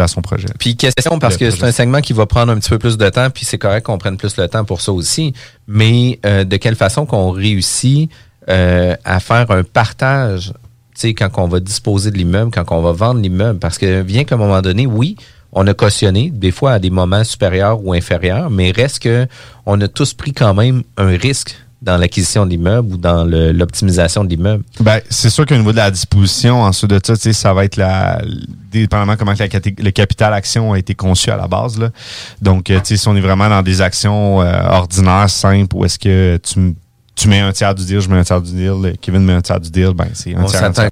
à son projet. Puis question, parce que c'est un segment qui va prendre un petit peu plus de temps, puis c'est correct qu'on prenne plus le temps pour ça aussi, mais euh, de quelle façon qu'on réussit euh, à faire un partage, tu sais, quand on va disposer de l'immeuble, quand on va vendre l'immeuble, parce que bien qu'à un moment donné, oui, on a cautionné, des fois à des moments supérieurs ou inférieurs, mais reste que on a tous pris quand même un risque dans l'acquisition de l'immeuble ou dans l'optimisation de l'immeuble. Ben, c'est sûr qu'au niveau de la disposition, ensuite de ça, tu sais, ça va être la, dépendamment comment que la le capital action a été conçu à la base, là. Donc, euh, tu sais, si on est vraiment dans des actions euh, ordinaires, simples, où est-ce que tu, tu mets un tiers du deal, je mets un tiers du deal, euh, Kevin met un tiers du deal, ben, c'est un On tiers. un tiers.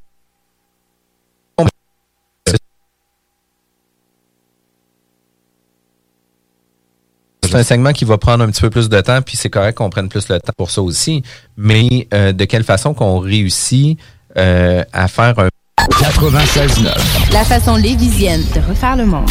C'est un segment qui va prendre un petit peu plus de temps, puis c'est correct qu'on prenne plus le temps pour ça aussi. Mais euh, de quelle façon qu'on réussit euh, à faire un 96.9. La façon lévisienne de refaire le monde.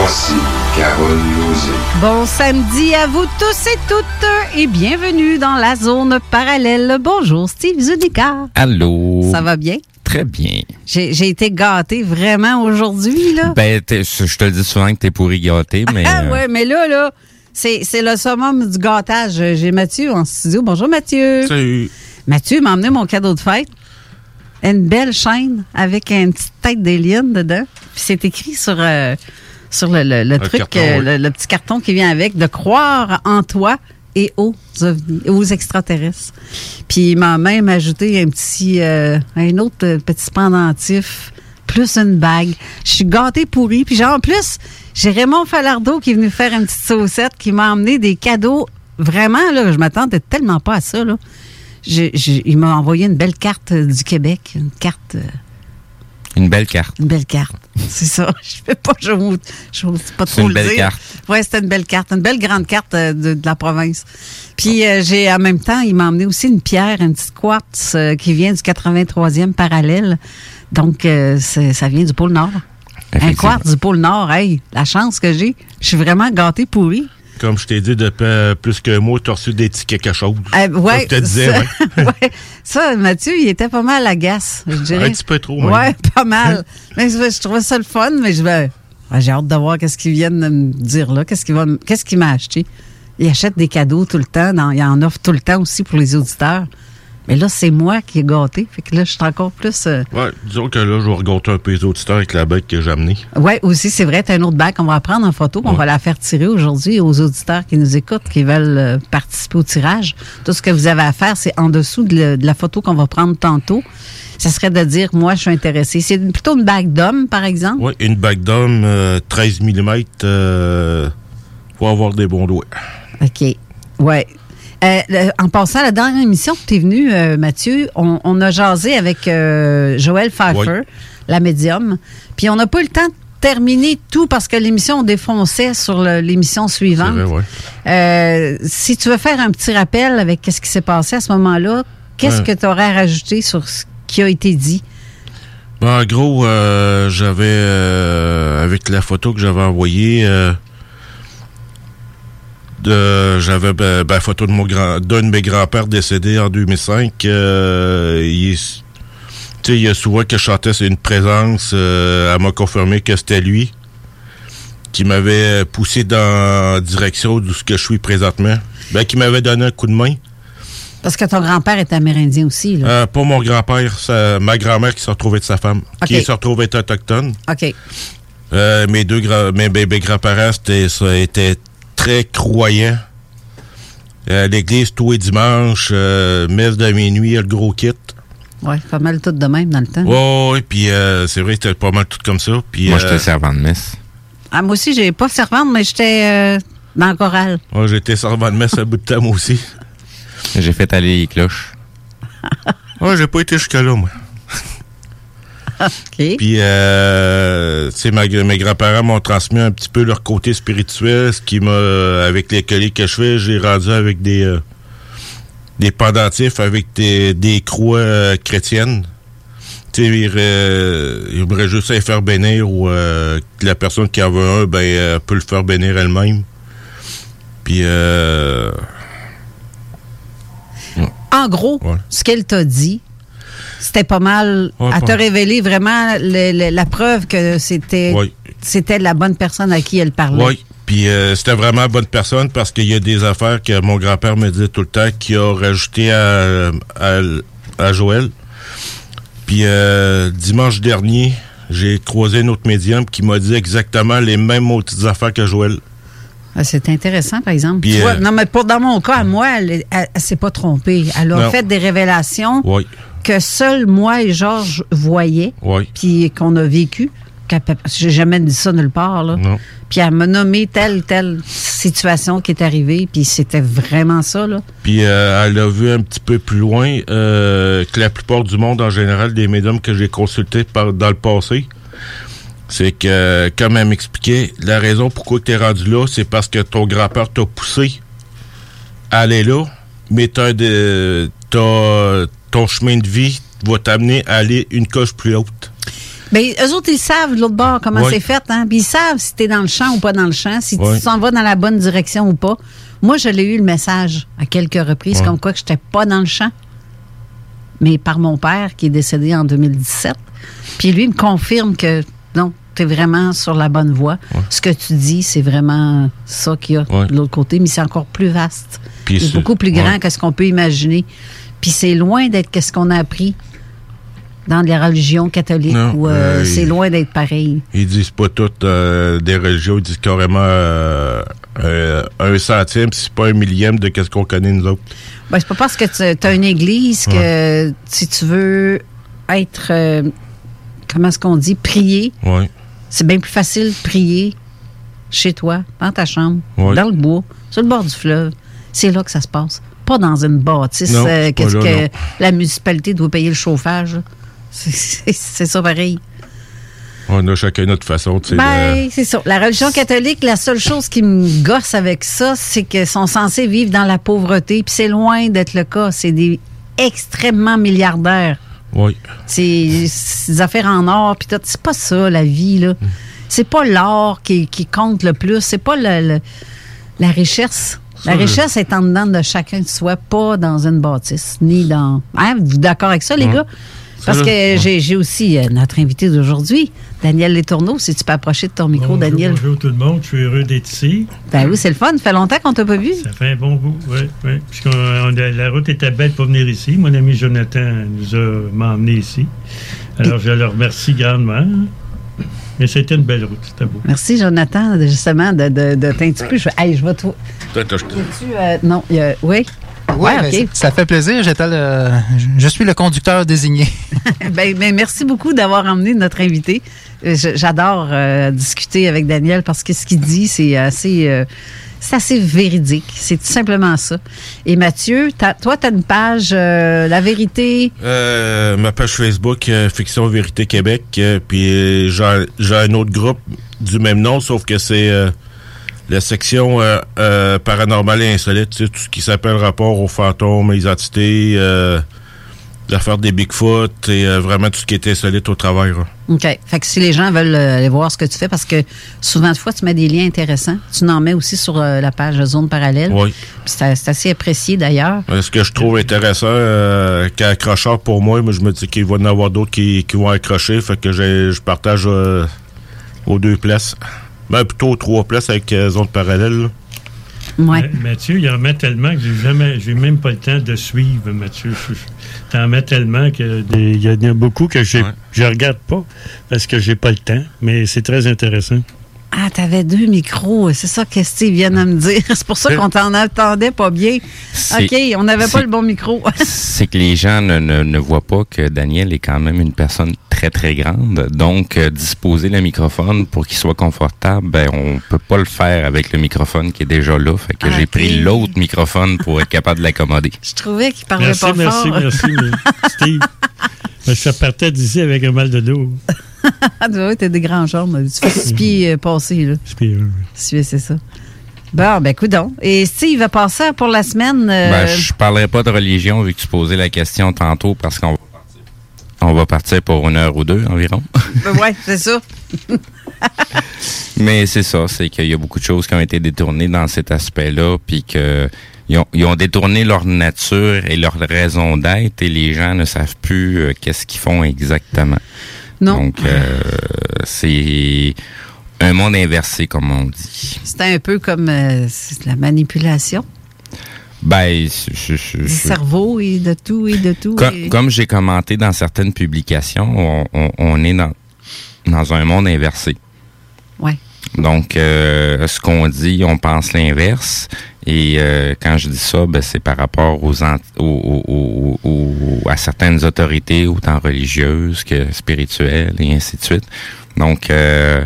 Voici Carole Lozé. Bon samedi à vous tous et toutes et bienvenue dans la zone parallèle. Bonjour Steve Zunica. Allô. Ça va bien? Très bien. J'ai été gâtée vraiment aujourd'hui, là. Ben, je te le dis souvent que t'es pourri gâté, mais. ah euh, ouais, mais là, là, c'est c'est le summum du gâtage. J'ai Mathieu en studio. Bonjour Mathieu. Salut. Mathieu m'a emmené mon cadeau de fête. Une belle chaîne avec une petite tête d'alien dedans. Puis c'est écrit sur, euh, sur le, le- le truc, carton, euh, oui. le, le petit carton qui vient avec, de croire en toi et aux ovnis, aux extraterrestres. Puis il m'a même ajouté un petit, euh, un autre euh, petit pendentif, plus une bague. Je suis gâtée pourrie. Puis genre, en plus, j'ai Raymond Falardeau qui est venu faire une petite saucette, qui m'a emmené des cadeaux. Vraiment, là, je m'attendais tellement pas à ça, là. Il m'a envoyé une belle carte du Québec, une carte, Une belle carte. une belle carte. C'est ça. Je fais pas, je n'ose pas trop une le belle dire. carte. Ouais, c'était une belle carte, une belle grande carte euh, de, de la province. Puis euh, j'ai en même temps, il m'a emmené aussi une pierre, une petite quartz euh, qui vient du 83e parallèle. Donc euh, ça vient du pôle Nord. Un quartz du pôle Nord, hey, la chance que j'ai. Je suis vraiment gâtée pourrie. Comme je t'ai dit depuis euh, plus qu'un mois, tu as reçu des tickets quelque chose. Euh, ouais, Je te disais, ça, ouais. ouais. Ça, Mathieu, il était pas mal agace, je dirais. Un petit peu trop. Ouais, pas mal. mais je, je trouvais ça le fun, mais je vais. J'ai hâte de voir qu'est-ce qu'ils viennent de me dire là. Qu'est-ce qu'il va, qu'est-ce qu'il m'a acheté? Il achète des cadeaux tout le temps. dans- il en offre tout le temps aussi pour les auditeurs. Mais là, c'est moi qui ai gâté. Fait que là, je suis encore plus. euh, Ouais, disons que là, je vais regâter un peu les auditeurs avec la bague que j'ai amenée. Ouais, aussi, c'est vrai, tu as une autre bague qu'on va prendre en photo, qu'on va la faire tirer aujourd'hui aux auditeurs qui nous écoutent, qui veulent euh, participer au tirage. Tout ce que vous avez à faire, c'est en dessous de, le- de la photo qu'on va prendre tantôt. Ça serait de dire, moi, je suis intéressé. C'est plutôt une bague d'homme, par exemple? Ouais, une bague d'homme, euh, 13 mm, euh, faut avoir des bons doigts. OK. Ouais. Euh, en passant à la dernière émission que tu es venu, euh, Mathieu, on, on a jasé avec euh, Joël Pfeiffer, Oui. la médium. Puis on n'a pas eu le temps de terminer tout parce que l'émission on défonçait sur l'émission suivante. vrai, ouais. Si tu veux faire un petit rappel avec ce qui s'est passé à ce moment-là, qu'est-ce Ouais. que tu aurais à rajouter sur ce qui a été dit? Ben, en gros, euh, j'avais, avec la photo que j'avais envoyée, euh, j'avais ben, ben, photo de mon grand, d'un de mes grands-pères décédés en 2005. euh, il, est- tu sais, il y a souvent que je chantais c'est une présence. euh, elle m'a confirmé que c'était lui qui m'avait poussé dans la direction de ce que je suis présentement. Ben, qui m'avait donné un coup de main. Parce que ton grand-père est amérindien aussi. Là. Euh, pas mon grand-père, ma grand-mère qui s'est retrouvée de sa femme, Ok. qui s'est retrouvée être autochtone. OK. Euh, mes deux grands, mes grands-parents, étaient très croyants. Euh, l'église tous les dimanches, euh, messe de minuit, le gros kit. Ouais, pas mal tout de même dans le temps. Ouais, ouais, puis euh, c'est vrai, c'était pas mal tout comme ça. Puis, Moi, euh, j'étais servant de messe. Ah, moi aussi, j'ai pas servante, mais j'étais euh, dans le choral. ouais, j'étais servant de messe à bout de temps, moi aussi. J'ai fait aller les cloches. Ouais, j'ai pas été jusque-là, moi. Puis, euh, tu sais, mes grands-parents m'ont transmis un petit peu leur côté spirituel, ce qui m'a, avec les colis que je fais, j'ai rendu avec des, euh, des pendentifs avec des, des croix euh, chrétiennes. Tu sais, il, euh, il juste les faire bénir ou que la personne qui en veut un, ben, peut le faire bénir elle-même. Puis, euh, En gros, Ouais. ce qu'elle t'a dit, c'était pas mal Ouais, à pas- te révéler vraiment le- le- la preuve que c'était c'était la bonne personne à qui elle parlait. Oui. Puis euh, c'était vraiment la bonne personne parce qu'il y a des affaires que mon grand-père me disait tout le temps qu'il a rajouté à, à, à Joël. Puis euh, dimanche dernier, j'ai croisé un autre médium qui m'a dit exactement les mêmes petites affaires que Joël. Ah, c'est intéressant, par exemple. Puis, Tu vois, euh, non, mais pour, dans mon cas, à moi, elle, elle s'est pas trompée. Elle a Non. fait des révélations Oui, que seuls moi et Georges voyaient, oui. puis qu'on a vécu. J'ai jamais dit ça nulle part, là. Non. Puis elle m'a nommé telle, telle situation qui est arrivée, puis c'était vraiment ça, là. Puis euh, elle a vu un petit peu plus loin euh, que la plupart du monde en général, des médiums que j'ai consultés par, dans le passé, c'est que, comme elle m'expliquait, la raison pourquoi tu es rendu là, c'est parce que ton grand-père t'a poussé à aller là, mais t'as- ton chemin de vie va t'amener à aller une coche plus haute. Bien, eux autres, ils savent de l'autre bord comment c'est fait, hein. Puis ils savent si t'es dans le champ ou pas dans le champ, si tu t'en vas dans la bonne direction ou pas. Moi, je l'ai eu le message à quelques reprises, comme quoi que j'étais pas dans le champ. Mais par mon père, qui est décédé en 2017. Puis lui, il me confirme que non, tu es vraiment sur la bonne voie. Ce que tu dis, c'est vraiment ça qu'il y a de l'autre côté, mais c'est encore plus vaste. C'est c'est- beaucoup plus grand que ce qu'on peut imaginer. Puis c'est loin d'être qu'est-ce qu'on a appris dans les religions catholiques Non, où euh, euh, c'est loin d'être pareil. Ils disent pas toutes euh, des religions, ils disent carrément un centime, c'est pas un millième de qu'est-ce qu'on connaît nous autres. Ben, c'est pas parce que tu as une église que si tu veux être, comment est-ce qu'on dit, prier, Ouais. c'est bien plus facile de prier chez toi, dans ta chambre, Ouais. dans le bois, sur le bord du fleuve. C'est là que ça se passe. Pas dans une bâtisse Non, euh, qu'est-ce là, que non. la municipalité doit payer le chauffage. C'est- C'est c'est ça pareil. On a chacun notre façon. Ben, de- c'est ça. La religion catholique, la seule chose qui me gosse avec ça, c'est qu'ils sont censés vivre dans la pauvreté. Puis c'est loin d'être le cas. C'est des extrêmement milliardaires. Oui. C'est c'est des affaires en or. Puis tout. c'est pas ça, la vie, là. C'est pas l'or qui, qui compte le plus. C'est pas le, le- la richesse. La Ça, je- richesse est en dedans de chacun de soi, pas dans une bâtisse, ni dans... Hein, vous êtes d'accord avec ça, les Ouais. gars? Parce que j'ai aussi euh, notre invité d'aujourd'hui, Daniel Létourneau. Si tu peux approcher de ton micro, Bonjour, Daniel. Bonjour tout le monde, je suis heureux d'être ici. Ben oui, c'est le fun. Ça fait longtemps qu'on t'a pas vu. Ça fait un bon bout, oui, oui. Puisqu'on on a- la route était belle pour venir ici. Mon ami Jonathan nous a m'a emmené ici. Alors, je le remercie grandement. Mais c'était une belle route, c'était beau. Merci, Jonathan, justement, de, de, de peu. Je, hey, je vais toi. Toi, t'as- Tu, euh, non, il y a- oui. Ouais, Ouais, ben, OK. ça, fait plaisir. J'étais le- je suis le conducteur désigné. ben, ben, merci beaucoup d'avoir emmené notre invité. Euh, J'adore euh, discuter avec Daniel parce que ce qu'il dit, c'est assez, euh, c'est assez véridique. C'est tout simplement ça. Et Mathieu, toi, tu as une page euh, La Vérité? Euh, ma page Facebook, euh, Fiction Vérité Québec. puis j'ai un autre groupe du même nom, sauf que c'est la section paranormale et insolite. Tout ce qui s'appelle rapport aux fantômes, les entités, l'affaire des Bigfoot et euh, vraiment tout ce qui est insolite au travail. là. OK. Fait que si les gens veulent euh, aller voir ce que tu fais, parce que souvent de fois, tu mets des liens intéressants. Tu en mets aussi sur euh, la page Zone Parallèle. Oui. Puis C'est assez apprécié d'ailleurs. Ce que je trouve intéressant, euh, qu'accrocheur pour moi, moi, je me dis qu'il va y en avoir d'autres qui, qui vont accrocher, fait que je partage euh, aux deux places. Ben, plutôt aux trois places avec euh, zone parallèle. là. Ouais. Ma- Mathieu, il en met tellement que j'ai jamais, j'ai même pas le temps de suivre, Mathieu. Je- je- T'en mets tellement que il y en a beaucoup que j'ai- je regarde pas parce que j'ai pas le temps, mais c'est très intéressant. Ah, t'avais deux micros. C'est ça que Steve vient de me dire. C'est pour ça qu'on t'en attendait pas bien. OK, on n'avait pas le bon micro. C'est que les gens ne, ne, ne voient pas que Daniel est quand même une personne très, très grande. Donc, euh, disposer le microphone pour qu'il soit confortable, ben, on peut pas le faire avec le microphone qui est déjà là. Fait que j'ai pris l'autre microphone pour être capable de l'accommoder. Je trouvais qu'il parlait Merci, pas merci, fort. merci, mais Steve. Que je partais d'ici avec un mal de dos. Ah, tu vois, t'as des grands jambes. Tu fais six pieds euh, passés, là. Six pieds, oui. C'est ça. Bon, ben, coudon. Et Steve va passer pour la semaine. euh, Ben, je parlerai pas de religion vu que tu posais la question tantôt parce qu'on va partir. On va partir pour une heure ou deux environ. ben, ouais, c'est ça. Mais c'est ça, c'est qu'il y a beaucoup de choses qui ont été détournées dans cet aspect-là, puis que ils ont, ils ont détourné leur nature et leur raison d'être, et les gens ne savent plus euh, qu'est-ce qu'ils font exactement. Non. Donc euh, c'est un monde inversé, comme on dit. C'était un peu comme euh, c'est la manipulation Ben, je- je- je- du cerveau et de tout et de tout. comme, et- comme j'ai commenté dans certaines publications, on, on- on est dans, dans un monde inversé. Ouais. Donc, euh, ce qu'on dit, on pense l'inverse. Et euh, quand je dis ça, ben, c'est par rapport aux, ent- aux- aux- aux- aux- à certaines autorités, autant religieuses que spirituelles et ainsi de suite. Donc, euh,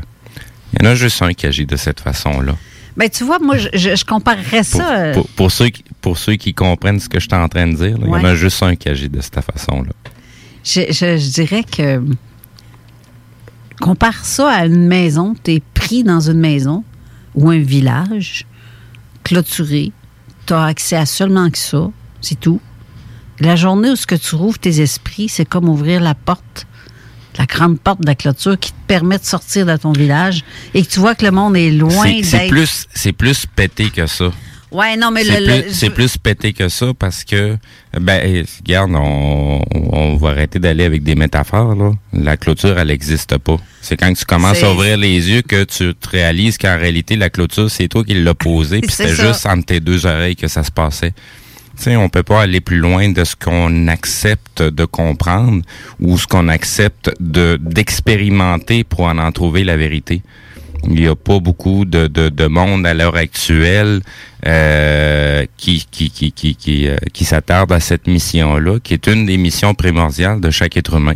il y en a juste un qui agit de cette façon-là. Ben, tu vois, moi, je, comparerais Pour, ça. euh, pour- pour ceux qui, pour ceux qui comprennent ce que je suis en train de dire, là, il y en a juste un qui agit de cette façon-là. Je, je- je dirais que compare ça à une maison. Tu es pris dans une maison ou un village clôturé. Tu as accès à seulement que ça. C'est tout. La journée où ce que tu rouvres tes esprits, c'est comme ouvrir la porte, la grande porte de la clôture qui te permet de sortir de ton village et que tu vois que le monde est loin C'est- plus, c'est plus pété que ça. Ouais, non, mais C'est le- c'est plus pété que ça parce que, ben, eh, regarde, on, on va arrêter d'aller avec des métaphores, là. La clôture, elle n'existe pas. C'est quand tu commences à ouvrir les yeux que tu te réalises qu'en réalité, la clôture, c'est toi qui l'as posée, puis c'était juste entre tes deux oreilles que ça se passait. Tu sais, on peut pas aller plus loin de ce qu'on accepte de comprendre ou ce qu'on accepte de d'expérimenter pour en en trouver la vérité. Il n'y a pas beaucoup de, de, de monde à l'heure actuelle euh, qui, qui, qui, qui, qui, euh, qui s'attarde à cette mission-là, qui est une des missions primordiales de chaque être humain,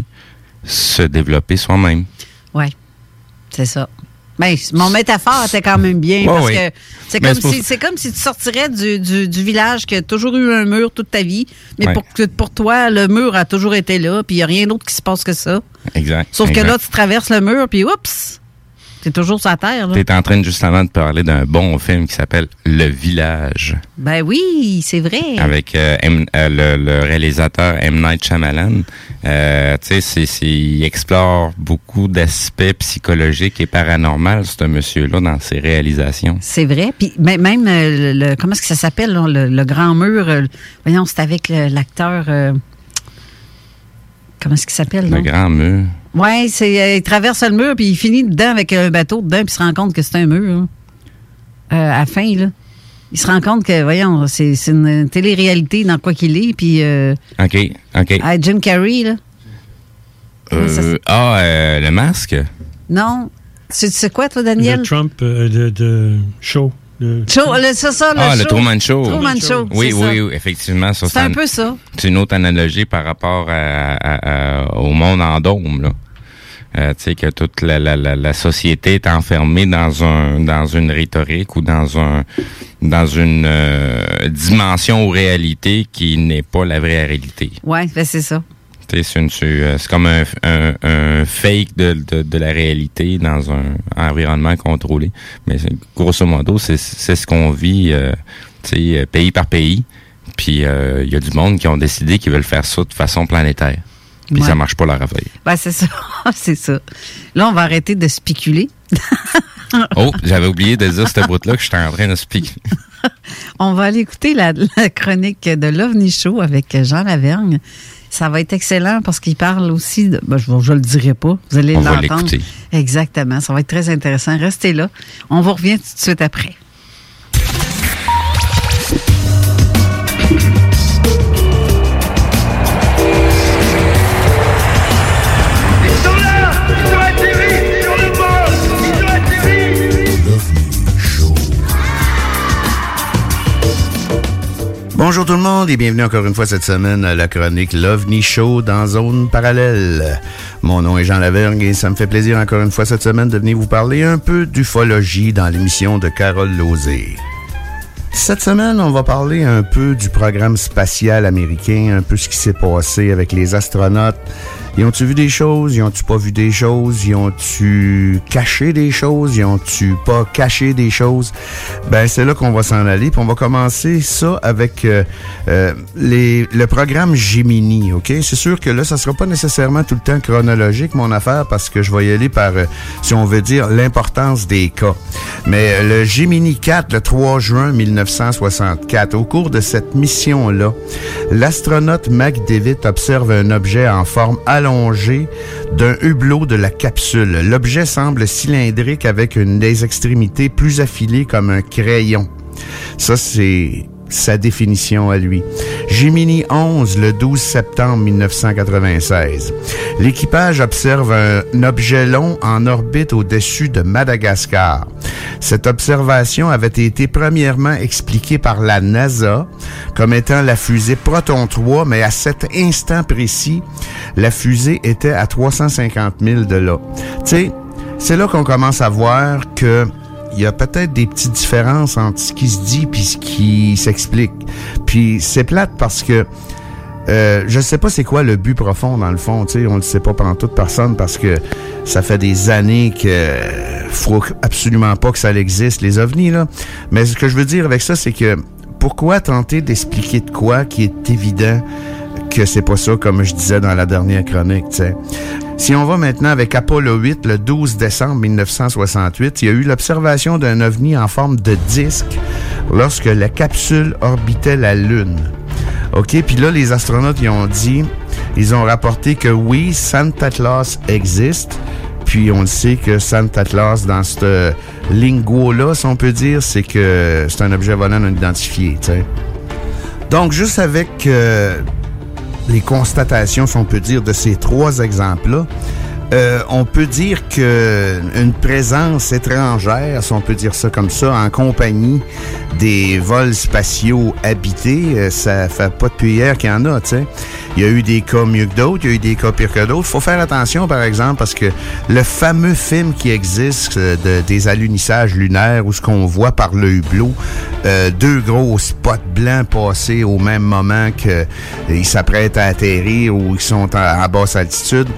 se développer soi-même. Ouais, c'est ça. Ben, mon métaphore était quand même bien Ouais, parce oui. que c'est Mais comme, c'est si, c'est comme si tu sortirais du, du, du village qui a toujours eu un mur toute ta vie, mais Ouais. pour, pour toi, le mur a toujours été là, puis il n'y a rien d'autre qui se passe que ça. Exact. Sauf que là, tu traverses le mur, puis oups, t'es toujours sur la terre. Là. T'es en train justement de parler d'un bon film qui s'appelle Le Village, Ben oui, c'est vrai. avec euh, M- euh, le, le réalisateur M. Night Shyamalan. Euh, tu sais, il explore beaucoup d'aspects psychologiques et paranormaux, ce monsieur-là, dans ses réalisations. C'est vrai. Puis même, même, le, comment est-ce que ça s'appelle, là, le, le grand mur? voyons, c'est avec l'acteur. comment est-ce qu'il s'appelle, Le non? grand mur. Ouais, c'est, euh, il traverse le mur, puis il finit dedans avec un bateau dedans, puis il se rend compte que c'est un mur. hein. Euh, à la fin, là. Il se rend compte que, voyons, c'est, c'est une télé-réalité dans quoi qu'il est, puis euh, OK, OK. ah, Jim Carrey, là. Euh, ah, euh, le masque? Non. Tu sais quoi, toi, Daniel? Le Trump euh, de, de show. de- Show, le- c'est ça, le ah, show. le Truman Show. Truman Show, Oui, c'est oui, ça. oui, effectivement. ça, C'est un peu ça. C'est une autre analogie par rapport à- à- à- au monde en dôme, là. Euh, tu sais que toute la, la, la, la société est enfermée dans un dans une rhétorique ou dans un dans une euh, dimension ou réalité qui n'est pas la vraie réalité. Ouais, ben c'est ça. C'est une- c'est, euh, c'est comme un, un, un fake de, de, de la réalité dans un environnement contrôlé. Mais grosso modo, c'est c'est ce qu'on vit euh, tu sais, euh, pays par pays. Puis euh, il y a du monde qui ont décidé qu'ils veulent faire ça de façon planétaire. Puis Ouais. ça marche pas leur affaire. Ben, c'est ça. c'est ça. Là, on va arrêter de spéculer. Oh, j'avais oublié de dire cette bout-là que j'étais en train de expliquer. On va aller écouter la, la chronique de l'OVNI Show avec Jean Lavergne. Ça va être excellent parce qu'il parle aussi de. ben, je ne le dirai pas. Vous allez l'entendre. l'écouter. Exactement. Ça va être très intéressant. Restez là. On vous revient tout de suite après. Bonjour tout le monde et bienvenue encore une fois cette semaine à la chronique l'OVNI Show dans Zone Parallèle. Mon nom est Jean Lavergne et ça me fait plaisir encore une fois cette semaine de venir vous parler un peu d'ufologie dans l'émission de Carole Lozé. Cette semaine, on va parler un peu du programme spatial américain, un peu ce qui s'est passé avec les astronautes. Ils ont-tu vu des choses? Ils ont-tu pas vu des choses? Ils ont-tu caché des choses? Ils ont-tu pas caché des choses? Ben, c'est là qu'on va s'en aller. Puis on va commencer ça avec euh, euh, le programme Gemini, OK? C'est sûr que là, ça sera pas nécessairement tout le temps chronologique, mon affaire, parce que je vais y aller par, euh, si on veut dire, l'importance des cas. Mais le Gemini 4, le 3 juin 1964, au cours de cette mission-là, l'astronaute McDavid observe un objet en forme allongée d'un hublot de la capsule. L'objet semble cylindrique avec une des extrémités plus affilée comme un crayon. Ça, c'est sa définition à lui. Gemini 11, le 12 septembre 1996. L'équipage observe un objet long en orbite au-dessus de Madagascar. Cette observation avait été premièrement expliquée par la NASA comme étant la fusée Proton 3, mais à cet instant précis, la fusée était à 350 000 de là. Tu sais, c'est là qu'on commence à voir que il y a peut-être des petites différences entre ce qui se dit puis ce qui s'explique. Puis c'est plate parce que euh, je sais pas c'est quoi le but profond dans le fond, tu sais, on le sait pas pendant toute personne parce que ça fait des années que faut absolument pas que ça existe les ovnis là. Mais ce que je veux dire avec ça c'est que pourquoi tenter d'expliquer de quoi qui est évident que c'est pas ça comme je disais dans la dernière chronique, tu sais? Si on va maintenant avec Apollo 8, le 12 décembre 1968, il y a eu l'observation d'un ovni en forme de disque lorsque la capsule orbitait la Lune. OK, puis là, les astronautes, ils ont dit, ils ont rapporté que oui, Santa Claus existe, puis on le sait que Santa Claus, dans ce lingo-là, si on peut dire, c'est que c'est un objet volant non identifié, tu sais. Donc, juste avec euh, les constatations, si on peut dire, de ces trois exemples-là, euh, on peut dire que une présence étrangère, si on peut dire ça comme ça, en compagnie des vols spatiaux habités, euh, ça fait pas depuis hier qu'il y en a, tu sais. Il y a eu des cas mieux que d'autres, il y a eu des cas pires que d'autres. faut faire attention, par exemple, parce que le fameux film qui existe euh, de, des alunissages lunaires, où ce qu'on voit par le hublot, euh, deux gros spots blancs passés au même moment qu'ils s'apprêtent à atterrir ou ils sont à basse altitude,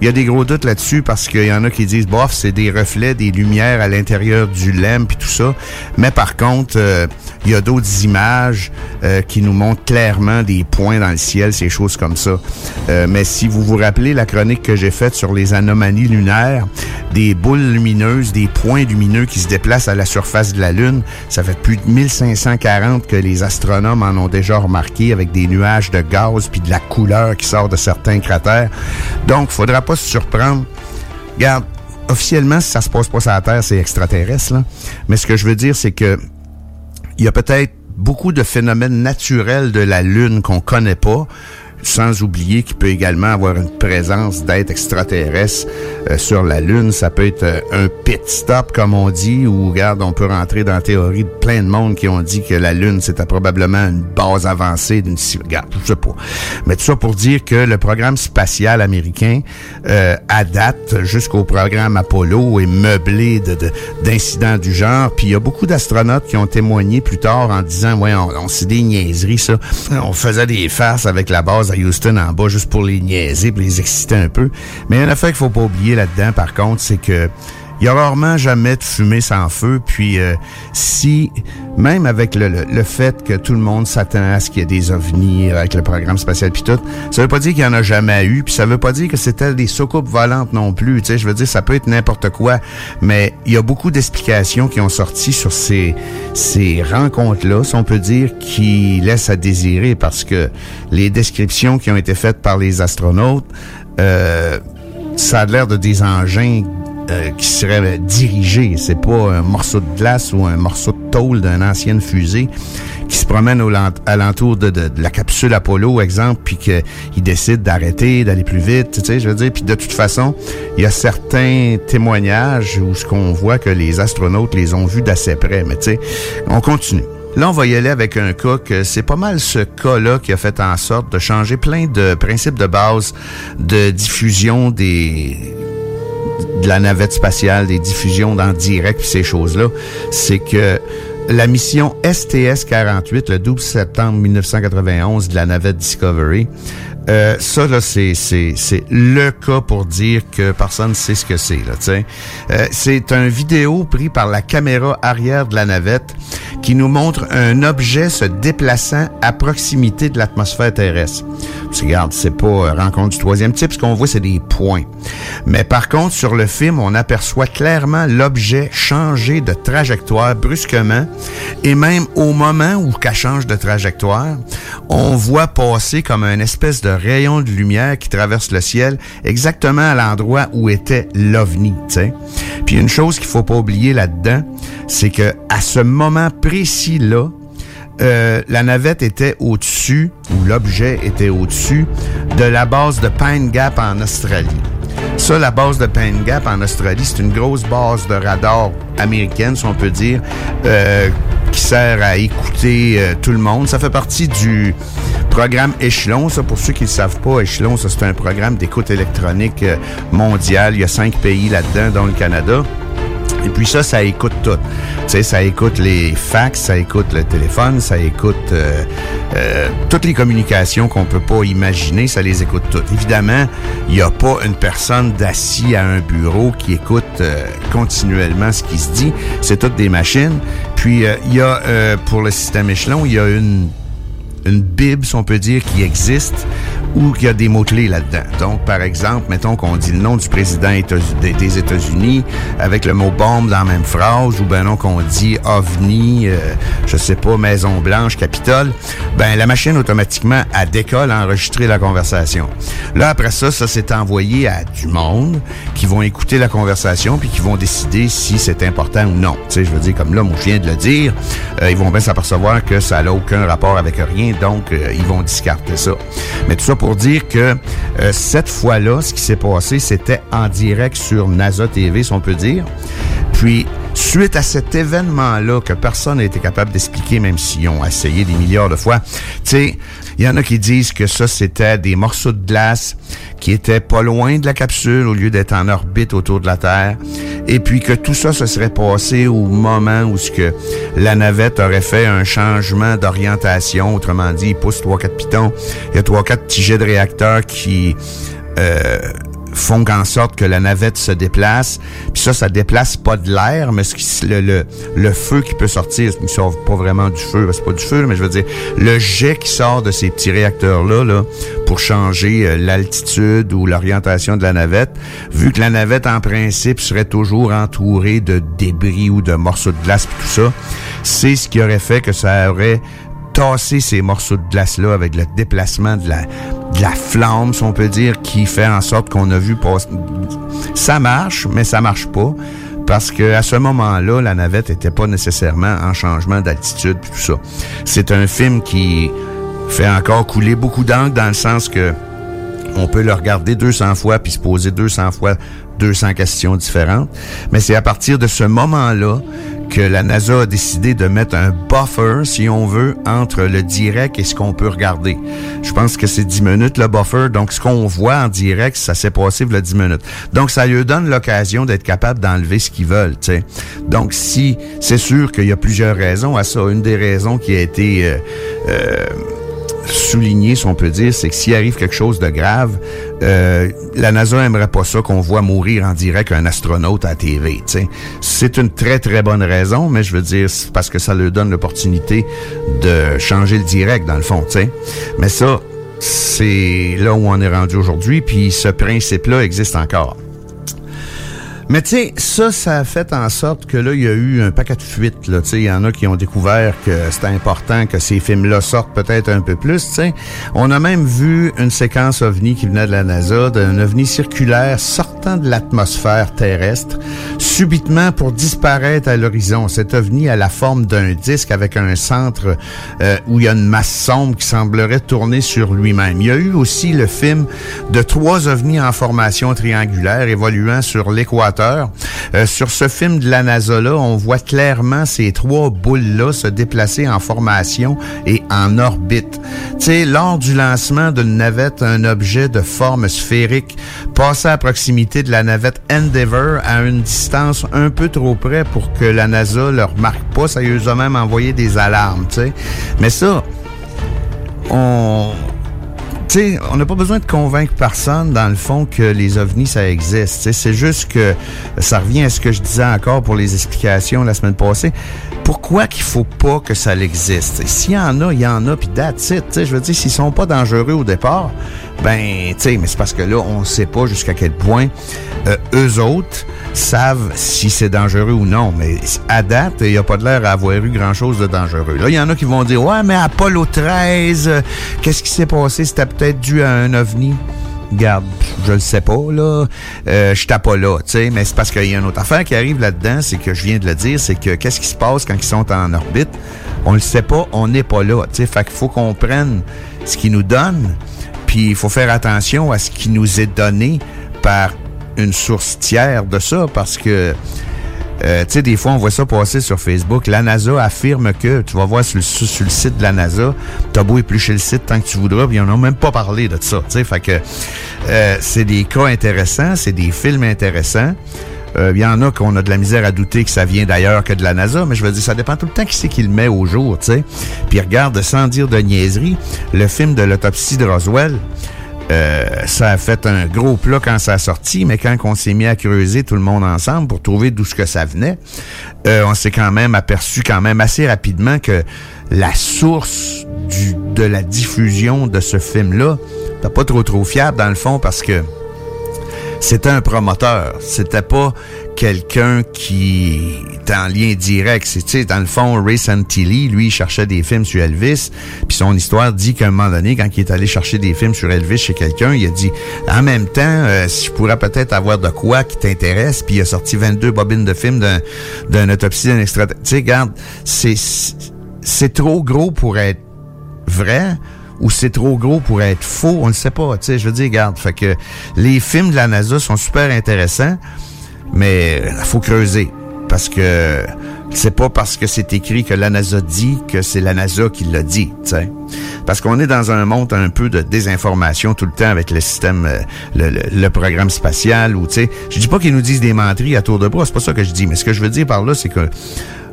il y a des gros doutes là-dessus parce qu'il y en a qui disent, bof, c'est des reflets, des lumières à l'intérieur du LEM puis tout ça. Mais par contre, euh, il y a d'autres images euh, qui nous montrent clairement des points dans le ciel, ces choses comme ça. Euh, mais si vous vous rappelez la chronique que j'ai faite sur les anomalies lunaires, des boules lumineuses, des points lumineux qui se déplacent à la surface de la Lune. Ça fait plus de 1540 que les astronomes en ont déjà remarqué avec des nuages de gaz puis de la couleur qui sort de certains cratères. Donc, faudra pas se surprendre. Regarde, officiellement, si ça se passe pas sur la Terre, c'est extraterrestre, là. Mais ce que je veux dire, c'est que il y a peut-être beaucoup de phénomènes naturels de la Lune qu'on connaît pas sans oublier qu'il peut également avoir une présence d'êtres extraterrestres euh, sur la Lune. Ça peut être euh, un pit stop, comme on dit, où, regarde, on peut rentrer dans la théorie de plein de monde qui ont dit que la Lune, c'était probablement une base avancée d'une... Regarde, je sais pas. Mais tout ça pour dire que le programme spatial américain, euh, à date, jusqu'au programme Apollo, est meublé de, de- d'incidents du genre. Puis il y a beaucoup d'astronautes qui ont témoigné plus tard en disant, ouais, on, on c'est des niaiseries, ça. On faisait des farces avec la base à Houston en bas juste pour les niaiser, pour les exciter un peu. Mais une affaire qu'il faut pas oublier là-dedans, par contre, c'est que il y a rarement jamais de fumée sans feu. Puis euh, si, même avec le, le- le fait que tout le monde s'attend à ce qu'il y ait des ovnis avec le programme spatial puis tout, ça veut pas dire qu'il y en a jamais eu. Puis ça veut pas dire que c'était des soucoupes volantes non plus. Tu sais, je veux dire, ça peut être n'importe quoi. Mais il y a beaucoup d'explications qui ont sorti sur ces, ces rencontres-là, si on peut dire, qui laissent à désirer parce que les descriptions qui ont été faites par les astronautes, euh, ça a l'air de des engins euh, qui seraient dirigés. C'est pas un morceau de glace ou un morceau de tôle d'une ancienne fusée qui se promène au alentour de, de- de la capsule Apollo, exemple, puis qu'il décide d'arrêter, d'aller plus vite, tu sais, je veux dire. Puis de toute façon, il y a certains témoignages où ce qu'on voit que les astronautes les ont vus d'assez près. Mais tu sais, on continue. Là, on va y aller avec un cas que c'est pas mal ce cas-là qui a fait en sorte de changer plein de principes de base de diffusion des de la navette spatiale, des diffusions dans direct, puis ces choses-là, c'est que la mission STS-48, le 12 septembre 1991 de la navette Discovery, euh, ça, là, c'est, c'est, c'est le cas pour dire que personne ne sait ce que c'est, là. Euh, c'est un vidéo pris par la caméra arrière de la navette qui nous montre un objet se déplaçant à proximité de l'atmosphère terrestre. Regarde, c'est pas euh, rencontre du troisième type, ce qu'on voit, c'est des points. Mais par contre, sur le film, on aperçoit clairement l'objet changer de trajectoire brusquement, et même au moment où qu'elle change de trajectoire, on voit passer comme un espèce de rayon de lumière qui traverse le ciel, exactement à l'endroit où était l'ovni. Puis une chose qu'il faut pas oublier là-dedans, c'est que à ce moment précis-là, euh, la navette était au-dessus, ou l'objet était au-dessus, de la base de Pine Gap en Australie. Ça, la base de Pine Gap en Australie, c'est une grosse base de radar américaine, si on peut dire, euh, qui sert à écouter euh, tout le monde. Ça fait partie du programme Échelon. Ça, pour ceux qui ne savent pas, Échelon, ça, c'est un programme d'écoute électronique euh, mondial. Il y a cinq pays là-dedans, dont le Canada. Et puis ça, ça écoute tout. Tu sais, ça écoute les fax, ça écoute le téléphone, ça écoute euh, euh, toutes les communications qu'on peut pas imaginer, ça les écoute toutes. Évidemment, il n'y a pas une personne d'assis à un bureau qui écoute euh, continuellement ce qui se dit. C'est toutes des machines. Puis euh, il y a euh, pour le système échelon, il y a une une si on peut dire, qui existe ou qu'il y a des mots-clés là-dedans. Donc, par exemple, mettons qu'on dit le nom du président des États-Unis avec le mot bombe dans la même phrase, ou ben non qu'on dit OVNI, euh, je sais pas, Maison Blanche, Capitole, ben la machine automatiquement, elle décolle à enregistrer la conversation. Là, après ça, ça s'est envoyé à du monde qui vont écouter la conversation puis qui vont décider si c'est important ou non. Tu sais, je veux dire, comme là, moi, je viens de le dire, euh, ils vont bien s'apercevoir que ça n'a aucun rapport avec rien, donc euh, ils vont discarter ça. Mais tout ça dire que euh, cette fois-là, ce qui s'est passé, c'était en direct sur NASA TV, si on peut dire. Puis, suite à cet événement-là que personne n'a été capable d'expliquer, même s'ils ont essayé des milliards de fois, tu sais, il y en a qui disent que ça, c'était des morceaux de glace qui étaient pas loin de la capsule au lieu d'être en orbite autour de la Terre. Et puis que tout ça se serait passé au moment où ce que la navette aurait fait un changement d'orientation. Autrement dit, il pousse trois, quatre pitons. Il y a trois, quatre petits jets de réacteurs qui euh, font en sorte que la navette se déplace. Puis ça, ça déplace pas de l'air, mais ce qui, le, le, le feu qui peut sortir, il sort pas vraiment du feu, c'est pas du feu, mais je veux dire, le jet qui sort de ces petits réacteurs-là, là, pour changer euh, l'altitude ou l'orientation de la navette, vu que la navette, en principe, serait toujours entourée de débris ou de morceaux de glace, puis tout ça, c'est ce qui aurait fait que ça aurait tasser ces morceaux de glace-là avec le déplacement de la, de la flamme, si on peut dire, qui fait en sorte qu'on a vu passer. Ça marche, mais ça marche pas. Parce que à ce moment-là, la navette était pas nécessairement en changement d'altitude tout ça. C'est un film qui fait encore couler beaucoup d'encre dans le sens que on peut le regarder 200 fois puis se poser 200 fois 200 questions différentes. Mais c'est à partir de ce moment-là que la NASA a décidé de mettre un buffer, si on veut, entre le direct et ce qu'on peut regarder. Je pense que c'est 10 minutes le buffer. Donc, ce qu'on voit en direct, ça s'est passé le 10 minutes. Donc, ça lui donne l'occasion d'être capable d'enlever ce qu'ils veulent. Donc, si c'est sûr qu'il y a plusieurs raisons à ça. Une des raisons qui a été euh, euh, souligner, si on peut dire, c'est que s'il arrive quelque chose de grave, euh, la NASA aimerait pas ça qu'on voit mourir en direct un astronaute à la TV. C'est une très très bonne raison, mais je veux dire c'est parce que ça leur donne l'opportunité de changer le direct dans le fond. t'sais. Mais ça, c'est là où on est rendu aujourd'hui, puis ce principe-là existe encore. Mais tu sais, ça, ça a fait en sorte que là, il y a eu un paquet de fuites. Tu sais, il y en a qui ont découvert que c'était important que ces films-là sortent peut-être un peu plus. Tu sais, on a même vu une séquence ovni qui venait de la NASA, d'un ovni circulaire sortant de l'atmosphère terrestre, subitement pour disparaître à l'horizon. Cet ovni a la forme d'un disque avec un centre euh, où il y a une masse sombre qui semblerait tourner sur lui-même. Il y a eu aussi le film de trois ovnis en formation triangulaire évoluant sur l'équateur euh, sur ce film de la NASA-là, on voit clairement ces trois boules-là se déplacer en formation et en orbite. Tu sais, lors du lancement d'une navette, un objet de forme sphérique passait à proximité de la navette Endeavour à une distance un peu trop près pour que la NASA le remarque pas. Ça a même envoyé des alarmes, tu sais. Mais ça, on on n'a pas besoin de convaincre personne, dans le fond, que les ovnis, ça existe. C'est juste que ça revient à ce que je disais encore pour les explications la semaine passée. Pourquoi qu'il faut pas que ça existe? S'il y en a, il y en a, puis that's it. Je veux dire, s'ils sont pas dangereux au départ, ben, mais c'est parce que là, on ne sait pas jusqu'à quel point euh, eux autres savent si c'est dangereux ou non. Mais à date, il n'y a pas de l'air à avoir eu grand-chose de dangereux. Là, il y en a qui vont dire, ouais, mais Apollo 13, euh, qu'est-ce qui s'est passé? C'était peut-être dû à un ovni. Garde, je le sais pas, là. Euh, je pas là, tu sais. Mais c'est parce qu'il y a une autre affaire qui arrive là-dedans, c'est que je viens de le dire, c'est que qu'est-ce qui se passe quand ils sont en orbite? On le sait pas, on n'est pas là, tu sais. Fait qu'il faut qu'on prenne ce qu'ils nous donnent, puis il faut faire attention à ce qui nous est donné par une source tiers de ça, parce que euh, tu sais, des fois, on voit ça passer sur Facebook. La NASA affirme que, tu vas voir sur le, sur le site de la NASA, t'as beau éplucher le site tant que tu voudras, puis n'en ont même pas parlé de ça, tu sais. Fait que euh, c'est des cas intéressants, c'est des films intéressants. Euh, Il y en a qu'on a de la misère à douter que ça vient d'ailleurs que de la NASA, mais je veux dire, ça dépend tout le temps qui c'est qui le met au jour, tu sais. Puis regarde, sans dire de niaiserie, le film de l'autopsie de Roswell, euh, ça a fait un gros plat quand ça a sorti, mais quand on s'est mis à creuser tout le monde ensemble pour trouver d'où ce que ça venait, euh, on s'est quand même aperçu quand même assez rapidement que la source de la diffusion de ce film-là, t'as pas trop trop fiable dans le fond parce que c'était un promoteur. C'était pas quelqu'un qui est en lien direct. C'est, dans le fond, Ray Santilli, lui, cherchait des films sur Elvis. Puis son histoire dit qu'à un moment donné, quand il est allé chercher des films sur Elvis chez quelqu'un, il a dit, en même temps, euh, si je pourrais peut-être avoir de quoi qui t'intéresse, puis il a sorti 22 bobines de films d'un, d'un autopsie d'un extra... Tu sais, regarde, c'est, c'est trop gros pour être vrai ou c'est trop gros pour être faux, on ne sait pas. Tu sais, je veux dire, regarde, fait que les films de la NASA sont super intéressants, mais il faut creuser parce que c'est pas parce que c'est écrit que la NASA dit que c'est la NASA qui l'a dit, tu sais. Parce qu'on est dans un monde un peu de désinformation tout le temps avec le système, euh, le, le, programme spatial ou tu sais. Je dis pas qu'ils nous disent des menteries à tour de bras, c'est pas ça que je dis, mais ce que je veux dire par là, c'est que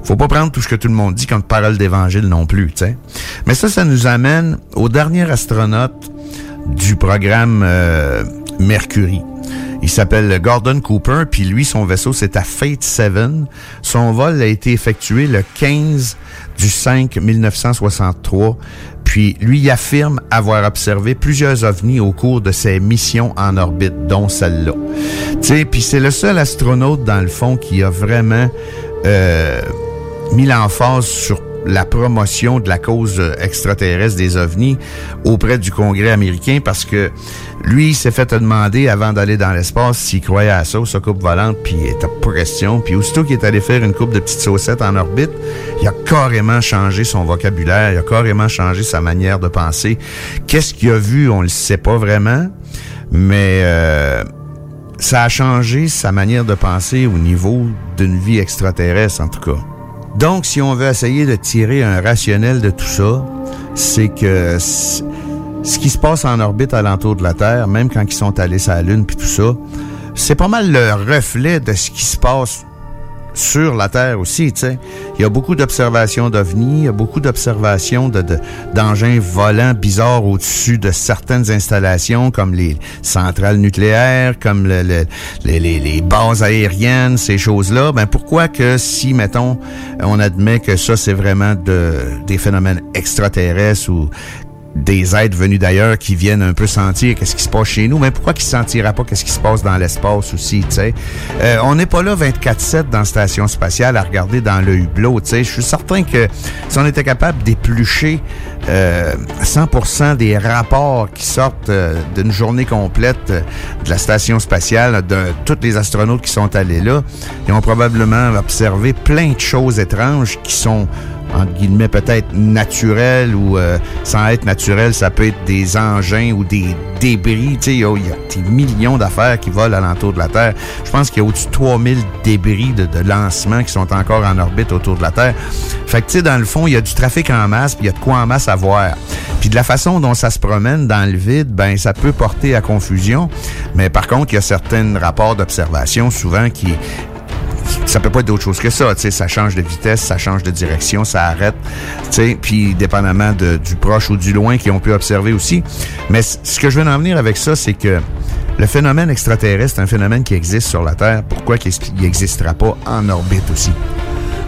faut pas prendre tout ce que tout le monde dit comme parole d'évangile non plus, tu sais. Mais ça, ça nous amène au dernier astronaute du programme euh, Mercury. Il s'appelle Gordon Cooper, puis lui, son vaisseau, c'est à Fate 7. Son vol a été effectué le 15 du 5 1963. Puis lui il affirme avoir observé plusieurs ovnis au cours de ses missions en orbite, dont celle-là. Tu puis c'est le seul astronaute dans le fond qui a vraiment euh, mis l'emphase sur la promotion de la cause euh, extraterrestre des ovnis auprès du Congrès américain parce que lui, s'est fait demander avant d'aller dans l'espace s'il croyait à ça, sa coupe volante, puis il était pas question. Puis aussitôt qu'il est allé faire une coupe de petites saucettes en orbite, il a carrément changé son vocabulaire, il a carrément changé sa manière de penser. Qu'est-ce qu'il a vu, on le sait pas vraiment, mais euh, ça a changé sa manière de penser au niveau d'une vie extraterrestre, en tout cas. Donc, si on veut essayer de tirer un rationnel de tout ça, c'est que ce qui se passe en orbite alentour de la Terre, même quand ils sont allés sur la Lune puis tout ça, c'est pas mal le reflet de ce qui se passe sur la Terre aussi, tu sais. Il y a beaucoup d'observations d'ovnis, il y a beaucoup d'observations de, de- d'engins volants bizarres au-dessus de certaines installations, comme les centrales nucléaires, comme le- le- les, bases aériennes, ces choses-là. Ben pourquoi que si, mettons, on admet que ça, c'est vraiment de, des phénomènes extraterrestres ou des êtres venus d'ailleurs qui viennent un peu sentir qu'est-ce qui se passe chez nous, mais pourquoi qu'ils ne sentiraient pas qu'est-ce qui se passe dans l'espace aussi, tu sais? Euh, on n'est pas là 24-7 dans la station spatiale à regarder dans le hublot, tu sais. Je suis certain que si on était capable d'éplucher euh, 100% des rapports qui sortent euh, d'une journée complète euh, de la station spatiale, de tous les astronautes qui sont allés là, ils ont probablement observé plein de choses étranges qui sont entre guillemets, peut-être naturel ou euh, sans être naturel, ça peut être des engins ou des débris. Tu sais, il y, a il y a des millions d'affaires qui volent alentour de la Terre. Je pense qu'il y a au-dessus de 3000 débris de, de lancement qui sont encore en orbite autour de la Terre. Fait que, tu sais, dans le fond, il y a du trafic en masse, puis il y a de quoi en masse à voir. Puis de la façon dont ça se promène dans le vide, ben ça peut porter à confusion. Mais par contre, il y a certains rapports d'observation souvent qui ça peut pas être d'autre chose que ça. Tu ça change de vitesse, ça change de direction, ça arrête. Tu puis dépendamment de- du proche ou du loin qu'ils ont pu observer aussi. Mais ce que je veux en venir avec ça, c'est que le phénomène extraterrestre, un phénomène qui existe sur la Terre. Pourquoi qu'il n'existera pas en orbite aussi?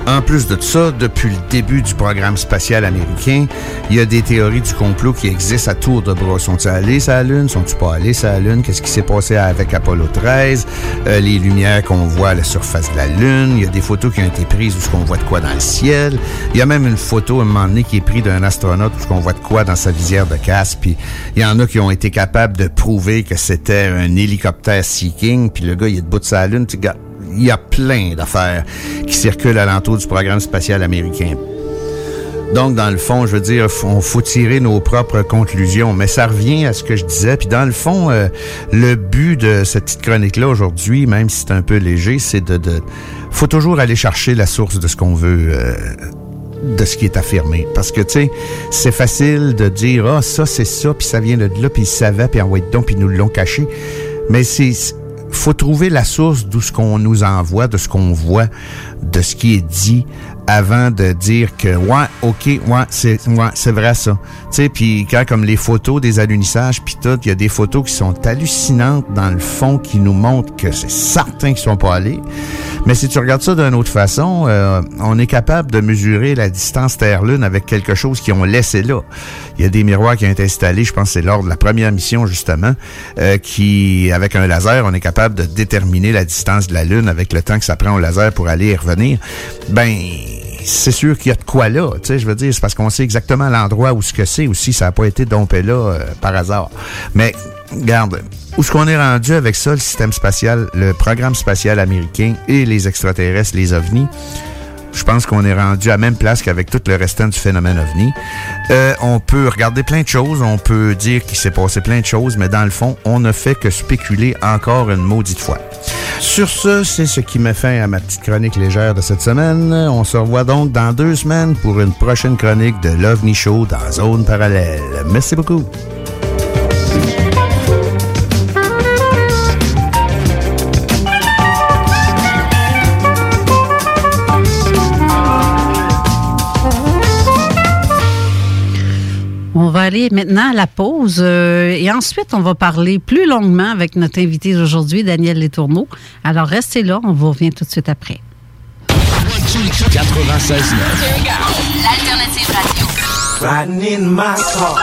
En plus de ça, depuis le début du programme spatial américain, il y a des théories du complot qui existent à tour de bras. Sont-ils allés sur la Lune? Sont-ils pas allés sur la Lune? Qu'est-ce qui s'est passé avec Apollo 13? Euh, les lumières qu'on voit à la surface de la Lune? Il y a des photos qui ont été prises où ce qu'on voit de quoi dans le ciel. Il y a même une photo à un moment donné qui est prise d'un astronaute où ce qu'on voit de quoi dans sa visière de casse. Puis il y en a qui ont été capables de prouver que c'était un hélicoptère Seeking. Puis le gars, il est debout de sa Lune. Tu gars, il y a plein d'affaires qui circulent alentour du programme spatial américain. Donc, dans le fond, je veux dire, on faut tirer nos propres conclusions, mais ça revient à ce que je disais. Puis, dans le fond, euh, le but de cette petite chronique-là aujourd'hui, même si c'est un peu léger, c'est de, de, faut toujours aller chercher la source de ce qu'on veut. euh, de ce qui est affirmé. Parce que, tu sais, c'est facile de dire, ah, ça, c'est ça, puis ça vient de là, puis ils savaient, puis envoyé donc, puis nous l'ont caché. Mais c'est, faut trouver la source d'où ce qu'on nous envoie, de ce qu'on voit, de ce qui est dit avant de dire que ouais, OK, ouais, c'est ouais, c'est vrai ça. Tu sais puis quand comme les photos des alunissages puis tout, il y a des photos qui sont hallucinantes dans le fond qui nous montrent que c'est certain qu'ils sont pas allés. Mais si tu regardes ça d'une autre façon, euh, on est capable de mesurer la distance Terre-Lune avec quelque chose qu'ils ont laissé là. Il y a des miroirs qui ont été installés, je pense c'est lors de la première mission justement, euh, qui avec un laser, on est capable de déterminer la distance de la Lune avec le temps que ça prend au laser pour aller et revenir. Ben c'est sûr qu'il y a de quoi là, tu sais, je veux dire, c'est parce qu'on sait exactement l'endroit où ce que c'est aussi, ça n'a pas été dompé là euh, par hasard. Mais, garde, où est-ce qu'on est rendu avec ça, le système spatial, le programme spatial américain et les extraterrestres, les ovnis? Je pense qu'on est rendu à même place qu'avec tout le restant du phénomène ovni. Euh, on peut regarder plein de choses, on peut dire qu'il s'est passé plein de choses, mais dans le fond, on ne fait que spéculer encore une maudite fois. Sur ce, c'est ce qui met fin à ma petite chronique légère de cette semaine. On se revoit donc dans deux semaines pour une prochaine chronique de l'OVNI Show dans Zone Parallèle. Merci beaucoup. Va aller maintenant à la pause euh, et ensuite, on va parler plus longuement avec notre invité d'aujourd'hui, Daniel Letourneau. Alors, restez là, on vous revient tout de suite après. 96 L'alternative radio. Riding in my car.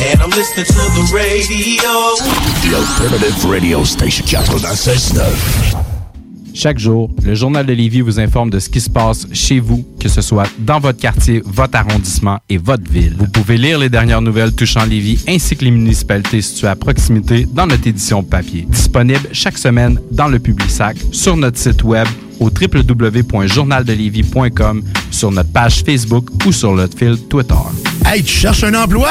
And I'm listening to the radio. The Alternative Radio Station 96.9. Chaque jour, le Journal de Lévis vous informe de ce qui se passe chez vous, que ce soit dans votre quartier, votre arrondissement et votre ville. Vous pouvez lire les dernières nouvelles touchant Lévis ainsi que les municipalités situées à proximité dans notre édition papier. Disponible chaque semaine dans le Publisac, sur notre site web au www.journaldelévis.com, sur notre page Facebook ou sur notre fil Twitter. Hey, tu cherches un emploi?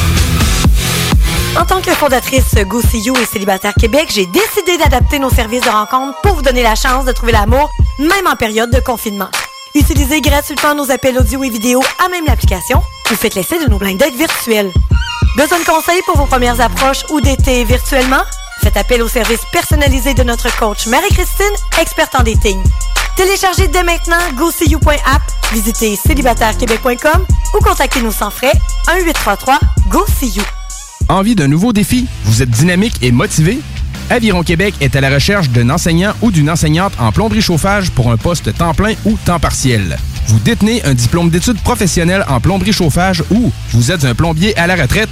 En tant que fondatrice Go See You et Célibataire Québec, j'ai décidé d'adapter nos services de rencontre pour vous donner la chance de trouver l'amour, même en période de confinement. Utilisez gratuitement nos appels audio et vidéo à même l'application ou faites l'essai de nos blind dates virtuels. Besoin de conseils pour vos premières approches ou d'été virtuellement? Faites appel au service personnalisé de notre coach Marie-Christine, experte en dating. Téléchargez dès maintenant GoSeeYou.app, visitez célibatairequebec.com ou contactez-nous sans frais 1-833-GO-SEE-YOU. Envie d'un nouveau défi? Vous êtes dynamique et motivé? Aviron Québec est à la recherche d'un enseignant ou d'une enseignante en plomberie chauffage pour un poste temps plein ou temps partiel. Vous détenez un diplôme d'études professionnelles en plomberie chauffage ou vous êtes un plombier à la retraite?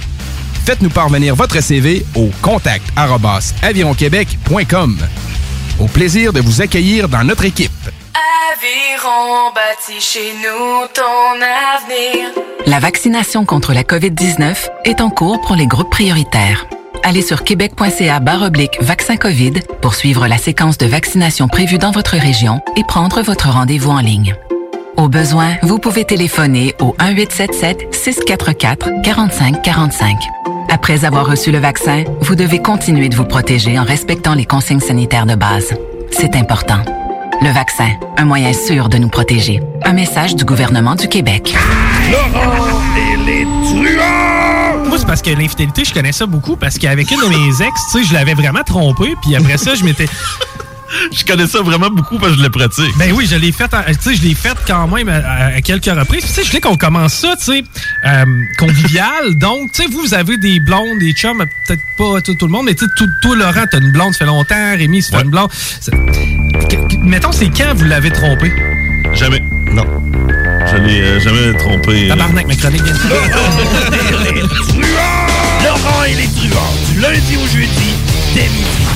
Faites-nous parvenir votre CV au contact avironquebec.com. Au plaisir de vous accueillir dans notre équipe. La vaccination contre la COVID-19 est en cours pour les groupes prioritaires. Allez sur québec.ca oblique vaccin COVID pour suivre la séquence de vaccination prévue dans votre région et prendre votre rendez-vous en ligne. Au besoin, vous pouvez téléphoner au 1-877-644-4545. Après avoir reçu le vaccin, vous devez continuer de vous protéger en respectant les consignes sanitaires de base. C'est important. Le vaccin, un moyen sûr de nous protéger. Un message du gouvernement du Québec. Moi, c'est parce que l'infidélité, je connais ça beaucoup parce qu'avec une de mes ex, tu sais, je l'avais vraiment trompé, puis après ça, je m'étais. Je connais ça vraiment beaucoup parce que je le pratique. Ben oui, je l'ai fait, en- tu sais, je l'ai fait quand même à, à quelques reprises. Tu sais, je voulais qu'on commence ça, tu sais, euh, convivial. Donc, tu sais, vous, vous avez des blondes, des chums, peut-être pas tout, tout le monde, mais tu sais, tout- toi, Laurent, t'as une blonde, ça fait longtemps. Rémi, fait une blonde. C'est- que- que- Mettons, c'est quand vous l'avez trompé? Jamais. Non. Je l'ai euh, jamais trompé. euh. Tabarnak, ma chronique vient de Laurent et les truands, du lundi au jeudi, dès midi.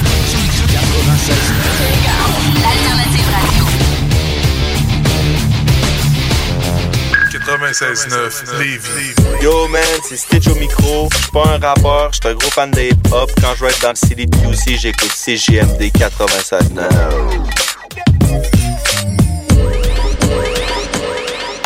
96.9 Lévis. Yo man, c'est Stitch au micro. Je suis pas un rappeur, je suis un gros fan de hip-hop. Quand je vais être dans le CDQC, j'écoute CGMD 96.9.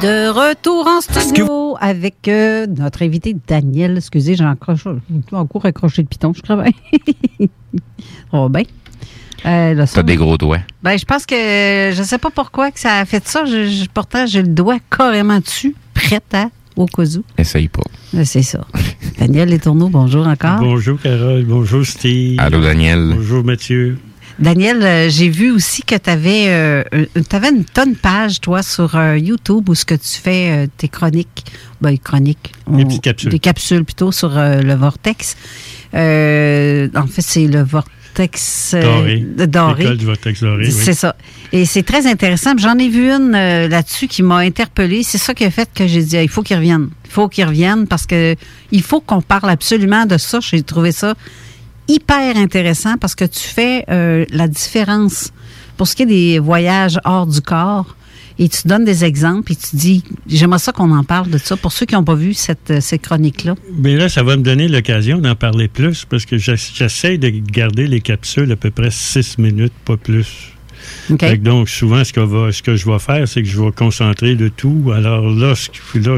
De retour en studio avec euh, notre invité Daniel. Excusez, j'ai encore, encore accroché le piton, je. Ça va bien. Euh, T'as des gros doigts. Ben, je pense que je sais pas pourquoi que ça a fait ça. Je, je- pourtant, j'ai le doigt carrément dessus, prête à au cas où. Essaye pas. Euh, C'est ça. Daniel Les Tourneaux, bonjour encore. Bonjour Carole, bonjour Steve. Allô, Daniel. Bonjour Mathieu. Daniel, euh, j'ai vu aussi que tu avais, une tonne de pages, toi, sur euh, YouTube où ce que tu fais euh, tes chroniques. Ben, chroniques. Des petites capsules. Des capsules plutôt sur euh, le Vortex. Euh, en fait, c'est le Vortex euh, Doré. doré. L'école du Vortex doré, oui. C'est ça. Et c'est très intéressant. J'en ai vu une euh, là-dessus qui m'a interpellée. C'est ça qui a fait que j'ai dit, Ah, il faut qu'il revienne. Il faut qu'il revienne parce que il faut qu'on parle absolument de ça. J'ai trouvé ça hyper intéressant parce que tu fais euh, la différence pour ce qui est des voyages hors du corps. Et tu donnes des exemples et tu dis, j'aimerais ça qu'on en parle de ça pour ceux qui n'ont pas vu cette, euh, cette chronique-là. Mais là, ça va me donner l'occasion d'en parler plus parce que j'ess- j'essaie de garder les capsules à peu près six minutes, pas plus. Donc, souvent, ce que, va- ce que je vais faire, c'est que je vais concentrer le tout. Alors là,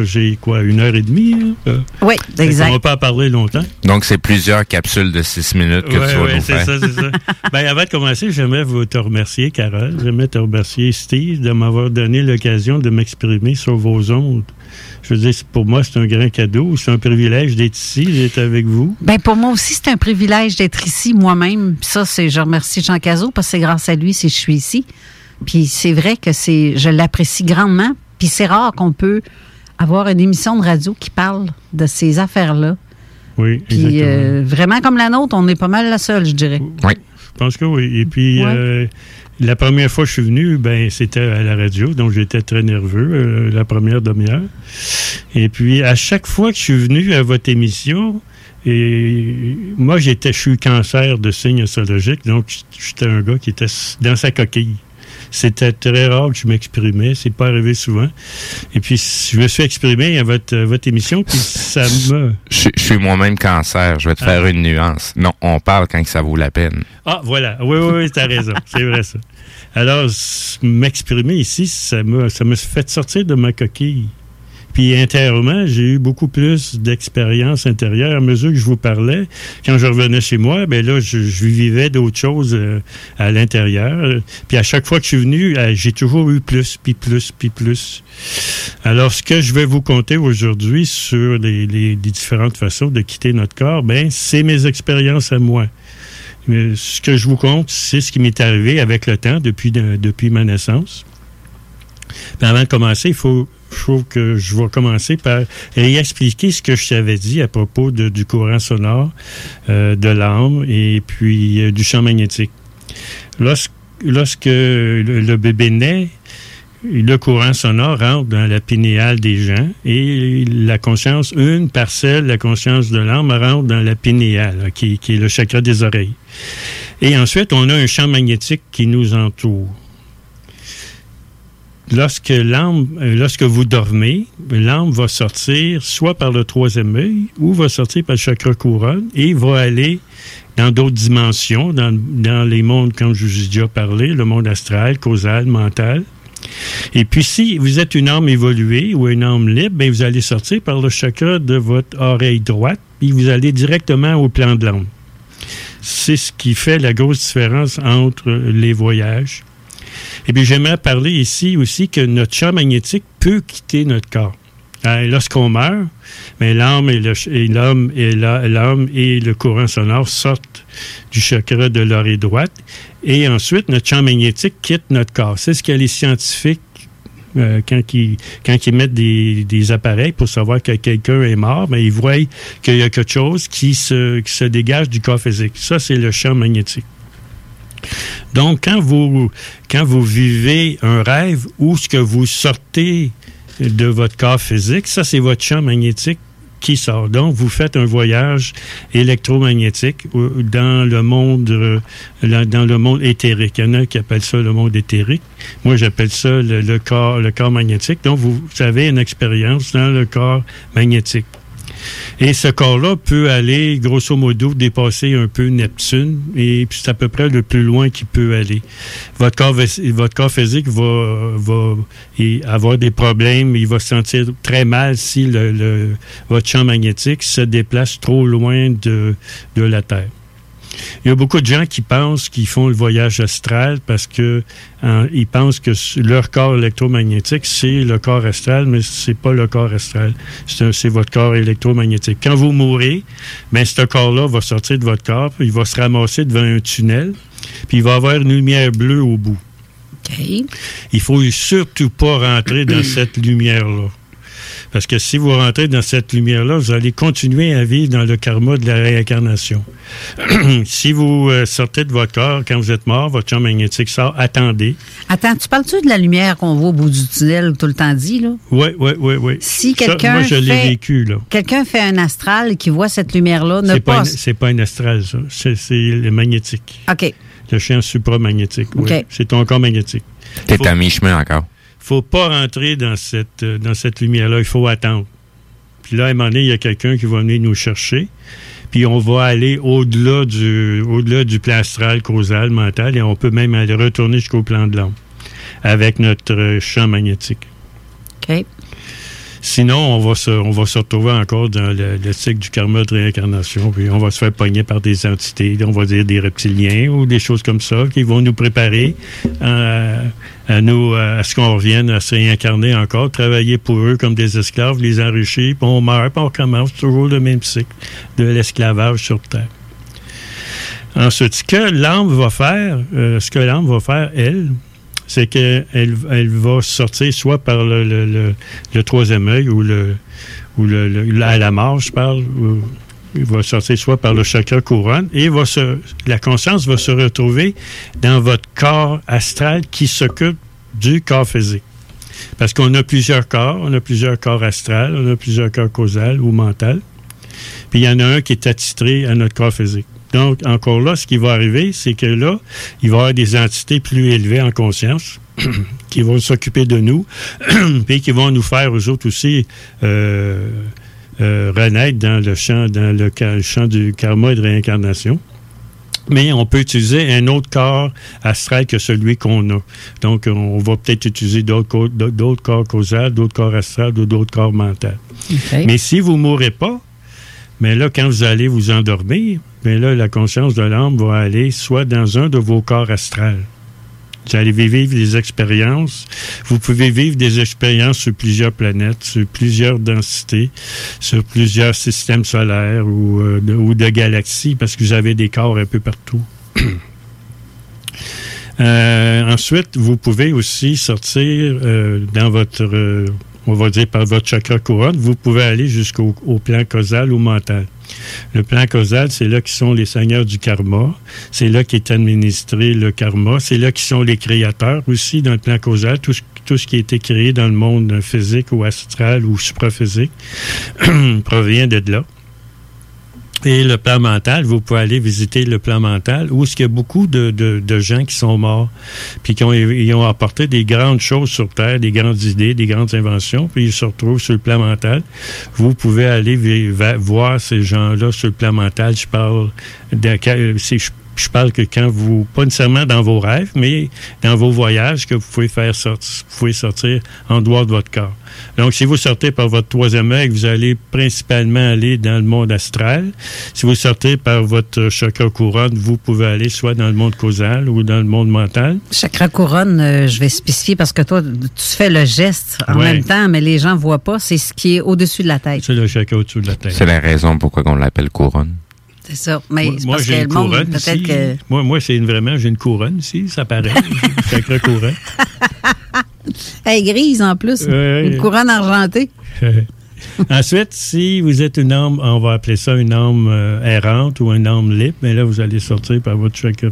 j'ai quoi, une heure et demie? hein? Euh, Oui, exact. qu'on va pas parler longtemps. Donc, c'est plusieurs capsules de six minutes que Ouais, tu vas ouais, nous c'est faire. ça, c'est ça. ben, avant de commencer, j'aimerais vous te remercier, Carole. J'aimerais te remercier, Steve, de m'avoir donné l'occasion de m'exprimer sur vos ondes. Je veux dire, pour moi, c'est un grand cadeau. C'est un privilège d'être ici, d'être avec vous. Ben pour moi aussi, c'est un privilège d'être ici moi-même. Puis ça, c'est je remercie Jean Cazot parce que c'est grâce à lui si je suis ici. Puis c'est vrai que c'est je l'apprécie grandement. Puis c'est rare qu'on peut avoir une émission de radio qui parle de ces affaires-là. Oui, Puis exactement. euh, vraiment comme la nôtre, on est pas mal la seule, je dirais. Oui. Je pense que oui. Et puis, Ouais. euh, la première fois que je suis venu, ben, c'était à la radio, donc j'étais très nerveux euh, la première demi-heure. Et puis, à chaque fois que je suis venu à votre émission, et moi, j'étais, je suis cancer de signes astrologiques, donc j'étais un gars qui était dans sa coquille. C'était très rare que je m'exprimais, c'est pas arrivé souvent. Et puis, je me suis exprimé à votre, à votre émission, puis ça me... Je, je suis moi-même cancer. Je vais te faire une nuance. Non, on parle quand ça vaut la peine. Ah, voilà. Oui, oui, oui, t'as raison. C'est vrai, ça. Alors, m'exprimer ici, ça me, ça me fait sortir de ma coquille. Puis, intérieurement, j'ai eu beaucoup plus d'expérience intérieure à mesure que je vous parlais. Quand je revenais chez moi, ben là, je, vivais d'autres choses euh, à l'intérieur. Puis, à chaque fois que je suis venu, euh, j'ai toujours eu plus, puis plus, puis plus. Alors, ce que je vais vous conter aujourd'hui sur les, différentes façons de quitter notre corps, ben, c'est mes expériences à moi. Mais ce que je vous compte, c'est ce qui m'est arrivé avec le temps depuis, de- depuis ma naissance. Puis avant de commencer, il faut, faut que je vais commencer par réexpliquer ce que je t'avais dit à propos du courant sonore, euh, de l'âme et puis euh, du champ magnétique. Lorsque, le, bébé naît, le courant sonore rentre dans la pinéale des gens et la conscience, une parcelle, la conscience de l'âme rentre dans la pinéale, qui est le chakra des oreilles. Et ensuite, on a un champ magnétique qui nous entoure. Lorsque l'âme, euh, lorsque vous dormez, l'âme va sortir soit par le troisième œil ou va sortir par le chakra couronne et va aller dans d'autres dimensions, dans, dans les mondes, comme je vous ai déjà parlé, le monde astral, causal, mental. Et puis, si vous êtes une âme évoluée ou une âme libre, ben, vous allez sortir par le chakra de votre oreille droite, puis vous allez directement au plan de l'âme. C'est ce qui fait la grosse différence entre les voyages. Et puis, j'aimerais parler ici aussi que notre champ magnétique peut quitter notre corps. Euh, Lorsqu'on meurt, mais l'âme et ch- et l'homme et le courant sonore sortent du chakra de l'oreille droite et ensuite notre champ magnétique quitte notre corps. C'est ce que les scientifiques euh, quand ils mettent des, appareils pour savoir que quelqu'un est mort, ben, ils voient qu'il y a quelque chose qui se qui se dégage du corps physique. Ça c'est le champ magnétique. Donc, quand vous, vivez un rêve ou ce que vous sortez de votre corps physique, ça, c'est votre champ magnétique qui sort. Donc, vous faites un voyage électromagnétique dans le monde, euh, dans éthérique. Il y en a qui appellent ça le monde éthérique. Moi, j'appelle ça le, le corps, le corps magnétique. Donc, vous avez une expérience dans le corps magnétique. Et ce corps-là peut aller, grosso modo, dépasser un peu Neptune, et c'est à peu près le plus loin qu'il peut aller. Votre corps, physique va, avoir des problèmes, il va se sentir très mal si votre champ magnétique se déplace trop loin de la Terre. Il y a beaucoup de gens qui pensent qu'ils font le voyage astral parce que hein, ils pensent que leur corps électromagnétique, c'est le corps astral, mais c'est pas le corps astral. C'est votre corps électromagnétique. Quand vous mourrez, ben, ce corps-là va sortir de votre corps, puis il va se ramasser devant un tunnel, puis il va avoir une lumière bleue au bout. Il faut surtout pas rentrer dans cette lumière-là. Parce que si vous rentrez dans cette lumière-là, vous allez continuer à vivre dans le karma de la réincarnation. si vous euh, sortez de votre corps quand vous êtes mort, votre champ magnétique sort, attendez. Attends, tu parles-tu de la lumière qu'on voit au bout du tunnel tout le temps dit, là? Oui, oui, oui, oui. Si quelqu'un Moi, je l'ai fait- vécu, là. Quelqu'un fait un astral qui voit cette lumière-là, ne C'est pas, c'est pas un astral, ça. C'est le magnétique. OK. Le champ supramagnétique. oui. OK. C'est ton corps magnétique. T'es Faut- à mi-chemin encore. Faut pas rentrer dans cette, euh, dans cette lumière-là. Il faut attendre. Puis là, à un moment donné, il y a quelqu'un qui va venir nous chercher. Puis on va aller au-delà du, au-delà du plan astral, causal, mental, et on peut même aller retourner jusqu'au plan de l'âme avec notre euh, champ magnétique. OK. Sinon, on va se, on va se retrouver encore dans le, le cycle du karma de réincarnation, puis on va se faire pogner par des entités, on va dire des reptiliens ou des choses comme ça, qui vont nous préparer à, nous, à ce qu'on revienne à se réincarner encore, travailler pour eux comme des esclaves, les enrichir, puis on meurt, puis on commence toujours le même cycle de l'esclavage sur Terre. Ensuite, ce que l'âme va faire, euh, ce que l'âme va faire, elle, c'est qu'elle elle va sortir soit par le, troisième œil ou le ou le, la mort, je parle, ou- il va sortir soit par le chakra couronne et la conscience va se retrouver dans votre corps astral qui s'occupe du corps physique. Parce qu'on a plusieurs corps, on a plusieurs corps astral, on a plusieurs corps causal ou mental. Puis il y en a un qui est attitré à notre corps physique. Donc, encore là, ce qui va arriver, c'est que là, il va y avoir des entités plus élevées en conscience qui vont s'occuper de nous, puis qui vont nous faire, eux autres aussi, euh, euh, renaître dans le champ, dans le champ du karma et de réincarnation. Mais on peut utiliser un autre corps astral que celui qu'on a. Donc, on va peut-être utiliser d'autres co- d'autres corps causaux, d'autres corps astrales ou d'autres corps mentaux. Mais si vous ne mourrez pas, mais là, quand vous allez vous endormir, mais là, la conscience de l'âme va aller soit dans un de vos corps astrales. Vous allez vivre des expériences. Vous pouvez vivre des expériences sur plusieurs planètes, sur plusieurs densités, sur plusieurs systèmes solaires ou, euh, de, ou galaxies, parce que vous avez des corps un peu partout. Euh, ensuite, vous pouvez aussi sortir euh, dans votre, on va dire par votre chakra couronne, vous pouvez aller jusqu'au au plan causal ou mental. Le plan causal, c'est là qui sont les seigneurs du karma. C'est là qui est administré le karma. C'est là qui sont les créateurs aussi dans le plan causal. Tout ce, tout ce qui a été créé dans le monde physique ou astral ou supraphysique provient de là. Et le plan mental, vous pouvez aller visiter le plan mental où il y a beaucoup de, de- de gens qui sont morts, puis qui ont, ils ont apporté des grandes choses sur Terre, des grandes idées, des grandes inventions, puis ils se retrouvent sur le plan mental. Vous pouvez aller voir ces gens-là sur le plan mental. Je parle de, c'est- je, je parle que quand vous, pas nécessairement dans vos rêves, mais dans vos voyages que vous pouvez faire sortir, vous pouvez sortir en dehors de votre corps. Donc, si vous sortez par votre troisième œil, vous allez principalement aller dans le monde astral. Si vous sortez par votre chakra couronne, vous pouvez aller soit dans le monde causal ou dans le monde mental. Chakra couronne, euh, je vais spécifier parce que toi, tu fais le geste en Ouais. même temps, mais les gens ne voient pas. C'est ce qui est au-dessus de la tête. C'est le chakra au-dessus de la tête. C'est la raison pourquoi on l'appelle couronne. C'est ça. Mais Moi, j'ai une monde, couronne ici. que. Moi, moi c'est vraiment, j'ai une couronne ici, ça paraît. chakra couronne. Elle est grise en plus. Une couronne argentée. Ensuite, si vous êtes une âme, on va appeler ça une âme euh, errante ou une âme libre, mais là, vous allez sortir par votre chakra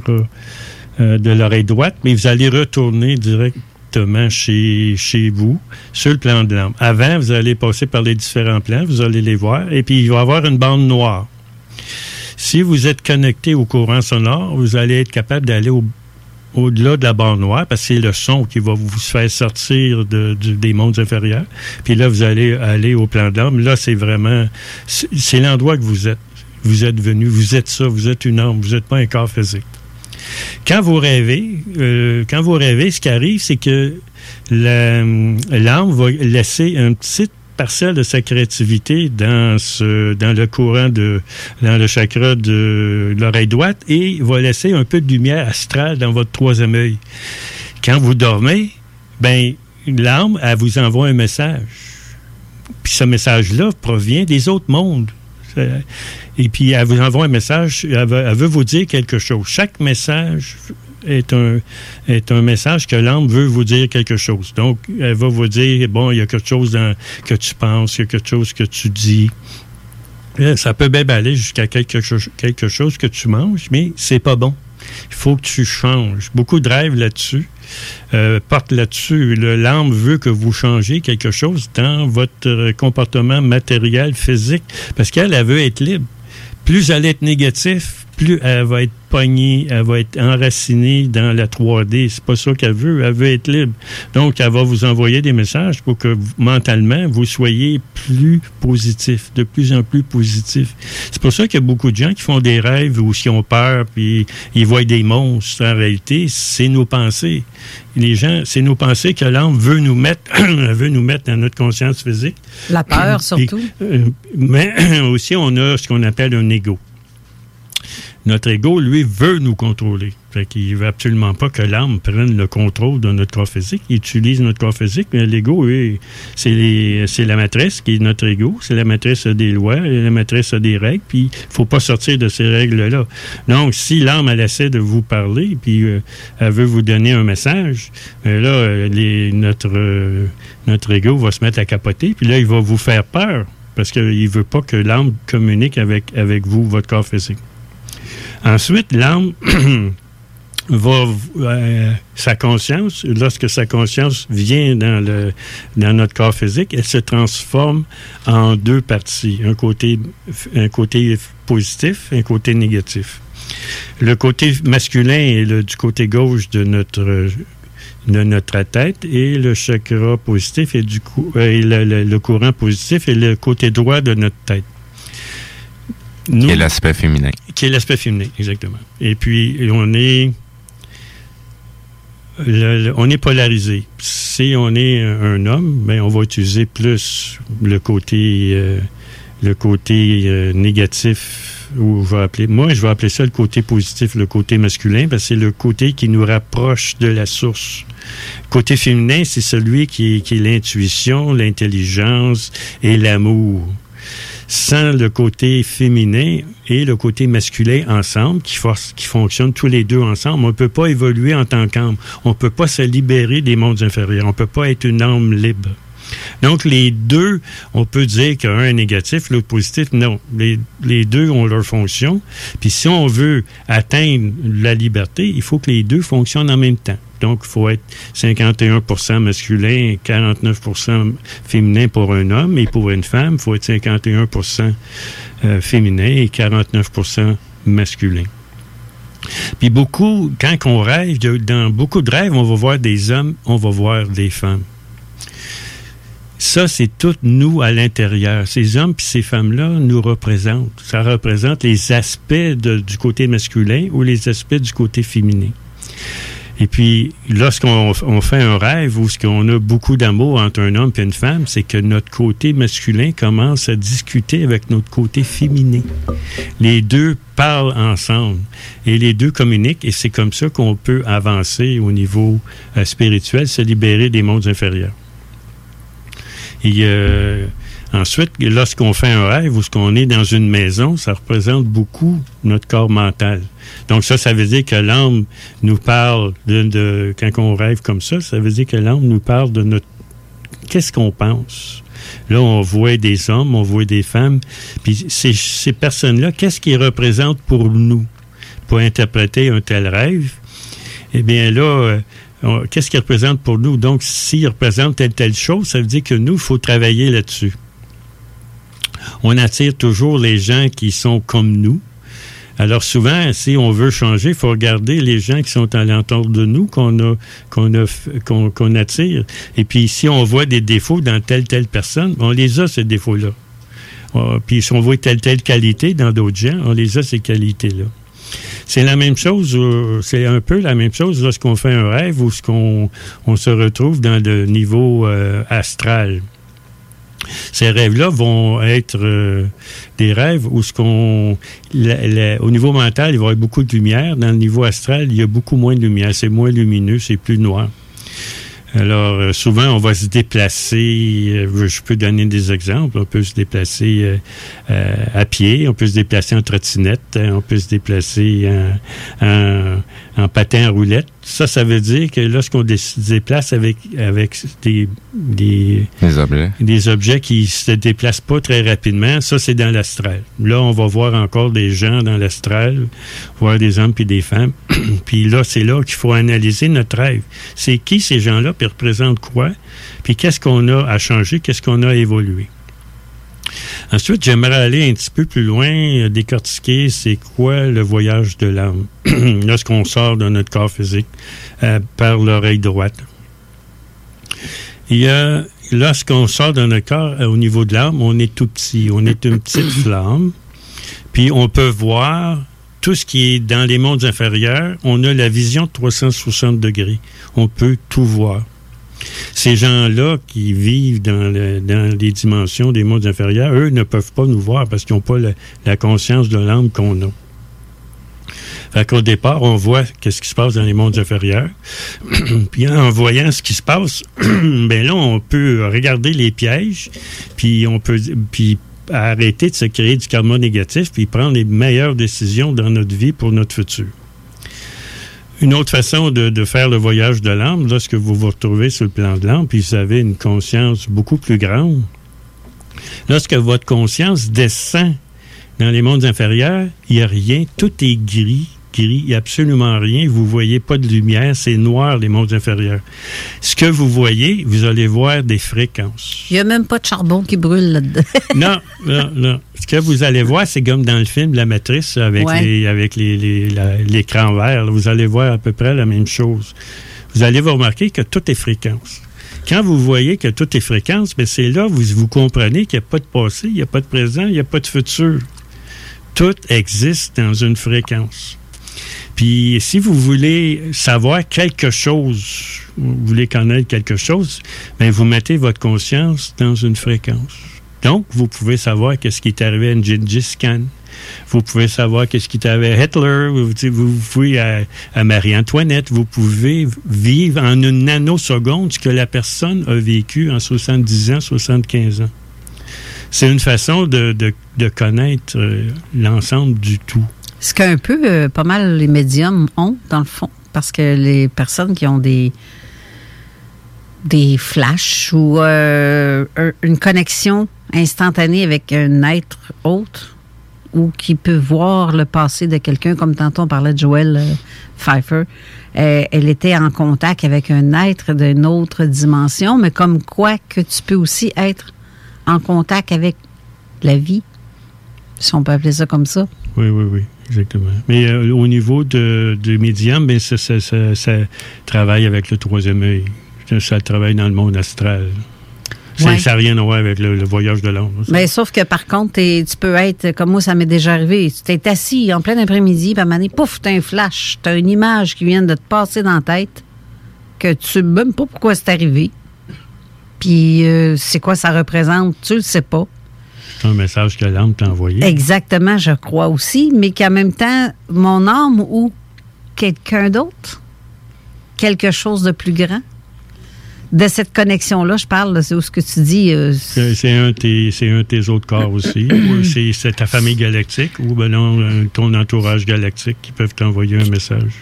euh, de l'oreille droite, mais vous allez retourner directement chez, chez vous, sur le plan de l'âme. Avant, vous allez passer par les différents plans, vous allez les voir, et puis il va y avoir une bande noire. Si vous êtes connecté au courant sonore, vous allez être capable d'aller au au-delà de la barre noire, parce que c'est le son qui va vous faire sortir de- des mondes inférieurs. Puis là, vous allez aller au plan de l'âme. Là, c'est vraiment... C'est l'endroit que vous êtes. Vous êtes venu, vous êtes ça, vous êtes une âme, vous n'êtes pas un corps physique. Quand vous rêvez, euh, quand vous rêvez, ce qui arrive, c'est que l'âme va laisser une petite parcelle de sa créativité dans le courant de, dans le chakra de l'oreille droite et va laisser un peu de lumière astrale dans votre troisième œil. Quand vous dormez, ben, l'âme, elle vous envoie un message. Puis ce message-là provient des autres mondes. Et puis, elle vous envoie un message, elle veut vous dire quelque chose. Chaque message est un, est un message que l'âme veut vous dire quelque chose. Donc, elle va vous dire, bon, il y a quelque chose que tu penses, il y a quelque chose que tu dis. Euh, Ça peut même aller jusqu'à quelque, chose- quelque chose que tu manges, mais c'est pas bon. Il faut que tu changes. Beaucoup de rêves là-dessus. euh, portent là-dessus. L'âme veut que vous changiez quelque chose dans votre comportement matériel, physique, parce qu'elle, elle veut être libre. Plus elle est négatif, plus elle va être pognée, elle va être enracinée dans la 3D. C'est pas ça qu'elle veut. Elle veut être libre. Donc, elle va vous envoyer des messages pour que mentalement, vous soyez plus positif, de plus en plus positif. C'est pour ça qu'il y a beaucoup de gens qui font des rêves ou qui ont peur, puis ils voient des monstres. En réalité, c'est nos pensées. Les gens, c'est nos pensées que l'âme veut nous mettre, veut nous mettre dans notre conscience physique. La peur, surtout. Euh, mais aussi, on a ce qu'on appelle un ego. Notre ego, lui, veut nous contrôler. Fait qu'il veut absolument pas que l'âme prenne le contrôle de notre corps physique. Il utilise notre corps physique, mais l'ego, c'est la matrice qui est notre ego. C'est la matrice des lois, la matrice des règles, puis il faut pas sortir de ces règles-là. Donc, si l'âme, elle essaie de vous parler, puis euh, elle veut vous donner un message, euh, là, notre, euh, notre ego va se mettre à capoter, puis là, il va vous faire peur, parce qu'il veut pas que l'âme communique avec, avec vous, votre corps physique. Ensuite, l'âme va euh, sa conscience, lorsque sa conscience vient dans le dans notre corps physique, elle se transforme en deux parties, un côté un côté positif, un côté négatif. Le côté masculin est du côté gauche de notre de notre tête et le chakra positif est du cou- euh, et le courant positif est le côté droit de notre tête. Nous- Qui est l'aspect féminin. qui est l'aspect féminin, exactement. Et puis, on est. le- le- on est polarisé. Si on est un homme, ben, on va utiliser plus le côté, euh, le côté euh, négatif, ou je vais appeler, moi, je vais appeler ça le côté positif, le côté masculin, parce que c'est le côté qui nous rapproche de la source. Côté féminin, c'est celui qui est l'intuition, l'intelligence et l'amour sans le côté féminin et le côté masculin ensemble, qui, force, qui fonctionnent tous les deux ensemble, on ne peut pas évoluer en tant qu'âme. On ne peut pas se libérer des mondes inférieurs. On ne peut pas être une âme libre. Donc, les deux, on peut dire qu'un est négatif, l'autre positif, non. Les, les deux ont leur fonction. Puis, si on veut atteindre la liberté, il faut que les deux fonctionnent en même temps. Donc, il faut être 51% masculin et 49% féminin pour un homme. Et pour une femme, il faut être 51% euh, féminin et 49% masculin. Puis beaucoup, quand on rêve, dans beaucoup de rêves, on va voir des hommes, on va voir des femmes. Ça, c'est tout nous à l'intérieur. Ces hommes puis ces femmes-là nous représentent. Ça représente les aspects du côté masculin ou les aspects du côté féminin. Et puis, lorsqu'on on fait un rêve où ce qu'on a beaucoup d'amour entre un homme et une femme, c'est que notre côté masculin commence à discuter avec notre côté féminin. Les deux parlent ensemble et les deux communiquent et c'est comme ça qu'on peut avancer au niveau euh, spirituel, se libérer des mondes inférieurs. Et euh, ensuite, lorsqu'on fait un rêve ou ce qu'on est dans une maison, ça représente beaucoup notre corps mental. Donc ça, ça veut dire que l'âme nous parle de, quand on rêve comme ça, ça veut dire que l'âme nous parle de notre qu'est-ce qu'on pense. Là, on voit des hommes, on voit des femmes, puis ces, personnes-là, qu'est-ce qu'ils représentent pour nous, pour interpréter un tel rêve? Eh bien là, euh, qu'est-ce qu'ils représentent pour nous? Donc, s'ils représentent telle, telle chose, ça veut dire que nous, il faut travailler là-dessus. On attire toujours les gens qui sont comme nous. Alors souvent, si on veut changer, il faut regarder les gens qui sont à l'entour de nous, qu'on a, qu'on attire. Et puis si on voit des défauts dans telle telle personne, on les a ces défauts-là. Ah, puis si on voit telle telle qualité dans d'autres gens, on les a ces qualités-là. C'est la même chose, euh, c'est un peu la même chose lorsqu'on fait un rêve ou ce qu'on on se retrouve dans le niveau euh, astral. Ces rêves-là vont être euh, des rêves où ce qu'on, au niveau mental, il va y avoir beaucoup de lumière. Dans le niveau astral, il y a beaucoup moins de lumière. C'est moins lumineux, c'est plus noir. Alors, euh, souvent, on va se déplacer. euh, je peux donner des exemples. On peut se déplacer à pied, on peut se déplacer en trottinette, hein, on peut se déplacer en, en- en patin à roulette. Ça, ça veut dire que lorsqu'on se déplace avec, avec des, des, objets. des objets qui se déplacent pas très rapidement, ça, c'est dans l'astral. Là, on va voir encore des gens dans l'astral, voir des hommes puis des femmes. puis là, c'est là qu'il faut analyser notre rêve. C'est qui ces gens-là, puis ils représentent quoi, puis qu'est-ce qu'on a à changer, qu'est-ce qu'on a à évoluer? Ensuite, j'aimerais aller un petit peu plus loin, euh, décortiquer c'est quoi le voyage de l'âme lorsqu'on sort de notre corps physique euh, par l'oreille droite. Il y a, lorsqu'on sort de notre corps euh, au niveau de l'âme, on est tout petit, on est une petite flamme, puis on peut voir tout ce qui est dans les mondes inférieurs. On a la vision de 360 degrés. On peut tout voir. Ces gens-là qui vivent dans, le- dans les dimensions des mondes inférieurs, eux ne peuvent pas nous voir parce qu'ils n'ont pas la, conscience de l'âme qu'on a. Fait qu'au départ, on voit qu'est-ce qui se passe dans les mondes inférieurs. puis en voyant ce qui se passe, ben là, on peut regarder les pièges, puis on peut puis arrêter de se créer du karma négatif, puis prendre les meilleures décisions dans notre vie pour notre futur. Une autre façon de, faire le voyage de l'âme, lorsque vous vous retrouvez sur le plan de l'âme, puis vous avez une conscience beaucoup plus grande, lorsque votre conscience descend dans les mondes inférieurs, il n'y a rien, tout est gris, gris, il n'y a absolument rien, vous voyez pas de lumière, c'est noir les mondes inférieurs. Ce que vous voyez, vous allez voir des fréquences. Il n'y a même pas de charbon qui brûle là-dedans. Non, non, non. Ce que vous allez voir, c'est comme dans le film La Matrice avec Ouais. les avec les- l'écran vert. Vous allez voir à peu près la même chose. Vous allez vous remarquer que tout est fréquence. Quand vous voyez que tout est fréquence, ben c'est là que vous, vous comprenez qu'il n'y a pas de passé, il n'y a pas de présent, il n'y a pas de futur. Tout existe dans une fréquence. Puis si vous voulez savoir quelque chose, vous voulez connaître quelque chose, ben vous mettez votre conscience dans une fréquence. Donc, vous pouvez savoir qu'est-ce qui est arrivé à Gengis. Vous pouvez savoir qu'est-ce qui est arrivé à Hitler. Vous, vous pouvez à, à Marie-Antoinette. Vous pouvez vivre en une nanoseconde ce que la personne a vécu en 70 ans, 75 ans. C'est une façon de, de- de connaître euh, l'ensemble du tout. Ce qu'un peu, euh, pas mal les médiums ont, dans le fond, parce que les personnes qui ont des des flashs ou euh, un- une connexion instantanée avec un être autre ou qui peut voir le passé de quelqu'un, comme tantôt on parlait de Joël euh, Pfeiffer, elle était en contact avec un être d'une autre dimension, mais comme quoi que tu peux aussi être en contact avec la vie, si on peut appeler ça comme ça. Oui, oui, oui, exactement. Mais euh, au niveau de, du médium, ben, ça, ça- ça- ça travaille avec le troisième œil. Ça, travaille dans le monde astral. Ça n'a rien à voir avec le, le voyage de l'âme. Mais sauf que par contre, tu peux être, comme moi, ça m'est déjà arrivé. Tu t'es assis en plein après-midi, puis à un moment donné, pouf, t'as un flash, t'as une image qui vient de te passer dans la tête, que tu sais même pas pourquoi c'est arrivé. Puis euh, c'est quoi ça représente, tu le sais pas. C'est un message que l'âme t'a envoyé. Exactement, je crois aussi, mais qu'en même temps, mon âme ou quelqu'un d'autre, quelque chose de plus grand, de cette connexion-là, je parle, c'est ce que tu dis. euh, C'est un, de tes- c'est un de tes autres corps aussi. C'est ta famille galactique ou ben non, ton entourage galactique qui peuvent t'envoyer un message.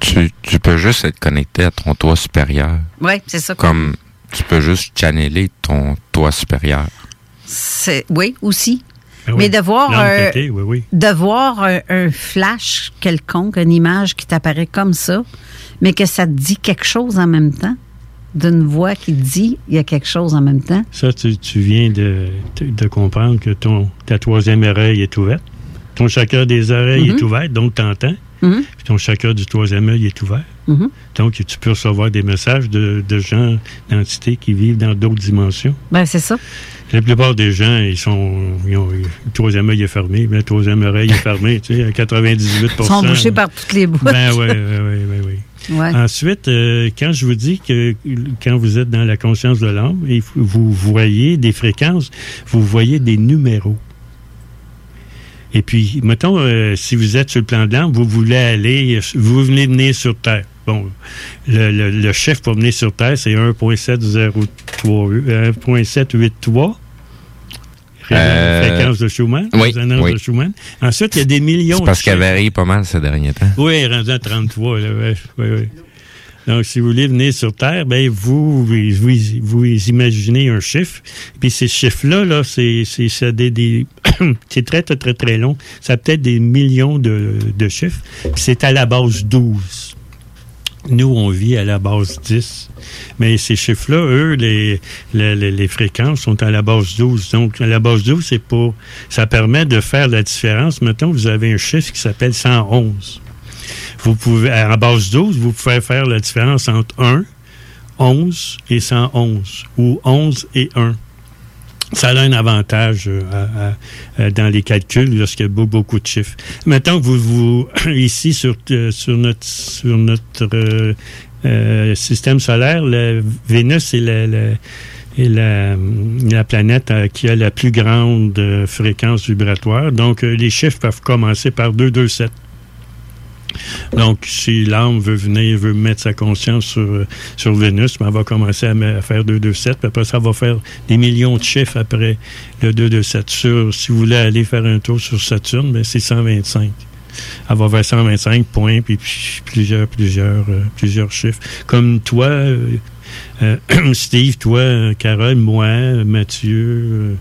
Tu, tu peux juste être connecté à ton toit supérieur. Oui, c'est ça. Comme tu peux juste channeler ton toit supérieur. Oui, aussi. Ben oui. Mais de voir, L'âme euh, côté, oui, oui. de voir un, un flash quelconque, une image qui t'apparaît comme ça, mais que ça te dit quelque chose en même temps, d'une voix qui te dit il y a quelque chose en même temps. Ça, tu, tu viens de, de comprendre que ton, ta troisième oreille est ouverte. Ton chakra des oreilles Mhm. est ouvert, donc tu entends. Mhm. Puis ton chakra du troisième œil est ouvert. Mhm. Donc, tu peux recevoir des messages de, de gens, d'entités qui vivent dans d'autres dimensions. Ben, c'est ça. La plupart des gens, ils sont. ils ont- le troisième œil est fermé, mais la troisième oreille est fermée, tu sais, à 98 Ils sont bouchés par toutes les bouches. Ben oui, oui, oui, oui. Ouais. Ensuite, euh, quand je vous dis que quand vous êtes dans la conscience de l'âme et vous voyez des fréquences, vous voyez des numéros. Et puis, mettons, euh, si vous êtes sur le plan de l'âme, vous voulez aller, vous venez venir sur Terre. Bon, le, le, le chef pour venir sur Terre, c'est 1.703, euh, 1.783. Euh, Fréquence de Schumann, oui, oui. de Schumann. Ensuite, il y a des millions C'est parce de qu'elle varie pas mal ces derniers temps. Oui, rendu à 33. Là, ouais, ouais. Donc, si vous voulez venir sur Terre, ben vous, vous, vous, vous imaginez un chiffre. Puis ces chiffres-là, là, c'est des, des c'est très, très, très, très long. Ça a peut-être des millions de, de chiffres. C'est à la base 12. Nous, on vit à la base 10. Mais ces chiffres-là, eux, les, les, les- fréquences sont à la base 12. Donc, à la base 12, c'est pour. Ça permet de faire la différence. Mettons, vous avez un chiffre qui s'appelle 111. Vous pouvez, à la base 12, vous pouvez faire la différence entre 1, 11 et 111, ou 11 et 1. Ça a un avantage euh, à- dans les calculs lorsqu'il y a beau- beaucoup de chiffres. Maintenant vous, vous ici sur, euh, sur notre, sur notre euh, euh, système solaire, la Vénus est la, la- est la, la planète euh, qui a la plus grande euh, fréquence vibratoire. Donc, euh, les chiffres peuvent commencer par 227. Donc, si l'âme veut venir, veut mettre sa conscience sur, euh, sur Vénus, ben, elle va commencer à, faire 227, puis après ça, elle va faire des millions de chiffres après le 227. Sur, si vous voulez aller faire un tour sur Saturne, ben, c'est 125. Elle va vers 125 points, puis plusieurs, plusieurs, euh, plusieurs chiffres. Comme toi, euh, Steve, toi, Carole, moi, Mathieu,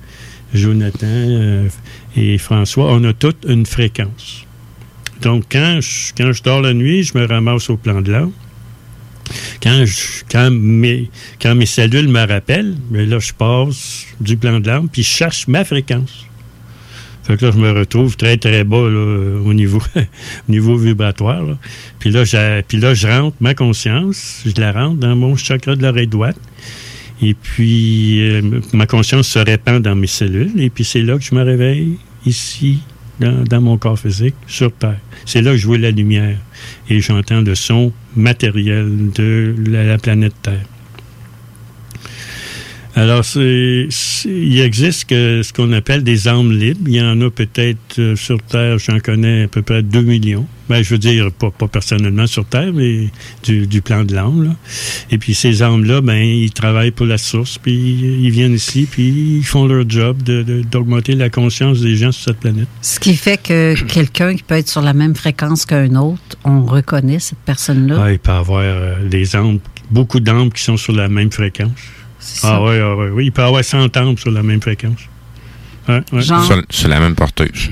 Jonathan et François, on a toutes une fréquence. Donc, quand je, quand je dors la nuit, je me ramasse au plan de l'âme. Quand, mes, cellules me rappellent, ben là, je passe du plan de l'âme, puis je cherche ma fréquence. Fait que là, je me retrouve très, très bas au, niveau, au niveau vibratoire. Puis, là, puis là, je rentre ma conscience, je la rentre dans mon chakra de l'oreille droite. Et puis, euh, ma conscience se répand dans mes cellules. Et puis, c'est là que je me réveille, ici, dans, mon corps physique, sur Terre. C'est là que je vois la lumière. Et j'entends le son matériel de la planète Terre. Alors, c'est, il existe que, ce qu'on appelle des âmes libres. Il y en a peut-être euh, sur Terre, j'en connais à peu près 2 millions. Ben, je veux dire, pas, pas personnellement sur Terre, mais du, du plan de l'âme. Et puis ces âmes-là, ben, ils travaillent pour la source, puis ils viennent ici, puis ils font leur job de- de- d'augmenter la conscience des gens sur cette planète. Ce qui fait que quelqu'un qui peut être sur la même fréquence qu'un autre, on reconnaît cette personne-là. Ah, il peut avoir euh, des âmes, beaucoup d'âmes qui sont sur la même fréquence. Ça. Ah oui, ah ouais, oui. Il peut y avoir 100 âmes sur la même fréquence. Ouais, ouais. Genre? Sur, sur la même porteuse.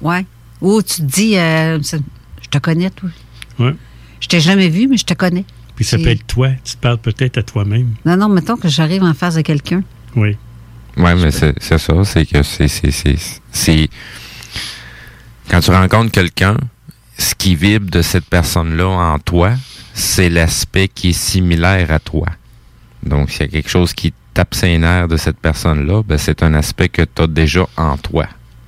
Ouais. Ou tu te dis, euh, je te connais, toi. Ouais. Je t'ai jamais vu, mais je te connais. Puis ça peut être toi. Tu te parles peut-être à toi-même. Non, non, mettons que j'arrive en face de quelqu'un. Oui. Oui, mais c'est c'est ça, c'est que c'est- c'est- c'est- c'est... Quand tu rencontres quelqu'un, ce qui vibre de cette personne-là en toi, c'est l'aspect qui est similaire à toi. Donc, s'il y a quelque chose qui tape ses nerfs de cette personne-là, ben, c'est un aspect que tu as déjà en toi.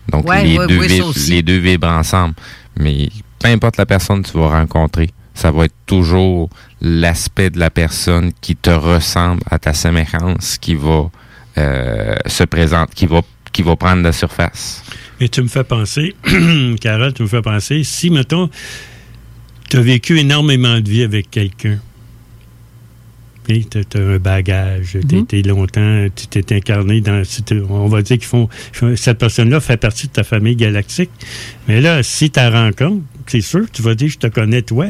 Donc, Ouais, les, ouais, deux ouais, vibrent, les deux vibrent ensemble. Mais peu importe la personne que tu vas rencontrer, ça va être toujours l'aspect de la personne qui te ressemble à ta séméchance qui va euh, se présenter, qui va, qui va prendre la surface. Et tu me fais penser, Carole, tu me fais penser, si, mettons, tu as vécu énormément de vie avec quelqu'un, tu as, un bagage, tu Mhm. été longtemps, tu t'es incarné dans. On va dire qu'ils font. Cette personne-là fait partie de ta famille galactique. Mais là, si tu la rencontres, c'est sûr, tu vas dire Je te connais, toi.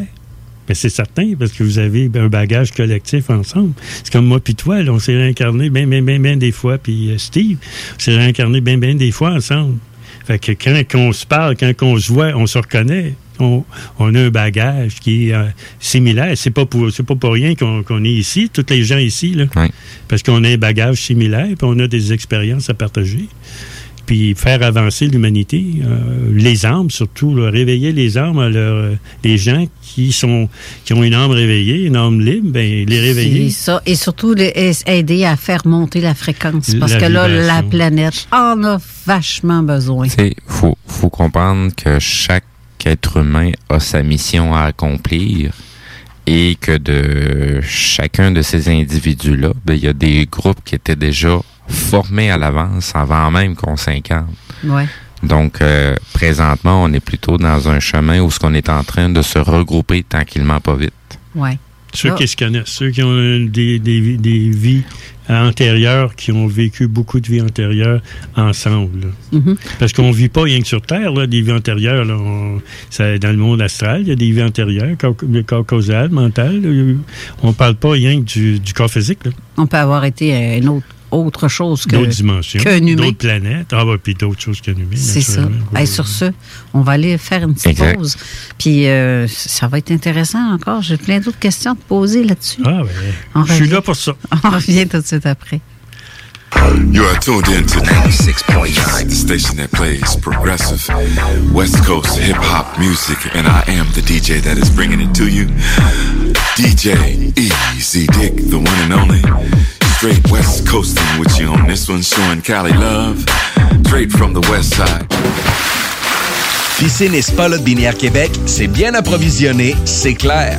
Mais c'est certain, parce que vous avez un bagage collectif ensemble. C'est comme moi puis toi, là, on s'est réincarné bien, bien, bien, bien des fois. Puis euh, Steve, on s'est réincarné bien, bien des fois ensemble. Fait que quand on se parle, quand on se voit, on se reconnaît. On, on a un bagage qui est euh, similaire. C'est pas pour c'est pas pour rien qu'on est ici, tous les gens ici, là. Parce qu'on a un bagage similaire, puis on a des expériences à partager. Puis faire avancer l'humanité, euh, les âmes surtout, là, réveiller les âmes, à leur, euh, les gens qui sont qui ont une âme réveillée, une âme libre, ben les réveiller. C'est ça. Et surtout, les- aider à faire monter la fréquence. Parce La que là, la planète en a vachement besoin. Faut, faut comprendre que chaque être humain a sa mission à accomplir et que de chacun de ces individus-là, ben, il y a des groupes qui étaient déjà formés à l'avance avant même qu'on s'incarne. Ouais. Donc, euh, présentement, on est plutôt dans un chemin où ce qu'on est en train de se regrouper tranquillement, pas vite. Ouais. Ceux Ah. qui se connaissent, ceux qui ont des, des, vi- des vies antérieures, qui ont vécu beaucoup de vies antérieures ensemble. Mhm. Parce qu'on vit pas rien que sur Terre, là, des vies antérieures. Là, On- ça- dans le monde astral, il y a des vies antérieures, le corps causal, mental. là. On parle pas rien que du, du corps physique. là. On peut avoir été euh, une autre, autre chose que, D'autres dimensions, qu'un humain. d'autres planètes. Ah, bah, puis d'autres choses qu'un humain. C'est ça. naturellement. Hey, sur ce, on va aller faire une petite Exact. pause. Puis euh, ça va être intéressant encore. J'ai plein d'autres questions à te poser là-dessus. Ah, ouais. On Je suis là pour ça. On revient tout de suite après. You are tuned in to 96.9, the station that plays progressive West Coast hip hop music, and I am the DJ that is bringing it to you. DJ Easy Dick, the one and only. Straight West Coasting with you on this one, showing Cali love. Straight from the West Side. Piscine et Spa Binière Québec, c'est bien approvisionné, c'est clair.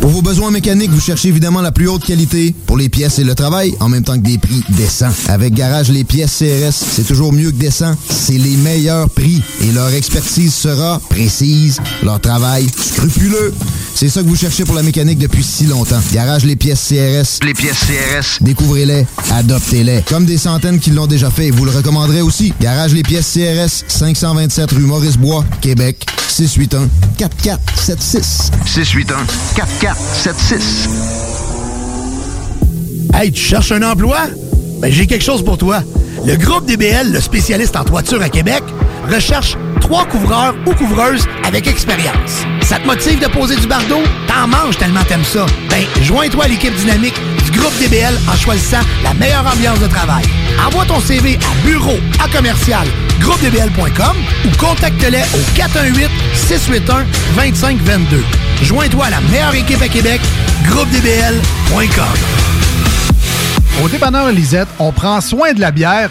Pour vos besoins mécaniques, vous cherchez évidemment la plus haute qualité pour les pièces et le travail, en même temps que des prix décents. Avec Garage Les Pièces CRS, c'est toujours mieux que décent. C'est les meilleurs prix et leur expertise sera précise, leur travail scrupuleux. C'est ça que vous cherchez pour la mécanique depuis si longtemps. Garage Les Pièces CRS. Les pièces CRS. Découvrez-les, adoptez-les. Comme des centaines qui l'ont déjà fait vous le recommanderez aussi. Garage Les Pièces CRS, 527 rue Maurice-Bois, Québec, 681 4476. 681 4476. Hey, tu cherches un emploi? Ben, j'ai quelque chose pour toi. Le groupe DBL, le spécialiste en toiture à Québec, recherche trois couvreurs ou couvreuses avec expérience. Ça te motive de poser du bardeau? T'en manges tellement t'aimes ça. Ben, joins-toi à l'équipe dynamique groupe DBL en choisissant la meilleure ambiance de travail. Envoie ton CV à bureau à commercial groupedbl.com ou contacte-les au 418 681 2522. Joins-toi à la meilleure équipe à Québec, groupedbl.com. Au dépanneur Lisette, on prend soin de la bière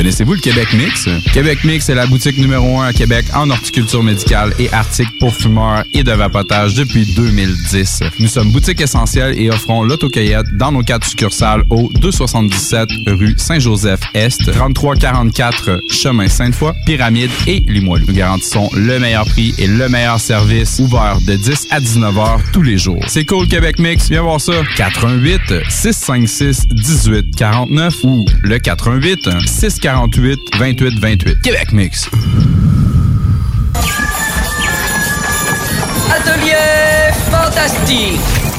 Connaissez-vous le Québec Mix? Québec Mix est la boutique numéro un à Québec en horticulture médicale et articles pour fumeurs et de vapotage depuis 2010. Nous sommes boutique essentielle et offrons l'autocueillette dans nos quatre succursales au 277 rue Saint-Joseph-Est, 3344 chemin Sainte-Foy, Pyramide et Limoilou. Nous garantissons le meilleur prix et le meilleur service ouvert de 10 à 19 heures tous les jours. C'est cool Québec Mix, viens voir ça. 88 656 18 49 ou le 88 648 28 28. Québec Mix. Atelier fantastique.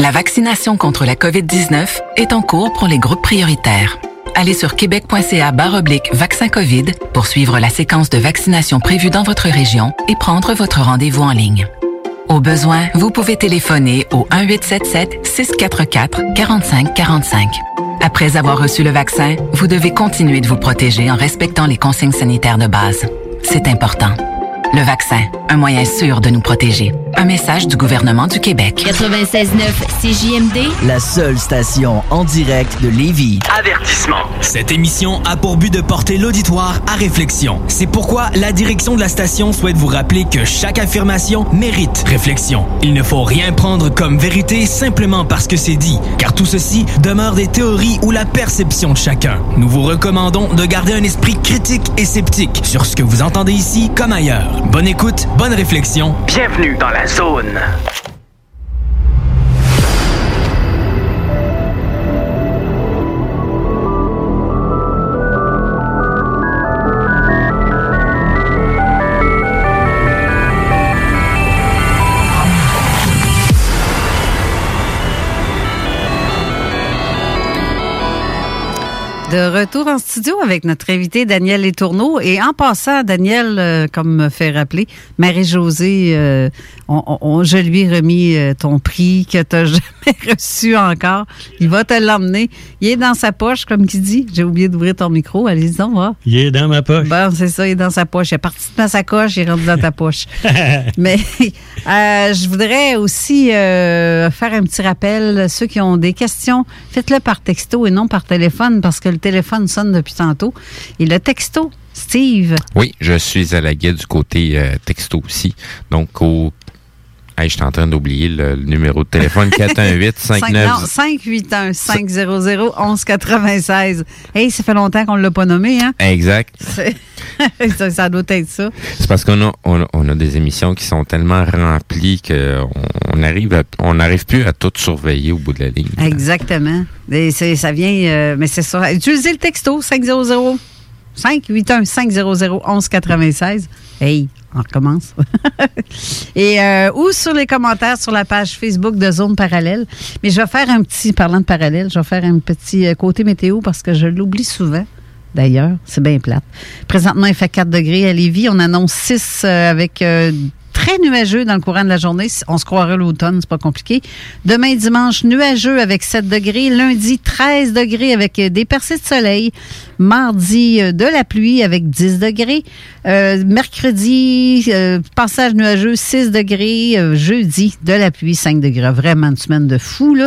La vaccination contre la COVID-19 est en cours pour les groupes prioritaires. Allez sur québec.ca oblique vaccin COVID pour suivre la séquence de vaccination prévue dans votre région et prendre votre rendez-vous en ligne. Au besoin, vous pouvez téléphoner au 1-877-644-4545. Après avoir reçu le vaccin, vous devez continuer de vous protéger en respectant les consignes sanitaires de base. C'est important. Le vaccin, un moyen sûr de nous protéger. Un message du gouvernement du Québec. 96.9 CJMD, La seule station en direct de Lévis. Avertissement. Cette émission a pour but de porter l'auditoire à réflexion. C'est pourquoi la direction de la station souhaite vous rappeler que chaque affirmation mérite réflexion. Il ne faut rien prendre comme vérité simplement parce que c'est dit, car tout ceci demeure des théories ou la perception de chacun. Nous vous recommandons de garder un esprit critique et sceptique sur ce que vous entendez ici comme ailleurs. Bonne écoute, bonne réflexion. Bienvenue dans la zone. De retour en studio avec notre invité Daniel Letourneau. Et en passant, Daniel, euh, comme me fait rappeler, Marie-Josée, euh, on, on- je lui ai remis euh, ton prix que tu n'as jamais reçu encore. Il va te l'emmener. Il est dans sa poche, comme qui dit. J'ai oublié d'ouvrir ton micro. Allez-y, donc, va. Il est dans ma poche. Bon, c'est ça, il est dans sa poche. Il est parti de ma sacoche, il est rendu dans ta poche. Mais je voudrais aussi faire un petit rappel. Ceux qui ont des questions, faites-le par texto et non par téléphone parce que le téléphone sonne depuis tantôt. Et le texto, Steve, Oui, je suis à la guide du côté euh, texto aussi. Donc, au. Hey, je suis en train d'oublier le, le numéro de téléphone 418 59 581 500 1196. Hey, ça fait longtemps qu'on ne l'a pas nommé, hein? Exact. Ça, ça doit être ça. C'est parce qu'on a, on a, on a des émissions qui sont tellement remplies qu'on on arrive à- on n'arrive plus à tout surveiller au bout de la ligne. Exactement. Et ça vient, euh, mais c'est ça. Utilisez le texto 500 581 500 1196. Hey, on recommence. Et euh, ou sur les commentaires sur la page Facebook de Zone Parallèle. Mais je vais faire un petit, parlant de parallèle, je vais faire un petit euh, côté météo parce que je l'oublie souvent. D'ailleurs, c'est bien plate. Présentement, il fait 4 degrés à Lévis. On annonce 6 euh, avec nuageux dans le courant de la journée. On se croirait l'automne, c'est pas compliqué. Demain, dimanche, nuageux avec 7 degrés. Lundi, 13 degrés avec euh, des percées de soleil. Mardi, euh, de la pluie avec 10 degrés. Euh, mercredi, passage nuageux, 6 degrés. Jeudi, de la pluie, 5 degrés. Vraiment une semaine de fou, là.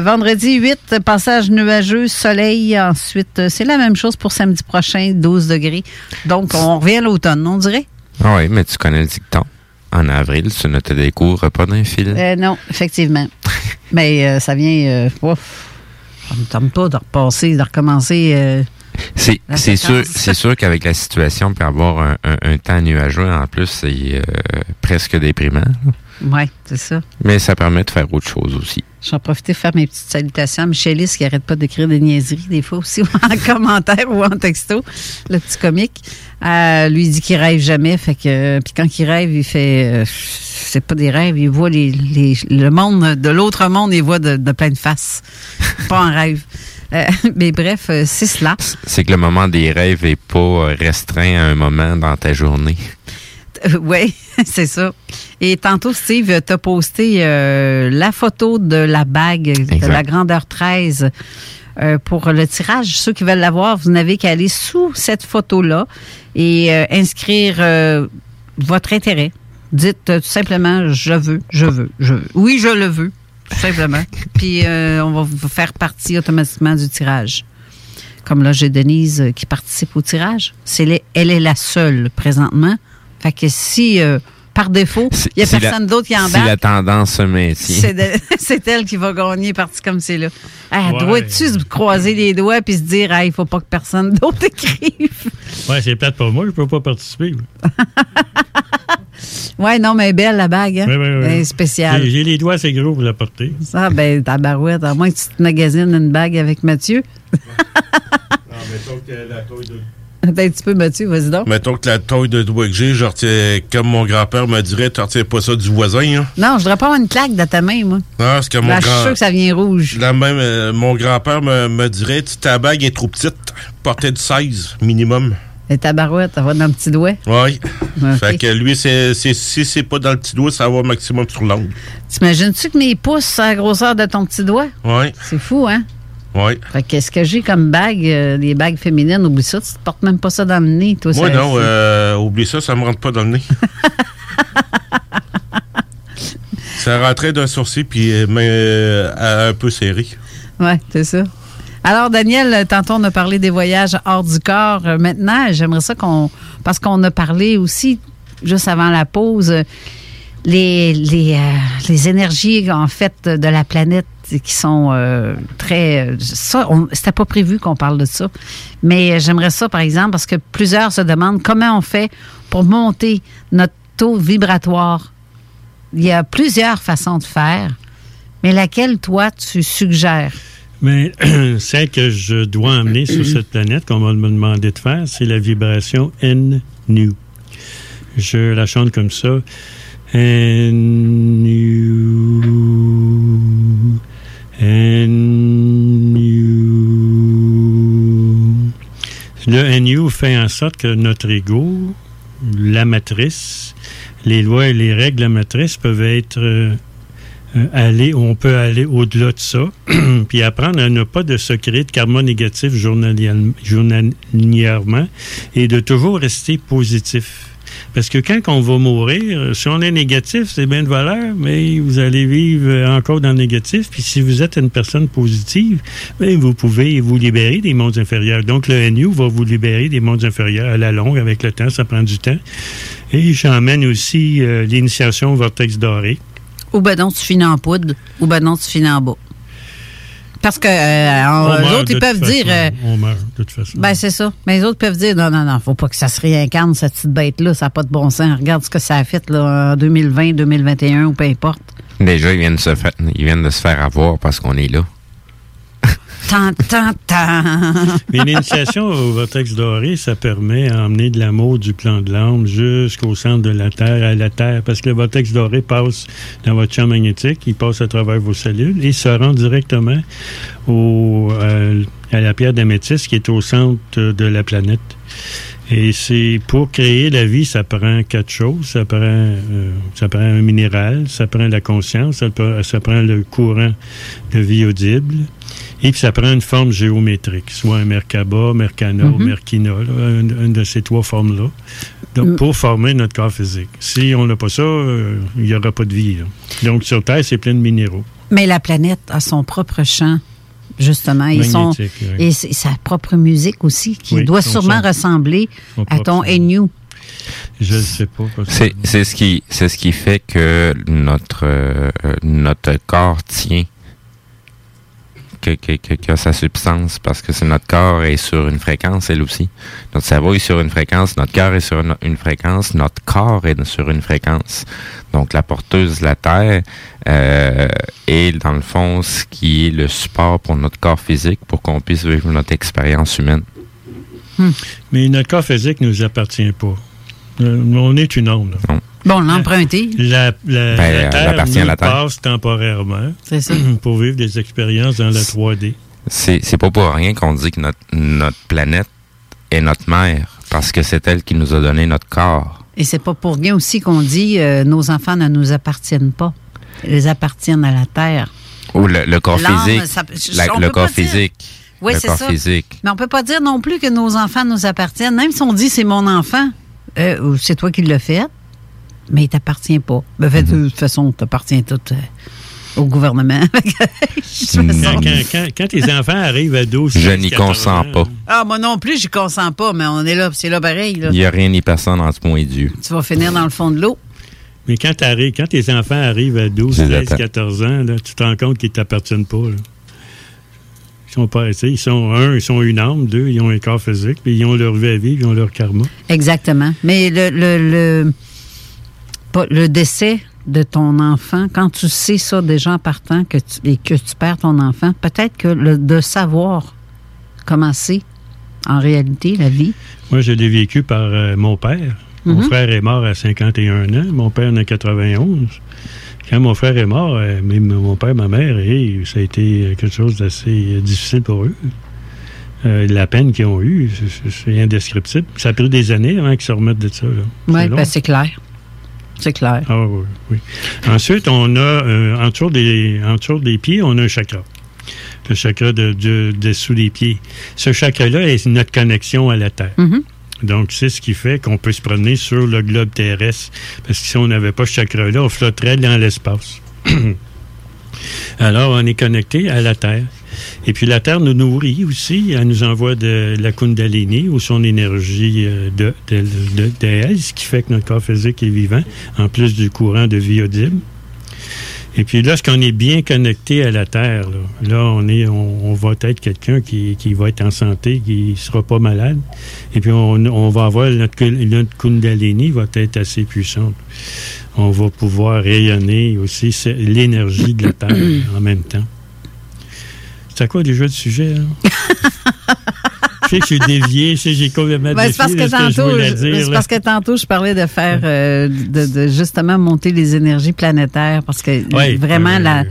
Vendredi, 8, passage nuageux, soleil. Ensuite, c'est la même chose pour samedi prochain, 12 degrés. Donc, on revient à l'automne, on dirait? Ah oui, mais tu connais le dicton. En avril, tu ne te découvres pas d'un fil? Euh, non, effectivement. Mais euh, ça vient. Euh, ouf, ça me tente pas de repasser, de recommencer. euh, C'est sûr, c'est sûr qu'avec la situation, on peut avoir un, un- un temps nuageux en plus, c'est presque déprimant. là. Oui, c'est ça. Mais ça permet de faire autre chose aussi. J'en profite pour faire mes petites salutations à Michelis qui arrête pas d'écrire des niaiseries des fois aussi en commentaire ou en texto, le petit comique. Euh, lui dit qu'il rêve jamais, fait que puis quand il rêve, il fait euh, c'est pas des rêves, il voit les, les- le monde de l'autre monde, il voit de, de plein de faces, pas en rêve. Euh, mais bref, c'est cela. C'est que le moment des rêves est pas restreint à un moment dans ta journée. oui, c'est ça. Et tantôt, Steve, t'as posté euh, la photo de la bague de la grandeur 13 euh, pour le tirage. Ceux qui veulent l'avoir, vous n'avez qu'à aller sous cette photo-là et euh, inscrire votre intérêt. Dites tout simplement je veux, je veux, je veux. Oui, je le veux, tout simplement. Puis on va vous faire partie automatiquement du tirage. Comme là, j'ai Denise qui participe au tirage. C'est les- elle est la seule présentement. Fait que si, euh, par défaut, il n'y a Si la- personne d'autre qui en Si la tendance se maintient. c'est elle qui va gagner partie comme c'est là. Ah, Ouais. Dois-tu se croiser les doigts puis se dire, ah, il faut pas que personne d'autre écrive? Ouais, c'est plate pour moi, je peux pas participer. Ouais, non, mais belle la bague, hein? Ouais. Elle est spéciale. J'ai les doigts assez gros pour la porter. Ça, ben, ta barouette, à moins que tu te magasines une bague avec Mathieu. Attends un petit peu, Mathieu, vas-y donc. Mettons que la taille de doigt que j'ai, je retiens, comme mon grand-père me dirait, tu retiens pas ça du voisin. Hein? Non, je voudrais pas avoir une claque dans ta main, moi. Non, parce que mon Là, je suis grand... sûr que ça vient rouge. La même, euh, mon grand-père me, me dirait, ta bague est trop petite, portée du 16 minimum. Et ta barouette, ça va dans le petit doigt. Oui. Fait que lui, c'est, c'est- si c'est pas dans le petit doigt, ça va au maximum sur l'ongle. T'imagines-tu que mes pouces, c'est la grosseur de ton petit doigt? Oui. C'est fou, hein? Oui. Fait que ce que j'ai comme bague, euh, des bagues féminines, oublie ça, tu te portes même pas ça dans le nez, toi. Moi, ça- non, euh, oublie ça, ça me rentre pas dans le nez. Ça rentrait d'un sourcil, puis euh, mais, euh, un peu serré. Oui, c'est ça. Alors, Daniel, tantôt, on a parlé des voyages hors du corps. Maintenant, j'aimerais ça qu'on. Parce qu'on a parlé aussi, juste avant la pause, les, les, les énergies, en fait, de la planète qui sont euh, très. Ça, c'était pas prévu qu'on parle de ça. Mais j'aimerais ça, par exemple, parce que plusieurs se demandent comment on fait pour monter notre taux vibratoire. Il y a plusieurs façons de faire, mais laquelle, toi, tu suggères? Mais celle que je dois emmener sur cette planète, qu'on va me demander de faire, c'est la vibration N-Nu. Je la chante comme ça. N-Nu. Le NU fait en sorte que notre ego, la matrice, les lois et les règles de la matrice peuvent être euh, aller, on peut aller au-delà de ça, puis apprendre à ne pas de se créer de karma négatif journalièrement et de toujours rester positif. Parce que quand on va mourir, si on est négatif, c'est bien de valeur, mais vous allez vivre encore dans le négatif. Puis si vous êtes une personne positive, bien, vous pouvez vous libérer des mondes inférieurs. Donc le NU va vous libérer des mondes inférieurs à la longue, avec le temps, ça prend du temps. Et j'emmène aussi euh, l'initiation au vortex doré. Ou ben non, tu finis en poudre, ou ben non, tu finis en bas. Parce que euh, les autres, de ils peuvent dire. façon. euh, on meurt de toute façon. ben, c'est ça. Mais les autres peuvent dire non, non, non, faut pas que ça se réincarne, cette petite bête-là. Ça n'a pas de bon sens. Regarde ce que ça a fait là, en 2020, 2021 ou peu importe. Déjà, ils viennent, se fa- ils viennent de se faire avoir parce qu'on est là. Mais l'initiation au vortex doré, ça permet d'emmener de l'amour du plan de l'âme jusqu'au centre de la Terre, à la Terre, parce que le vortex doré passe dans votre champ magnétique, il passe à travers vos cellules et se rend directement au, euh, à la pierre d'améthyste qui est au centre de la planète. Et c'est pour créer la vie, ça prend quatre choses. Ça prend, euh, ça prend un minéral, ça prend la conscience, ça prend le courant de vie audible, et puis ça prend une forme géométrique, soit un Merkaba, Mercana ou Mhm. Merkina, là, une, une de ces trois formes-là. Donc, pour former notre corps physique. Si on n'a pas ça, euh, il n'y aura pas de vie. là. Donc, sur Terre, c'est plein de minéraux. Mais la planète a son propre champ, justement. Ils sont, Magnétique, oui. et sa propre musique aussi, qui Oui, doit sûrement son. ressembler à ton. NU. Je ne sais pas. C'est c'est ce qui c'est ce qui fait que notre euh, euh, notre corps tient que, que, que, que sa substance parce que c'est notre corps est sur une fréquence elle aussi. Notre cerveau est sur une fréquence, notre cœur est sur une, une fréquence, notre corps est sur une fréquence. Donc la porteuse de la terre euh, est dans le fond ce qui est le support pour notre corps physique pour qu'on puisse vivre notre expérience humaine. Mais notre corps physique ne nous appartient pas. Euh, on est une onde. Bon, l'emprunter. La, la, Ben, la Terre appartient à la Terre. passe temporairement C'est ça. pour vivre des expériences dans la 3D. C'est c'est pas pour rien qu'on dit que notre, notre planète est notre mère, parce que c'est elle qui nous a donné notre corps. Et c'est pas pour rien aussi qu'on dit euh, nos enfants ne nous appartiennent pas. Ils appartiennent à la Terre. Ou le, le corps physique. ça- je- La- on le peut corps pas dire- physique. Oui, le c'est corps ça. physique. Mais on peut pas dire non plus que nos enfants nous appartiennent. Même si on dit c'est mon enfant, euh, ou c'est toi qui l'as fait, mais il t'appartient pas. Ben, fait. De toute façon, t'appartiens tout euh, au gouvernement. Me Quand, quand- quand- quand tes enfants arrivent à 12 Je 13, n'y 14 consens ans, pas. Ah, moi non plus, je consens pas, mais on est là, c'est là pareil. là. Il n'y a rien ni personne en ce point Dieu. Tu vas finir dans le fond de l'eau. Mais quand, t'arrives- quand tes enfants arrivent à 12, Je les 13, attends. 14 ans, là, tu te rends compte qu'ils ne t'appartiennent pas. là. Ils sont pas, ils sont, un, ils sont une âme, deux, ils ont un corps physique, puis ils ont leur vie à vivre, ils ont leur karma. Exactement. Mais le, le, le, le décès de ton enfant, quand tu sais ça déjà en partant que tu, et que tu perds ton enfant, peut-être que le, de savoir comment c'est en réalité la vie. Moi, je l'ai vécu par euh, mon père. Mon Mhm. frère est mort à 51 ans. Mon père en a 91. Quand mon frère est mort, euh, même mon père, ma mère, et ça a été quelque chose d'assez euh, difficile pour eux. Euh, la peine qu'ils ont eue, c'est- indescriptible. Ça a pris des années avant qu'ils se remettent de ça. Oui, ben, c'est clair. C'est clair. Ah oui, oui. Ensuite, on a, euh, en, dessous des, en dessous des pieds, on a un chakra. Le chakra de, de- dessous des pieds. Ce chakra-là est notre connexion à la Terre. Mhm. Donc, c'est ce qui fait qu'on peut se promener sur le globe terrestre. Parce que si on n'avait pas ce chakra-là, on flotterait dans l'espace. Alors, on est connecté à la Terre. Et puis, la Terre nous nourrit aussi. Elle nous envoie de la Kundalini ou son énergie euh, de, de, de- d'elle, ce qui fait que notre corps physique est vivant, en plus du courant de vie audible. Et puis, lorsqu'on est bien connecté à la Terre, là, on, est, on, va être quelqu'un qui, qui va être en santé, qui ne sera pas malade. Et puis, on, on va avoir notre, notre Kundalini va être assez puissante. On va pouvoir rayonner aussi l'énergie de la Terre en même temps. C'est quoi déjà le sujet? Là? je sais que je suis dévié, je sais que j'ai complètement Ben, c'est parce que je tantôt, je- dire. parce que tantôt, je parlais de faire, euh, de, de justement monter les énergies planétaires, parce que Ouais, vraiment, euh, la,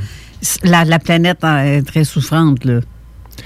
la, la planète est très souffrante, là.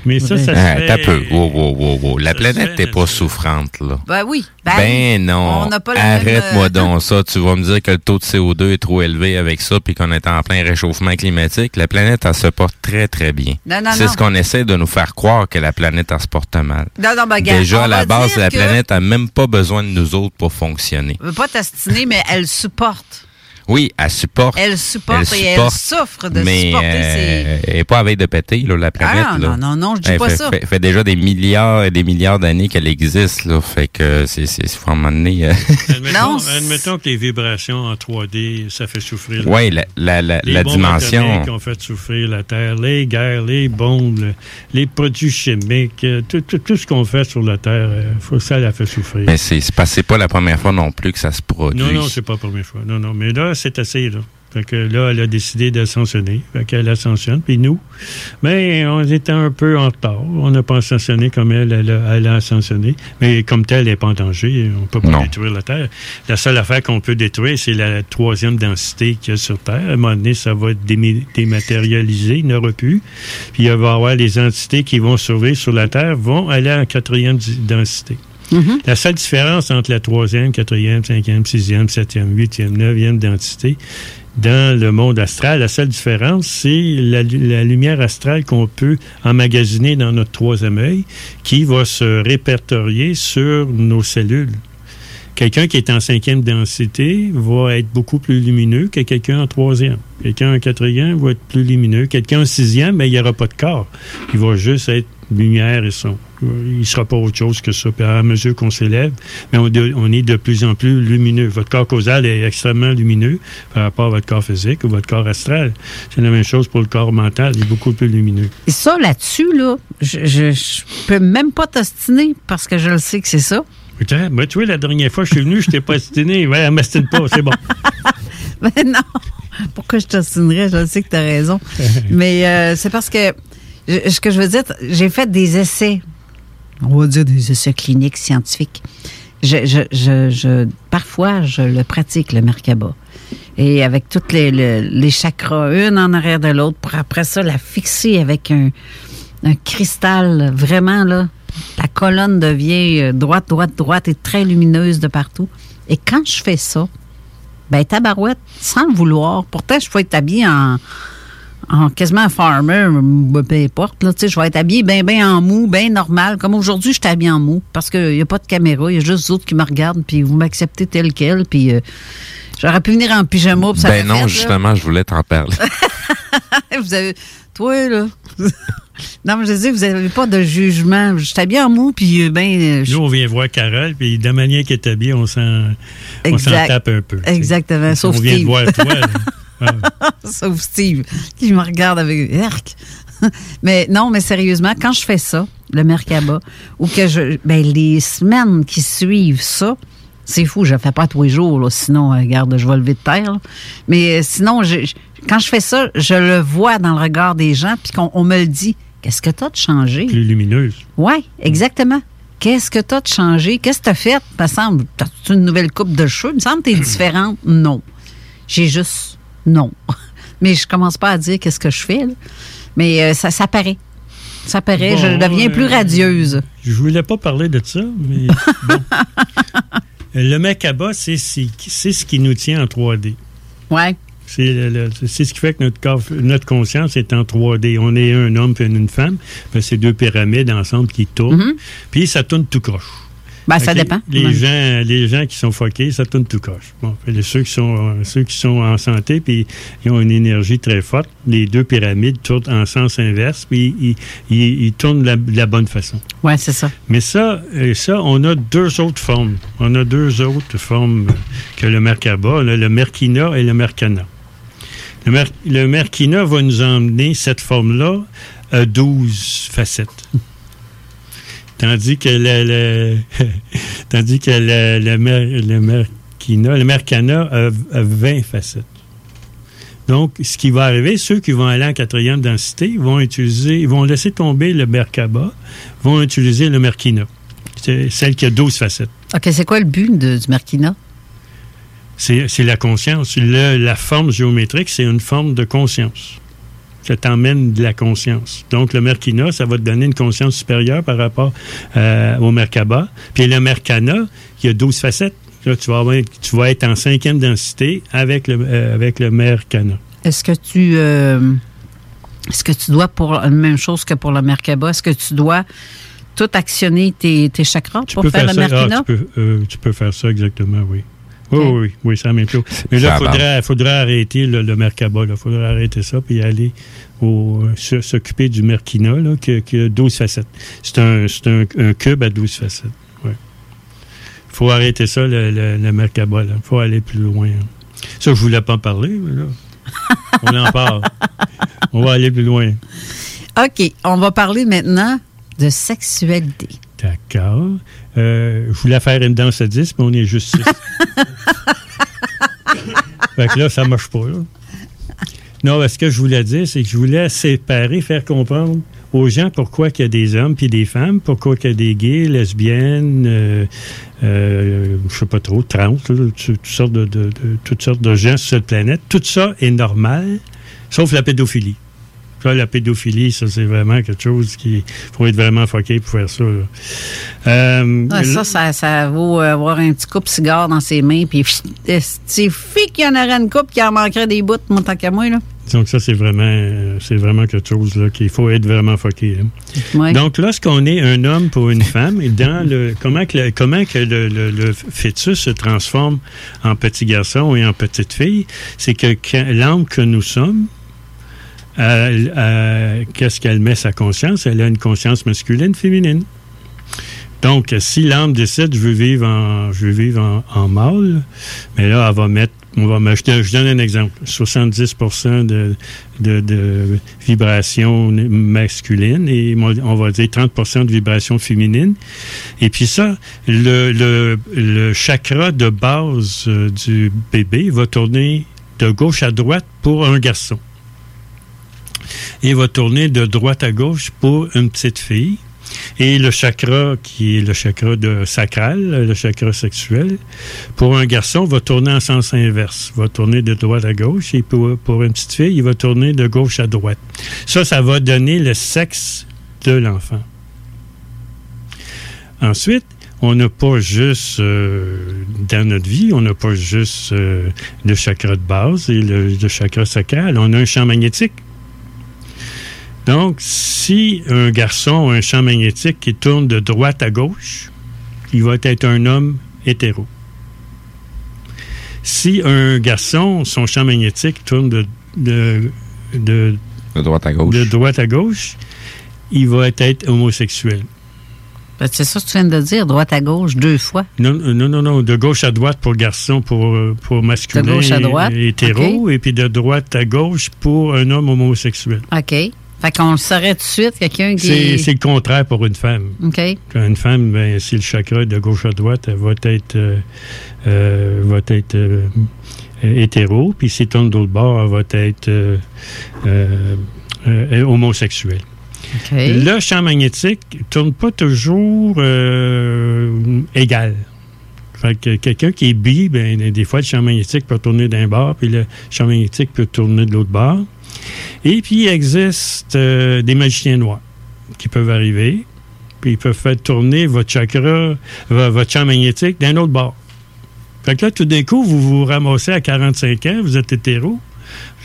Mais ça, ça Ah, fait- t'as peu. Wow, wow, wow, wow. La planète n'est pas souffrante, là. Ben oui. Ben, Ben non. on n'a Arrête-moi même, euh, donc ça. Tu vas me dire que le taux de CO2 est trop élevé avec ça puis qu'on est en plein réchauffement climatique. La planète, elle se porte très, très bien. Non, non, C'est ce qu'on essaie de nous faire croire que la planète, elle se porte mal. Non, non, ben, regarde, Déjà, on à la base, la que- planète a même pas besoin de nous autres pour fonctionner. Je veux pas t'astiner, mais elle supporte. Oui, elle supporte. Elle supporte et elle souffre de mais supporter euh, elle n'est pas à veille de péter, là, la planète. Ah, là. non, non, non, je dis Elle pas fait, ça. Fait, fait déjà des milliards et des milliards d'années qu'elle existe, là. Fait que c'est, c'est, faut un moment donné, euh, Admettons, admettons que les vibrations en 3D, ça fait souffrir. Ouais, la- la- la- les la bombes dimension. atomiques ont fait souffrir la Terre, les guerres, les bombes, le- les produits chimiques, euh, tout, tout- tout ce qu'on fait sur la Terre, euh, faut, ça la fait souffrir. mais c'est, c'est, pas- c'est pas la première fois non plus que ça se produit. Non, non, c'est pas la première fois. Non, non. Mais là, c'est assez, là. Fait que là, elle a décidé d'ascensionner. Fait qu'elle ascensionne. Puis nous, mais on était un peu en retard. On n'a pas ascensionné comme elle, elle a, elle a ascensionné. Mais comme telle, elle n'est pas en danger. On peut pas Non. détruire la Terre. La seule affaire qu'on peut détruire, c'est la troisième densité qu'il y a sur Terre. À un moment donné, ça va être démi- dématérialisé. Il n'y aura plus. Puis il va y avoir les entités qui vont survivre sur la Terre, vont aller en quatrième densité. La seule différence entre la troisième, quatrième, cinquième, sixième, septième, huitième, neuvième densité dans le monde astral, la seule différence, c'est la, lu- la lumière astrale qu'on peut emmagasiner dans notre troisième œil qui va se répertorier sur nos cellules. Quelqu'un qui est en cinquième densité va être beaucoup plus lumineux que quelqu'un en troisième. Quelqu'un en quatrième va être plus lumineux. Quelqu'un en sixième, mais il n'y aura pas de corps. Il va juste être lumière et son. Il ne sera pas autre chose que ça. Puis à mesure qu'on s'élève, mais on, de- on est de plus en plus lumineux. Votre corps causal est extrêmement lumineux par rapport à votre corps physique ou votre corps astral. C'est la même chose pour le corps mental. Il est beaucoup plus lumineux. Et ça, là-dessus, là, je, je, je peux même pas t'ostiner parce que je le sais que c'est ça. Putain, ben, tu vois, la dernière fois que je suis venu, je t'ai pas stiné. Ouais, m'astine pas, c'est bon. Mais non, pourquoi je t'ostinerais? Je sais que tu as raison. Mais euh, c'est parce que, je- ce que je veux dire, j'ai fait des essais, on va dire des essais cliniques scientifiques. Je, je, je, je- parfois, je le pratique, le Merkaba. Et avec toutes les, le- les chakras, une en arrière de l'autre, pour après ça, la fixer avec un, un cristal, vraiment, là. La colonne devient euh, droite, droite, droite et très lumineuse de partout. Et quand je fais ça, ben, tabarouette, sans le vouloir. Pourtant, je peux être habillée en, en quasiment farmer, ben, peu importe. Là, tu sais, je vais être habillée bien, bien en mou, bien normal. Comme aujourd'hui, je suis habillée en mou parce qu'il n'y a pas de caméra. Il y a juste vous autres qui me regardent, puis vous m'acceptez tel quel. Puis euh, j'aurais pu venir en pyjama. puis ça Ben non, fait, là. justement, je voulais t'en parler. vous avez. Toi, là. non, mais je dis, vous n'avez pas de jugement. Je suis habillée en mou, puis euh, ben. euh, je- Nous, on vient voir Carole, puis de la manière qu'elle est habillée, on s'en on s'en Exact. tape un peu. Exactement. Sauf on vient voir toi. Sauf Steve, qui me regarde avec Erc. Mais non, mais sérieusement, quand je fais ça, le Merkaba, ou que je. Ben, les semaines qui suivent ça, c'est fou, je le fais pas tous les jours, là, sinon, euh, regarde, je vais lever de terre. là. Mais euh, sinon, je- quand je fais ça, je le vois dans le regard des gens, puis qu'on on me le dit. Qu'est-ce que t'as de changé? Plus lumineuse. Oui, exactement. Qu'est-ce que t'as de changé? Qu'est-ce que t'as fait? Il me semble, t'as une nouvelle coupe de cheveux? Il me semble que t'es différente. Non. J'ai juste non. Mais je commence pas à dire qu'est-ce que je fais. là. Mais euh, ça, ça paraît. Ça paraît. je deviens plus euh, radieuse. Je voulais pas parler de ça, mais bon. Le Merkaba, c'est c'est- c'est ce qui nous tient en 3D. Ouais. C'est ce qui fait que notre, corps, notre conscience est en 3D. On est un homme et une femme. puis c'est deux pyramides ensemble qui tournent. Puis ça tourne tout croche. Ben, ça dépend. Les, gens, les gens qui sont foqués, ça tourne tout coche. Bon, ceux, qui sont, euh, ceux qui sont en santé, puis ils ont une énergie très forte, les deux pyramides tournent en sens inverse, puis ils, ils- ils tournent de la, de la bonne façon. Oui, c'est ça. Mais ça, euh, ça, on a deux autres formes. On a deux autres formes que le Merkaba. On a le Merkina et le Merkana. Le, Mer- le Merkina va nous emmener cette forme-là à 12 facettes. Tandis que le, le- tandis que le, le, Mer- le Merkina, le Merkana a, a 20 facettes. Donc, ce qui va arriver, ceux qui vont aller en quatrième densité vont utiliser, ils vont laisser tomber le Merkaba, vont utiliser le Merkina. C'est celle qui a 12 facettes. OK, c'est quoi le but de- du Merkina? C'est c'est la conscience. Le- la forme géométrique, c'est une forme de conscience. Ça t'emmène de la conscience. Donc, le Merkina, ça va te donner une conscience supérieure par rapport euh, au Merkaba. Puis le Merkana, il y a 12 facettes. Là, tu, vas avoir- tu vas être en cinquième densité avec le, euh, avec le Merkana. Est-ce que tu euh, est-ce que tu dois pour la même chose que pour le Merkaba, est-ce que tu dois tout actionner tes, tes chakras Tu pour faire, le ah, Merkina? tu, peux, euh, tu peux faire ça exactement, oui. Oui, oui, oui, c'est la même chose. Mais là, il faudrait, faudrait arrêter le, le Merkaba. Il faudrait arrêter ça puis aller au- euh, s'occuper du Merkina, là, qui, a- qui a 12 facettes. C'est un, c'est un, un cube à 12 facettes. Il faut arrêter ça, le, le, le Merkaba. Il faut aller plus loin. hein. Ça, je voulais pas en parler, mais là, on en parle. On va aller plus loin. OK, on va parler maintenant de sexualité. D'accord. Euh, je voulais faire une danse à 10, mais on est juste 6. fait que là, ça marche pas. là. Non, ce que je voulais dire, c'est que je voulais séparer, faire comprendre aux gens pourquoi il y a des hommes puis des femmes, pourquoi il y a des gays, lesbiennes, euh, euh, je sais pas trop, trans, toutes, sortes de, de- de- toutes sortes de gens sur cette planète. Tout ça est normal, sauf la pédophilie. La pédophilie, ça, c'est vraiment quelque chose qui faut être vraiment fucké pour faire ça. Euh, Ah, ça, ça, ça vaut euh, avoir un petit coupe cigare dans ses mains, puis c'est fait qu'il y en aurait une coupe qui en manquerait des bouts, mon tant qu'à moi, là. Donc ça, c'est vraiment, c'est vraiment quelque chose là, qu'il faut être vraiment fucké. hein. Donc lorsqu'on est un homme pour une femme, et dans le comment que le, comment que le, le- le fœtus se transforme en petit garçon et en petite fille, c'est que l'âme que nous sommes, qu'est-ce qu'elle met sa conscience? Elle a une conscience masculine, féminine. Donc, si l'âme décide, je veux vivre en, je veux vivre en, mâle, mais là, elle va mettre, je, donne, un exemple, 70 de, de, de vibrations masculines et on va dire 30% de vibrations féminines. Et puis ça, le, le, le chakra de base euh, du bébé va tourner de gauche à droite pour un garçon. Et va tourner de droite à gauche pour une petite fille. Et le chakra, qui est le chakra de sacral, le chakra sexuel, pour un garçon, va tourner en sens inverse. Va tourner de droite à gauche. Et pour, une petite fille, il va tourner de gauche à droite. Ça, ça va donner le sexe de l'enfant. Ensuite, on n'a pas juste, euh, dans notre vie, on n'a pas juste euh, le chakra de base et le chakra sacral. On a un champ magnétique. Donc, si un garçon a un champ magnétique qui tourne de droite à gauche, il va être un homme hétéro. Si un garçon, son champ magnétique tourne de, de, de, De droite à gauche. de droite à gauche, il va être homosexuel. Ben, c'est ça que tu viens de dire, droite à gauche, deux fois. Non, non, non, non, de gauche à droite pour garçon, pour, pour masculin De gauche à droite, hétéro, et puis de droite à gauche pour un homme homosexuel. OK. Fait qu'on le saurait tout de suite, quelqu'un qui C'est est... c'est le contraire pour une femme. OK. Quand une femme, ben, si le chakra de gauche à droite, elle va être, euh, euh, va être euh, hétéro, puis si elle tourne de l'autre bord, elle va être homosexuelle. Le champ magnétique ne tourne pas toujours égal. Fait que quelqu'un qui est bi, ben, des fois, le champ magnétique peut tourner d'un bord, puis le champ magnétique peut tourner de l'autre bord. Et puis, il existe euh, des magiciens noirs qui peuvent arriver, puis ils peuvent faire tourner votre chakra, vo- votre champ magnétique d'un autre bord. Fait que là, tout d'un coup, vous vous ramassez à 45 ans, vous êtes hétéro.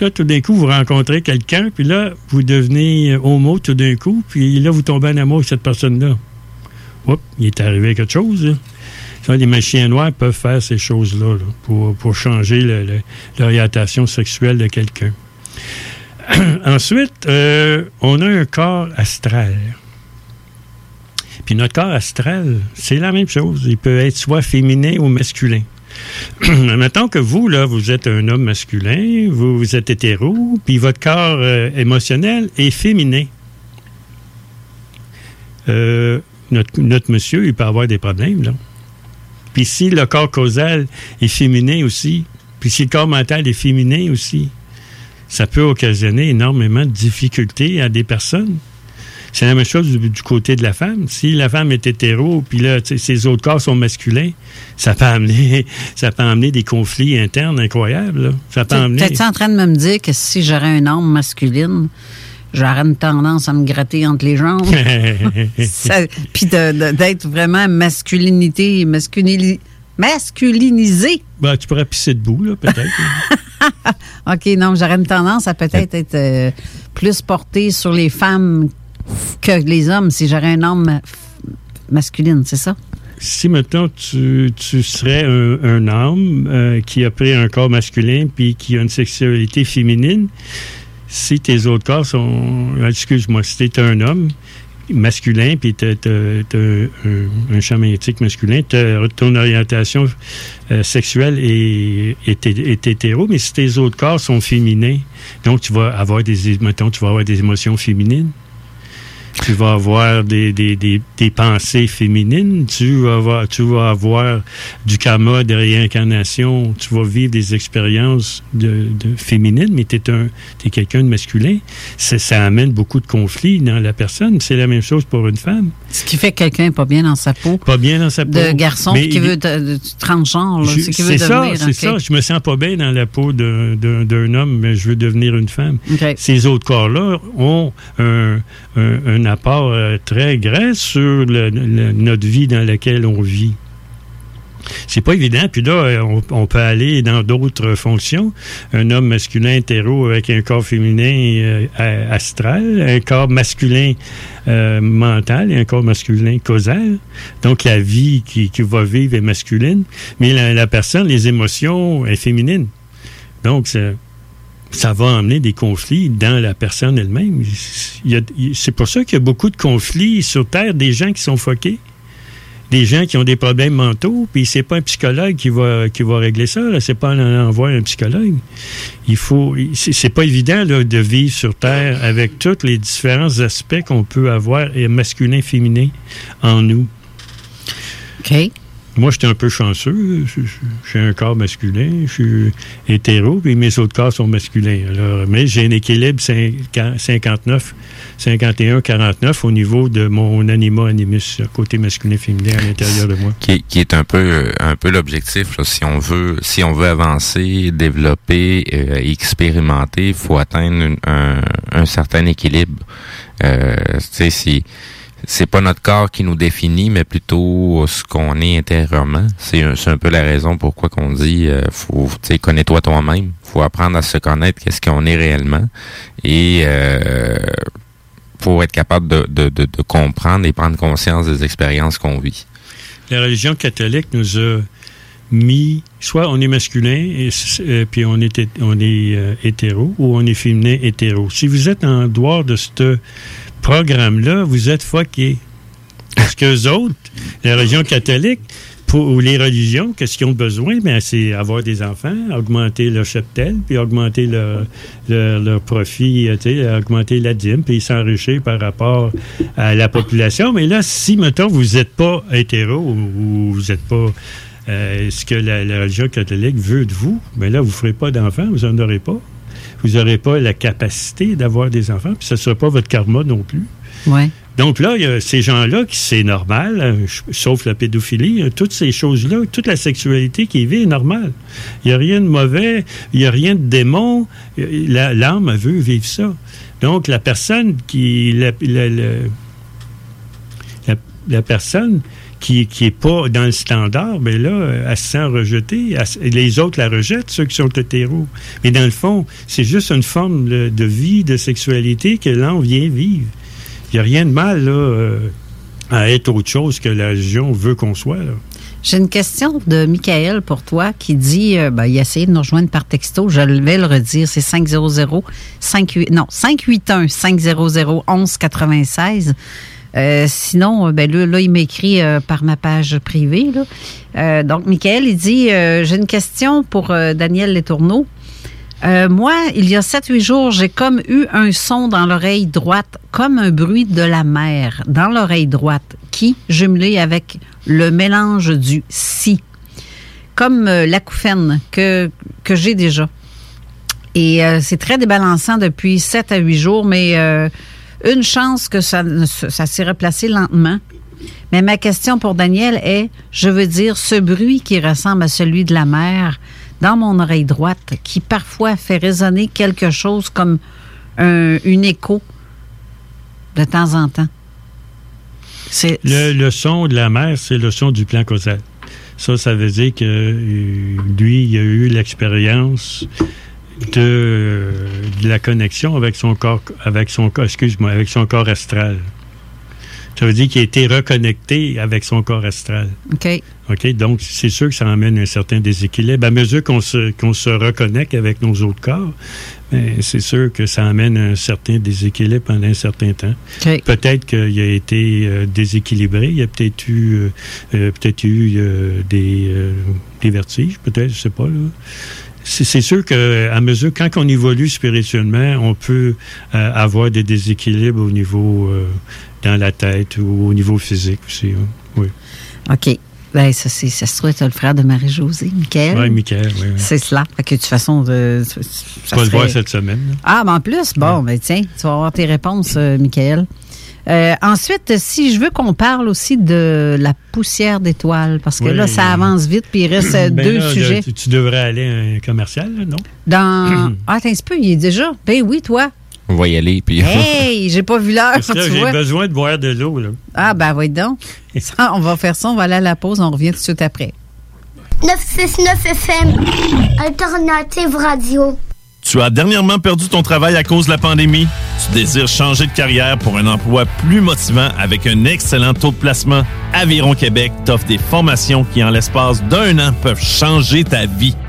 Là, tout d'un coup, vous rencontrez quelqu'un, puis là, vous devenez euh, homo tout d'un coup, puis là, vous tombez en amour avec cette personne-là. oups, il est arrivé quelque chose. Ça, les machins noirs peuvent faire ces choses-là là, pour, pour changer l'orientation sexuelle de quelqu'un. Ensuite, euh, on a un corps astral. Puis notre corps astral, c'est la même chose. Il peut être soit féminin ou masculin. Mettons que vous, là, vous êtes un homme masculin, vous, êtes hétéro, puis votre corps euh, émotionnel est féminin. Euh, notre, notre monsieur, il peut avoir des problèmes, là. Puis si le corps causal est féminin aussi, puis si le corps mental est féminin aussi, ça peut occasionner énormément de difficultés à des personnes. C'est la même chose du, du côté de la femme. Si la femme est hétéro, puis là, ses autres corps sont masculins, ça peut amener, ça peut amener des conflits internes incroyables. là. Ça peut amener... T'es-tu en train de me dire que si j'aurais une âme masculine, j'aurais une tendance à me gratter entre les jambes? Puis d'être vraiment masculinité, masculini- masculinisé. Ben, tu pourrais pisser debout, là, peut-être. OK, non, j'aurais une tendance à peut-être être euh, plus portée sur les femmes que les hommes si j'aurais un homme masculine, c'est ça? si maintenant tu, tu serais un, homme euh, qui a pris un corps masculin puis qui a une sexualité féminine, si tes autres corps sont. Excuse-moi, si t'es un homme masculin puis t'as, un, un champ magnétique masculin, ton orientation euh, sexuelle est, est, est hétéro, mais si tes autres corps sont féminins, donc tu vas avoir des, mettons, tu vas avoir des émotions féminines tu vas avoir des, des, des, des pensées féminines, tu vas, avoir, tu vas avoir du karma de réincarnation, tu vas vivre des expériences de, de féminines, mais tu es, quelqu'un de masculin. Ça, amène beaucoup de conflits dans la personne. C'est la même chose pour une femme. Ce qui fait que quelqu'un n'est pas bien dans sa peau. Pas bien dans sa peau. De garçon Mais qui il- veut de, transgenre, je- ce qui veut C'est ça, c'est ok. ça. Je me sens pas bien dans la peau d'un homme, mais je veux devenir une femme. Ces autres corps-là ont un, un- un apport euh, très grand sur notre vie dans laquelle on vit. C'est pas évident. Puis là, euh, on, peut aller dans d'autres fonctions. Un homme masculin hétéro avec un corps féminin euh, astral, un corps masculin euh, mental et un corps masculin causal. Donc, la vie qui, va vivre est masculine, mais la, personne, les émotions, est féminine. Donc, ça, ça va amener des conflits dans la personne elle-même. C'est pour ça qu'il y a beaucoup de conflits sur Terre, des gens qui sont foqués des gens qui ont des problèmes mentaux, puis c'est pas un psychologue qui va qui va régler ça, c'est pas en voir un psychologue. Il faut c'est pas évident de vivre sur terre avec tous les différents aspects qu'on peut avoir masculin féminin en nous. OK. Moi, j'étais un peu chanceux. J'ai un corps masculin, je suis hétéro, puis mes autres corps sont masculins. Mais j'ai un équilibre 50 59, 51, 49 au niveau de mon anima animus, côté masculin-féminin à l'intérieur de moi. qui, est- un peu un peu l'objectif si on veut si on veut avancer développer euh, expérimenter il faut atteindre un, un certain équilibre euh, si c'est pas notre corps qui nous définit mais plutôt ce qu'on est intérieurement. C'est un, un peu la raison pourquoi qu'on dit euh, faut connais-toi toi-même. Faut apprendre à se connaître qu'est-ce qu'on est réellement. Et euh, faut être capable de, de, de, de comprendre et prendre conscience des expériences qu'on vit. La religion catholique nous a mis, soit on est masculin et, euh, puis on est, on est euh, hétéro ou on est féminin hétéro. Si vous êtes en dehors de ce programme-là, vous êtes fucké. Parce qu'eux autres, la religion catholique, pour, ou les religions, qu'est-ce qu'ils ont besoin? Ben, c'est avoir des enfants, augmenter leur cheptel, puis augmenter leur, profit, euh, augmenter la dîme, puis s'enrichir par rapport à la population. Mais là, si, mettons, vous n'êtes pas hétéro ou, ou vous n'êtes pas euh, ce que la, religion catholique veut de vous, mais là, vous ne ferez pas d'enfants, vous n'en aurez pas. Vous n'aurez pas la capacité d'avoir des enfants, puis ce ne sera pas votre karma non plus. Ouais. Donc là, il y a ces gens-là qui c'est normal, euh, sauf la pédophilie, euh, toutes ces choses-là, toute la sexualité qui vie est normale. Il n'y a rien de mauvais, il n'y a rien de démon. Euh, L'âme veut vivre ça. Donc la personne qui la- la- la personne qui qui est pas dans le standard, ben là, elle se sent rejetée. Les autres la rejettent, ceux qui sont hétéros. Mais dans le fond, c'est juste une forme de vie, de sexualité que l'âme vient vivre. Il n'y a rien de mal, là. euh, à être autre chose que la région veut qu'on soit. là. J'ai une question de Michael pour toi qui dit, euh, ben, il a essayé de nous rejoindre par texto, je vais le redire, c'est 500 58 non 581 500 1196. Euh, sinon, euh, ben là, il m'écrit euh, par ma page privée. donc, Michael, il dit J'ai une question pour Daniel Letourneau. Moi, il y a 7-8 jours, j'ai comme eu un son dans l'oreille droite, comme un bruit de la mer dans l'oreille droite, qui, jumelé avec le mélange du si, comme l'acouphène que, que j'ai déjà. Et c'est très débalançant depuis 7 à 8 jours, mais une chance que ça, s'est replacé lentement. Mais ma question pour Daniel est, je veux dire, ce bruit qui ressemble à celui de la mer dans mon oreille droite, qui parfois fait résonner quelque chose comme un, écho de temps en temps. Le, le son de la mer, c'est le son du plan causal. Ça, ça veut dire que euh, lui, il a eu l'expérience de, de la connexion avec son corps, avec son excuse-moi, avec son corps astral. Ça veut dire qu'il a été reconnecté avec son corps astral. OK. OK? Donc, c'est sûr que ça amène un certain déséquilibre. À mesure qu'on se, qu'on se reconnecte avec nos autres corps, ben, c'est sûr que ça amène un certain déséquilibre pendant un certain temps. OK. Peut-être qu'il a été euh, déséquilibré. Il y a peut-être eu, euh, euh, peut-être eu euh, des, euh, des vertiges, peut-être, je sais pas. là. C'est sûr qu'à mesure, quand on évolue spirituellement, on peut euh, avoir des déséquilibres au niveau euh, dans la tête ou au niveau physique aussi. hein. Oui. OK. Ben, ça, c'est, ça se trouve être le frère de Marie-Josée, Michael. Oui, Michael, oui. oui. C'est cela. Fait que de toute façon, euh, ça Tu vas le voir cette semaine. là. Ah, ben en plus, bon, ben tiens, tu vas avoir tes réponses, euh, Michael. Euh, ensuite, si je veux qu'on parle aussi de la poussière d'étoiles, parce que Oui. là, ça avance vite, puis il reste euh, Ben deux là, sujets. tu, tu devrais aller à un commercial, là, non? Dans. Ah, attends un petit peu, il est déjà. Ben oui, toi. On va y aller, puis... Hey, j'ai pas vu l'heure, j'ai besoin de boire de l'eau. là. Ah, ben, oui, donc. Ça, on va faire ça, on va aller à la pause, on revient tout de suite après. 969 FM, Alternative Radio. Tu as dernièrement perdu ton travail à cause de la pandémie? Tu désires changer de carrière pour un emploi plus motivant avec un excellent taux de placement? Aviron Québec t'offre des formations qui, en l'espace d'un an, peuvent changer ta vie.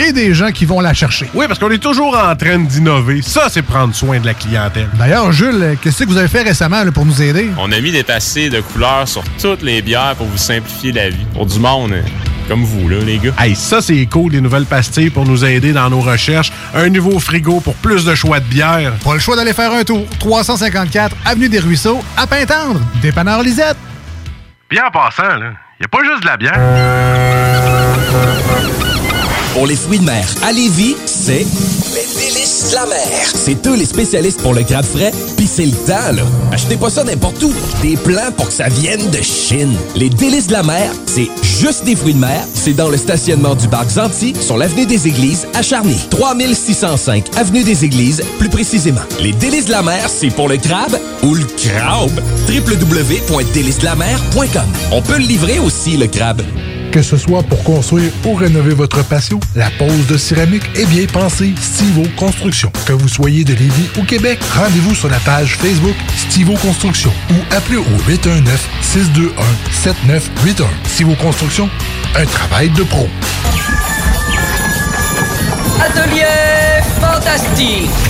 et des gens qui vont la chercher. Oui, parce qu'on est toujours en train d'innover. Ça, c'est prendre soin de la clientèle. D'ailleurs, Jules, qu'est-ce que vous avez fait récemment là, pour nous aider? On a mis des passés de couleurs sur toutes les bières pour vous simplifier la vie. Pour du monde euh, comme vous, là, les gars. Hey, ça, c'est cool, des nouvelles pastilles pour nous aider dans nos recherches. Un nouveau frigo pour plus de choix de bière. Pas le choix d'aller faire un tour. 354 Avenue des Ruisseaux, à Pintendre. Dépanneur Lisette. Bien en passant, là, y a pas juste de la bière. Pour les fruits de mer à Lévis, c'est les délices de la mer. C'est eux les spécialistes pour le crabe frais, puis c'est le temps, là. Achetez pas ça n'importe où. Des plans pour que ça vienne de Chine. Les délices de la mer, c'est juste des fruits de mer. C'est dans le stationnement du parc Zanti, sur l'avenue des Églises, à Charny. 3605 avenue des Églises, plus précisément. Les délices de la mer, c'est pour le crabe ou le crabe. www.délicesdelamer.com On peut le livrer aussi, le crabe. Que ce soit pour construire ou rénover votre patio, la pose de céramique est bien pensée Stivo Construction. Que vous soyez de Lévis ou Québec, rendez-vous sur la page Facebook Stivo Construction ou appelez au 819-621-7981. Stivo Construction, un travail de pro. Atelier fantastique.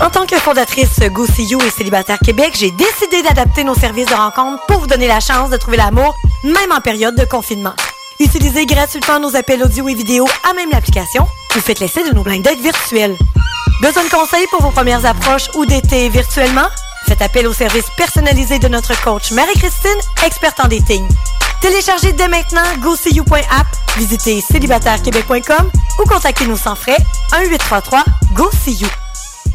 En tant que fondatrice Go See You et Célibataire Québec, j'ai décidé d'adapter nos services de rencontre pour vous donner la chance de trouver l'amour, même en période de confinement. Utilisez gratuitement nos appels audio et vidéo à même l'application ou faites l'essai de nos blind dates virtuels. Besoin de conseils pour vos premières approches ou d'été virtuellement? Faites appel au service personnalisé de notre coach Marie-Christine, experte en dating. Téléchargez dès maintenant GoSeeYou.app, visitez célibatairequebec.com ou contactez-nous sans frais 1-833-GO-SEE-YOU.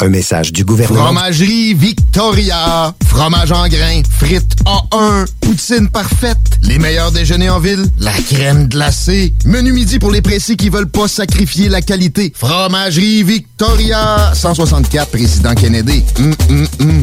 Un message du gouvernement. Fromagerie Victoria. Fromage en grains. Frites A1. Poutine parfaite. Les meilleurs déjeuners en ville. La crème glacée. Menu midi pour les pressés qui veulent pas sacrifier la qualité. Fromagerie Victoria. 164 Président Kennedy. Hum, hum, hum.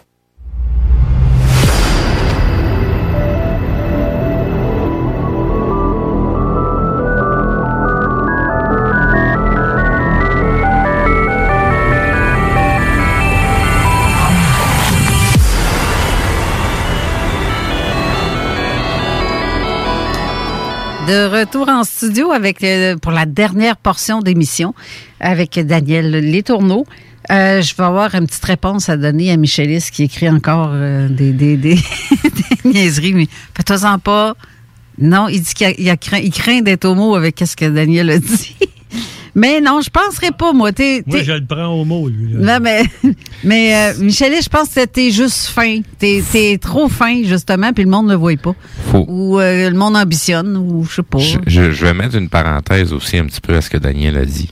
De retour en studio avec euh, pour la dernière portion d'émission avec Daniel Létourneau. Euh, je vais avoir une petite réponse à donner à Michelis qui écrit encore euh, des, niaiseries, mais fais-toi-en pas. Non, il dit qu'il craint, il craint d'être homo avec ce que Daniel a dit. Mais non, je penserais pas, moi. T'es, Moi, je le prends au mot, lui. là. non, mais, mais euh, Michelis, je pense que t'es juste fin. T'es, t'es trop fin, justement, puis le monde ne le voit pas. Faut- Ou euh, le monde ambitionne, ou je sais pas. Je, je- je vais mettre une parenthèse aussi un petit peu à ce que Daniel a dit.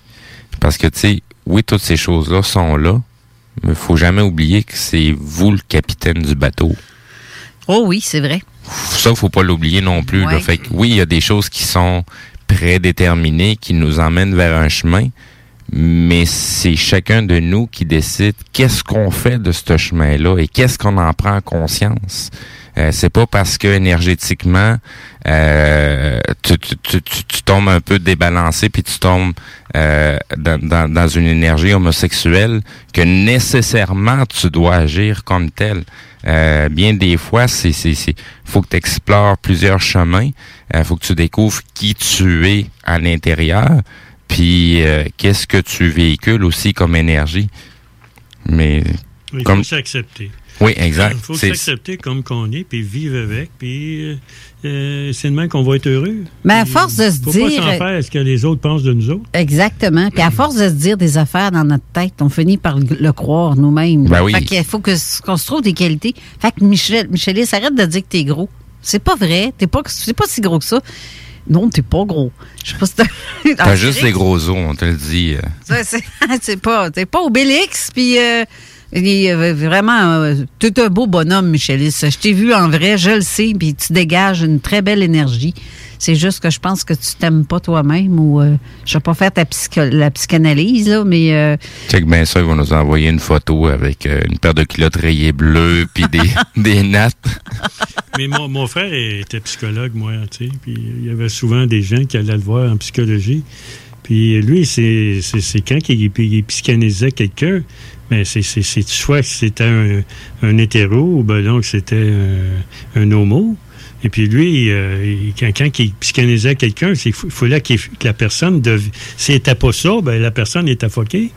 Parce que, tu sais, oui, toutes ces choses-là sont là, mais faut jamais oublier que c'est vous le capitaine du bateau. Oh oui, c'est vrai. Ça, faut pas l'oublier non plus. Ouais. Fait que, oui, il y a des choses qui sont prédéterminées, qui nous emmènent vers un chemin, mais c'est chacun de nous qui décide qu'est-ce qu'on fait de ce chemin-là et qu'est-ce qu'on en prend conscience. Euh, c'est pas parce que énergétiquement euh, tu, tu, tu, tu- tu tombes un peu débalancé puis tu tombes euh, dans, dans, dans une énergie homosexuelle que nécessairement tu dois agir comme tel. Euh, bien des fois, c'est c'est c'est faut que tu explores plusieurs chemins, euh, faut que tu découvres qui tu es à l'intérieur, puis euh, qu'est-ce que tu véhicules aussi comme énergie. Mais Il comme faut s'accepter. Oui, exact. Il faut s'accepter comme qu'on est, puis vivre avec, puis euh, euh, c'est demain qu'on va être heureux. Mais à force de se faut dire. pas s'en faire ce que les autres pensent de nous autres. Exactement. Puis à force de se dire des affaires dans notre tête, on finit par le, croire nous-mêmes. Ben oui. Fait qu'il faut que- qu'on se trouve des qualités. Fait que Michel, Michelis, arrête de dire que t'es gros. C'est pas vrai. T'es pas, c'est pas si gros que ça. Non, t'es pas gros. Je sais pas si t'as. T'as juste des gros os, on te le dit. euh. Ça, c'est c'est pas, t'es pas Obélix, puis euh, il est, vraiment, euh, t'es un beau bonhomme, Michelis. Je t'ai vu en vrai, je le sais, puis tu dégages une très belle énergie. C'est juste que je pense que tu t'aimes pas toi-même ou euh, je vais pas faire ta psycho- la psychanalyse là, mais euh, Check bien ça, ils vont nous envoyer une photo avec euh, une paire de culottes rayées bleues puis des, des nattes. Mais mon, mon frère était psychologue, moi, tu sais, puis il y avait souvent des gens qui allaient le voir en psychologie. Puis lui, c'est quand il, il quelqu'un, mais c'est c'est- soit que c'était un, un hétéro ou ben donc c'était un, homo. Et puis lui, euh, quand, quand il psychanalysait quelqu'un, il fallait que la personne, dev... si n'était pas ça, ben la personne était foquée.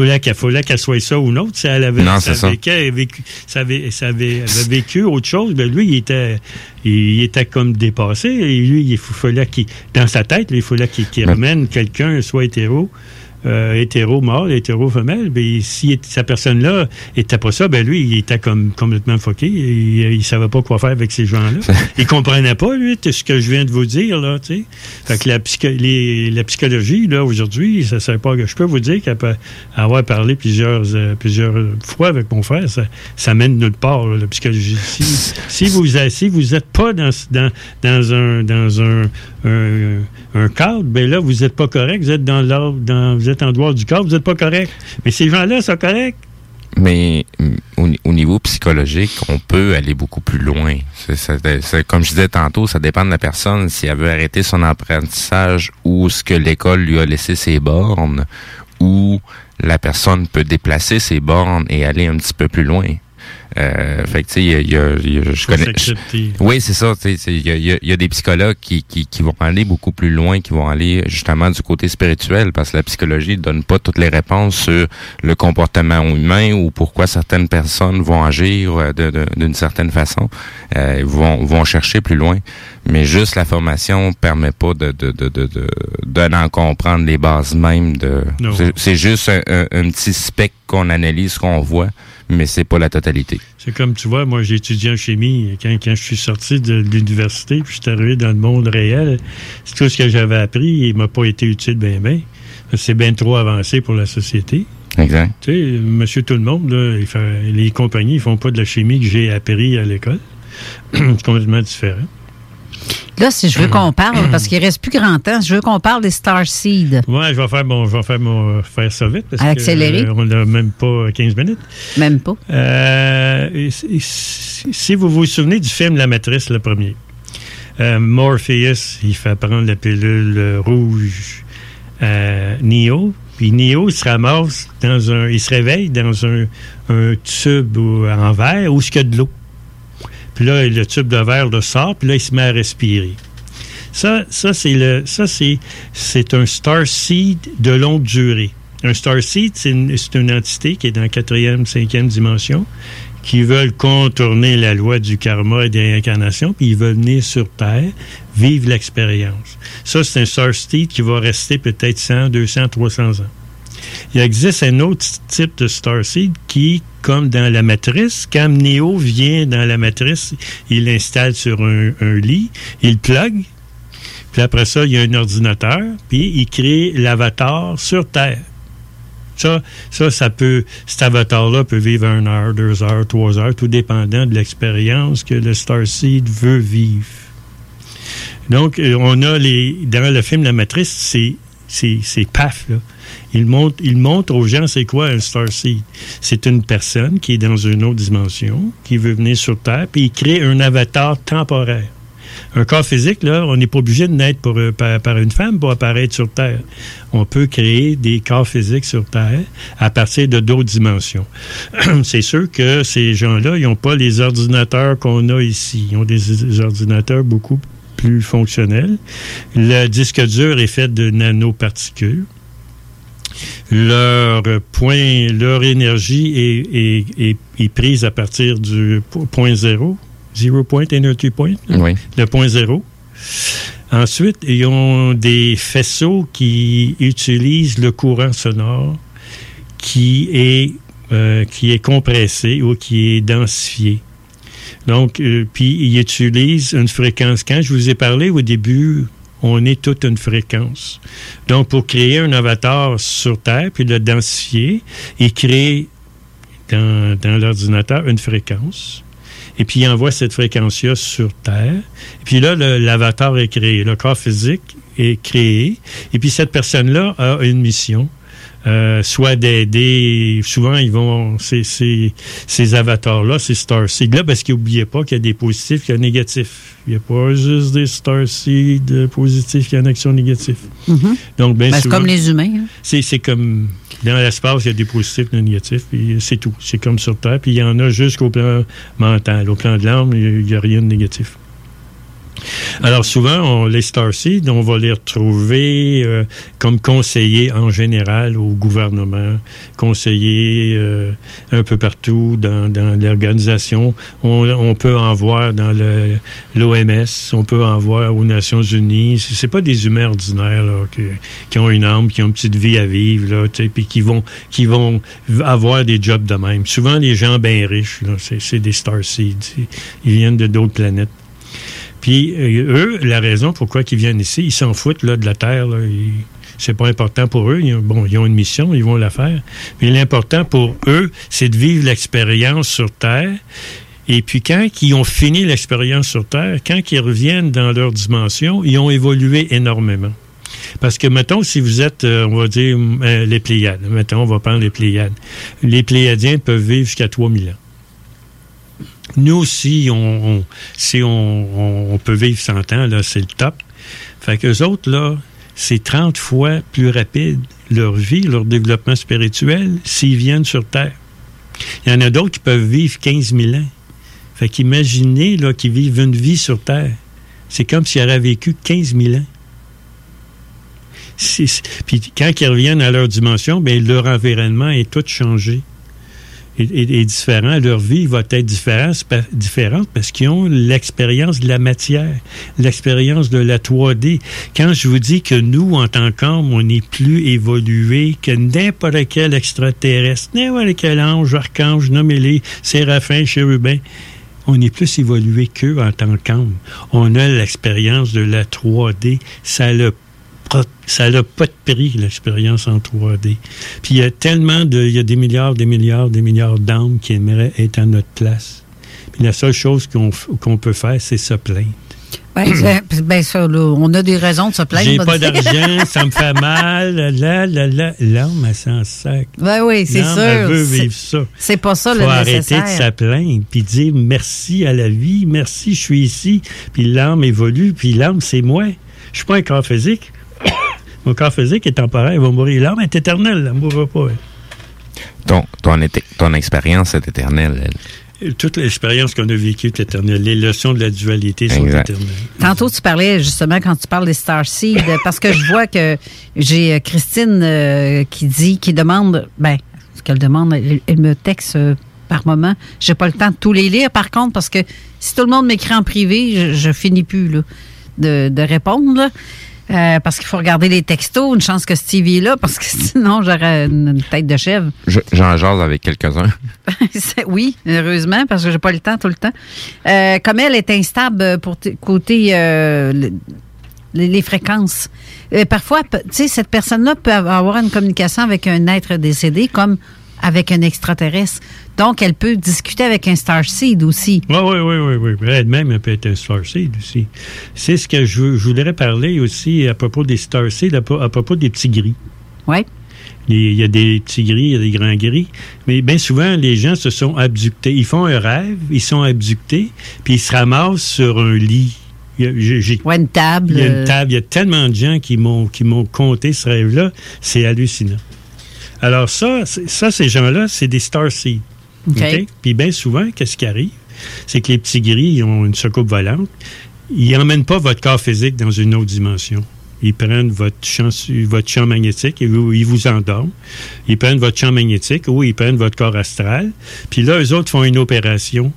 Il fallait qu'elle fallait qu'elle soit ça ou non. Si elle avait, Non, elle ça. vécu- ça avait, ça avait- vécu autre chose, ben lui, il était, il, était comme dépassé. Et lui, il f- fallait qu'il, dans sa tête, il fallait qu'il ramène quelqu'un, soit hétéro, euh, hétéro mâle, hétéro femelle, ben, si cette personne-là était pas ça, ben lui, il était comme complètement foqué. Il, il savait pas quoi faire avec ces gens-là. il comprenait pas, lui, tout ce que je viens de vous dire, là, tu sais. Fait que la, psycho- les- la psychologie, là, aujourd'hui, ça savait pas que je peux vous dire qu'après avoir parlé plusieurs, euh, plusieurs fois avec mon frère, ça, ça mène nulle part, là, la psychologie. Si, si vous si vous êtes pas dans, dans, dans un dans un, un, un cadre, ben là, vous êtes pas correct, vous êtes dans l'ordre, dans, vous êtes en dehors du cadre, vous êtes pas correct. Mais ces gens-là sont corrects. Mais mm, au, ni- au niveau psychologique, on peut aller beaucoup plus loin. Comme je disais tantôt, ça dépend de la personne. Si elle veut arrêter son apprentissage ou ce que l'école lui a laissé ses bornes, ou la personne peut déplacer ses bornes et aller un petit peu plus loin. Euh, fait que tu sais, il y a, y a- je connais. Oui, c'est ça. tu sais, Il y a, y a- y a des psychologues qui, qui, qui vont aller beaucoup plus loin, qui vont aller justement du côté spirituel, parce que la psychologie ne donne pas toutes les réponses sur le comportement humain ou pourquoi certaines personnes vont agir euh, de- de- d'une certaine façon. Euh, ils vont, vont chercher plus loin. Mais juste la formation permet pas de de de de, de, d'en comprendre les bases même de. C'est- juste un, un- un petit spec qu'on analyse, qu'on voit, mais c'est pas la totalité. C'est comme tu vois, moi j'ai étudié en chimie quand, quand je suis sorti de l'université, puis je suis arrivé dans le monde réel. C'est tout ce que j'avais appris, il m'a pas été utile bien bien. C'est bien trop avancé pour la société. Exact. Tu sais, monsieur tout le monde, là, il fait- les compagnies ils font pas de la chimie que j'ai appris à l'école. C'est complètement différent. Là, si je veux qu'on parle, parce qu'il reste plus grand temps, je veux qu'on parle des Star Seed. Ouais, je vais faire mon, je vais faire mon, faire ça vite parce Accélérer. que euh, on n'a même pas 15 minutes. Même pas. Euh, et si- vous vous souvenez du film La Matrice, le premier, euh, Morpheus, il fait prendre la pilule euh, rouge à Neo, puis Neo il se ramasse dans un, il se réveille dans un, un tube en verre où il y a de l'eau. Puis là, le tube de verre le sort, puis là, il se met à respirer. Ça, c'est un star seed de longue durée. Un star seed, c'est une, entité qui est dans la quatrième, cinquième dimension, qui veulent contourner la loi du karma et des réincarnations, puis ils veulent venir sur Terre, vivre l'expérience. Ça, c'est un star seed qui va rester peut-être 100, 200, 300 ans. Il existe un autre type de starseed qui, comme dans la matrice, quand Neo vient dans la matrice, il l'installe sur un, lit, il plug, puis après ça, il y a un ordinateur, puis il crée l'avatar sur Terre. Ça, ça, peut, cet avatar-là peut vivre une heure, deux heures, trois heures, tout dépendant de l'expérience que le Starseed veut vivre. Donc, euh, on a les, dans le film La Matrice, c'est, c'est, c'est paf, là. Il montre, il montre aux gens c'est quoi un Starseed. C'est une personne qui est dans une autre dimension, qui veut venir sur Terre, puis il crée un avatar temporaire. Un corps physique, là, on n'est pas obligé de naître euh, par, par une femme pour apparaître sur Terre. On peut créer des corps physiques sur Terre à partir de d'autres dimensions. C'est sûr que ces gens-là, ils n'ont pas les ordinateurs qu'on a ici. Ils ont des ordinateurs beaucoup plus fonctionnels. Le disque dur est fait de nanoparticules leur point, leur énergie est, est- est- est prise à partir du po- point zéro, zero point energy point, Oui. le point zéro. Ensuite, ils ont des faisceaux qui utilisent le courant sonore qui est, euh, qui est compressé ou qui est densifié. Donc, euh, puis ils utilisent une fréquence. Quand je vous ai parlé au début, on est toute une fréquence. Donc, pour créer un avatar sur Terre, puis le densifier, ils créent dans, l'ordinateur une fréquence. Et puis, ils envoient cette fréquence-là sur Terre. Et puis là, l'avatar est créé. Le corps physique est créé. Et puis, cette personne-là a une mission. Euh, soit d'aider. Souvent, ils vont. Ces, ces, ces avatars-là, ces Starseed. Là, parce qu'ils n'oubliez pas qu'il y a des positifs, qu'il y a des négatifs. Il n'y a pas juste des Starseed positifs, il y a une action négative. Mhm. Donc, bien Ben, c'est comme les humains. hein. c'est, c'est comme dans l'espace, il y a des positifs, des négatifs, puis c'est tout. C'est comme sur Terre, puis il y en a jusqu'au plan mental. Au plan de l'âme, il n'y a rien de négatif. Alors souvent, on, les Starseed, on va les retrouver euh, comme conseillers en général au gouvernement, conseillers euh, un peu partout dans, l'organisation. On, peut en voir dans l'OMS, on peut en voir aux Nations Unies. C'est pas des humains ordinaires qui, ont une âme, qui ont une petite vie à vivre, puis qui vont, qui vont avoir des jobs de même. Souvent, les gens bien riches, c'est des Starseeds. Ils viennent de d'autres planètes. Puis euh, eux, la raison pourquoi ils viennent ici, ils s'en foutent là, de la Terre. Là. Ils- C'est pas important pour eux. Bon, ils ont une mission, ils vont la faire. Mais l'important pour eux, c'est de vivre l'expérience sur Terre. Et puis quand ils ont fini l'expérience sur Terre, quand ils reviennent dans leur dimension, ils ont évolué énormément. Parce que, mettons, si vous êtes, euh, on va dire, euh, les Pléiades, mettons, on va prendre les Pléiades. Les Pléiadiens peuvent vivre jusqu'à 3000 ans. Nous aussi, on, si on, on- peut vivre 100 ans, là, c'est le top. Fait qu'eux autres, là, c'est 30 fois plus rapide leur vie, leur développement spirituel, s'ils viennent sur Terre. Il y en a d'autres qui peuvent vivre 15 000 ans. Fait qu'imaginez, là, qu'ils vivent une vie sur Terre. C'est comme s'ils auraient vécu 15 000 ans. Puis quand ils reviennent à leur dimension, ben leur environnement est tout changé est, est- différent. Leur vie va être différente, différente parce qu'ils ont l'expérience de la matière, l'expérience de la 3D. Quand je vous dis que nous, en tant qu'hommes, on est plus évolué que n'importe quel extraterrestre, n'importe quel ange, archange, nommez-les, séraphin, chérubin, on est plus évolué qu'eux en tant qu'hommes. On a l'expérience de la 3D. Ça le ça n'a pas de prix, l'expérience en 3D. Puis il y a tellement de. Il y a des milliards, des milliards, des milliards d'âmes qui aimeraient être à notre place. Puis la seule chose qu'on qu'on peut faire, c'est se plaindre. Ben, ben, ça, là, on a des raisons de se plaindre. J'ai pas d'argent, ça me fait mal, là, là, là. L'âme, elle s'en sac. Ben oui, c'est sûr. Elle veut vivre ça. C'est pas ça le faut arrêter nécessaire. de se plaindre, puis dire merci à la vie, merci, je suis ici, puis l'âme évolue, puis l'âme, c'est moi. Je suis pas un corps physique. Mon corps physique est temporaire, il va mourir. L'âme est éternelle, elle ne mourra pas. elle. Ton, ton, été- ton expérience est éternelle. elle. Toute l'expérience qu'on a vécue est éternelle. Les leçons de la dualité sont Exact. éternelles. Tantôt, tu parlais justement quand tu parles des Starseed, euh, parce que je vois que j'ai euh, Christine euh, qui dit, qui demande, ben, ce qu'elle demande, elle, elle me texte euh, par moment. J'ai pas le temps de tous les lire, par contre, parce que si tout le monde m'écrit en privé, je, je finis plus là, de, de répondre. là. Euh, parce qu'il faut regarder les textos. Une chance que Stevie est là, parce que sinon, j'aurais une, tête de chèvre. Je- J'en jase avec quelques-uns. Oui, heureusement, parce que j'ai pas le temps tout le temps. Euh, comme elle est instable pour côté euh, le- les, fréquences. Parfois, tu sais, cette personne-là peut avoir une communication avec un être décédé comme avec un extraterrestre. Donc, elle peut discuter avec un starseed aussi. Oui, oui, oui, oui, oui. Elle-même, elle peut être un starseed aussi. C'est ce que je, je voudrais parler aussi à propos des starseed, à, pro- à propos des petits gris. Oui. Il y a des petits gris, il y a des grands gris. Mais bien souvent, les gens se sont abductés. Ils font un rêve, ils sont abductés, puis ils se ramassent sur un lit. J'ai- j'ai- une table. Il y a euh, une table. Il y a tellement de gens qui m'ont qui m'ont conté ce rêve-là. C'est hallucinant. Alors ça, ça ces gens-là, c'est des starseeds. Puis bien souvent, qu'est-ce qui arrive? C'est que les petits gris, ils ont une soucoupe volante. Ils n'emmènent pas votre corps physique dans une autre dimension. Ils prennent votre champ, votre champ magnétique et ils vous endorment. Ils prennent votre champ magnétique ou ils prennent votre corps astral. Puis là, eux autres font une opération.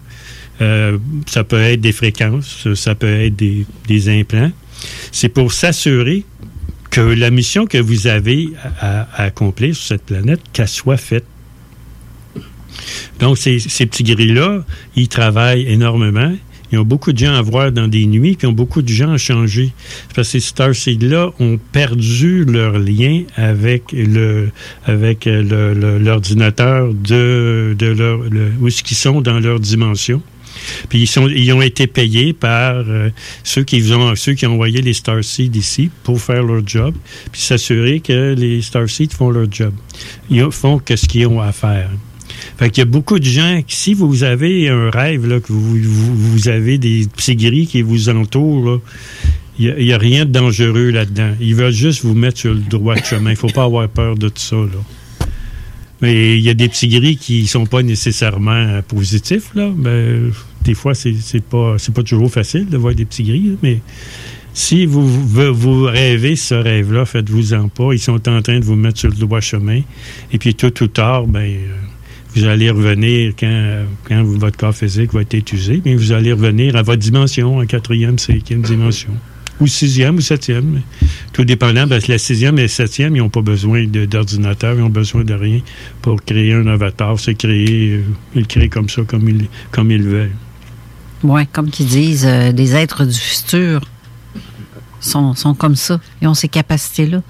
Euh, ça peut être des fréquences, ça peut être des, des implants. C'est pour s'assurer que la mission que vous avez à, à accomplir sur cette planète, qu'elle soit faite. Donc, ces, petits gris-là, ils travaillent énormément. Ils ont beaucoup de gens à voir dans des nuits, puis ils ont beaucoup de gens à changer. Parce que ces Starseed-là ont perdu leur lien avec le avec euh, l'ordinateur de, de leur le- où est-ce qu'ils sont dans leur dimension. Puis ils, sont, ils ont été payés par euh, ceux, qui ont, ceux qui envoyé les Starseed ici pour faire leur job, puis s'assurer que les Starseed font leur job. Ils ont- font ce qu'ils ont à faire. Fait qu'il y a beaucoup de gens, qui, si vous avez un rêve, là, que vous, vous, avez des petits gris qui vous entourent, il n'y a, rien de dangereux là-dedans. Ils veulent juste vous mettre sur le droit de chemin. Il ne faut pas avoir peur de tout ça. Là. Mais il y a des petits gris qui ne sont pas nécessairement positifs. Là. Ben, des fois, c'est c'est pas, pas toujours facile de voir des petits gris, mais si vous, vous, rêvez ce rêve-là, faites-vous-en pas. Ils sont en train de vous mettre sur le droit chemin. Et puis, tôt ou tard, ben, vous allez revenir quand, votre corps physique va être étudié, mais vous allez revenir à votre dimension, en quatrième, cinquième dimension. Ou sixième ou septième. Tout dépendant, parce que la sixième et la septième, ils n'ont pas besoin d'ordinateur, ils n'ont besoin de rien pour créer un avatar. C'est créer, euh, ils créent comme ça, comme ils, comme ils veulent. Oui, comme qu'ils disent, euh, des êtres du futur sont, sont comme ça. Ils ont ces capacités-là.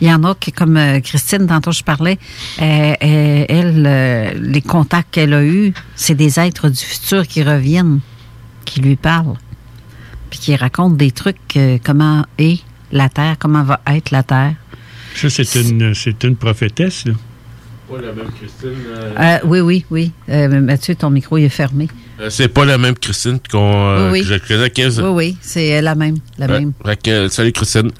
Il y en a qui, comme euh, Christine, tantôt je parlais, euh, euh, elle, les contacts qu'elle a eus, c'est des êtres du futur qui reviennent, qui lui parlent, puis qui racontent des trucs, comment est la Terre, comment va être la Terre. Ça, c'est une, c'est une prophétesse, là. Pas la même Christine. Euh, oui, oui, oui. Euh, Mathieu, ton micro il est fermé. Euh, c'est pas la même Christine qu'on, euh, Oui, oui. que je connais. Oui, oui, c'est la même. La même. Fait que, salut Christine.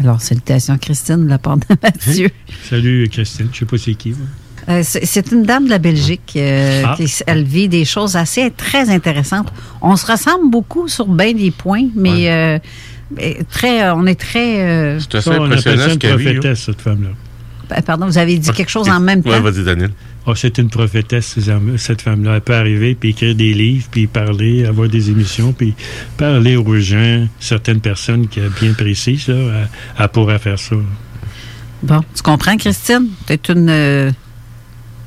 Alors, salutations, Christine, de la part de Mathieu. Salut, Christine. Je sais pas c'est qui. moi. Euh, c'est une dame de la Belgique. euh, Ah. qui, elle vit des choses assez très intéressantes. On se ressemble beaucoup sur bien des points, mais euh, mais très, euh, on est très. euh, C'est assez Ça, on appelle impressionnant ce qu'elle vit. hein. cette femme-là. pa- Pardon, vous avez dit quelque chose en même temps? Ouais, vas-y, Daniel. Ah, c'est une prophétesse, cette femme-là. Elle peut arriver, puis écrire des livres, puis parler, avoir des émissions, puis parler aux gens, certaines personnes qui sont bien précises, là, elle, faire ça. Bon, tu comprends, Christine? Tu es une euh,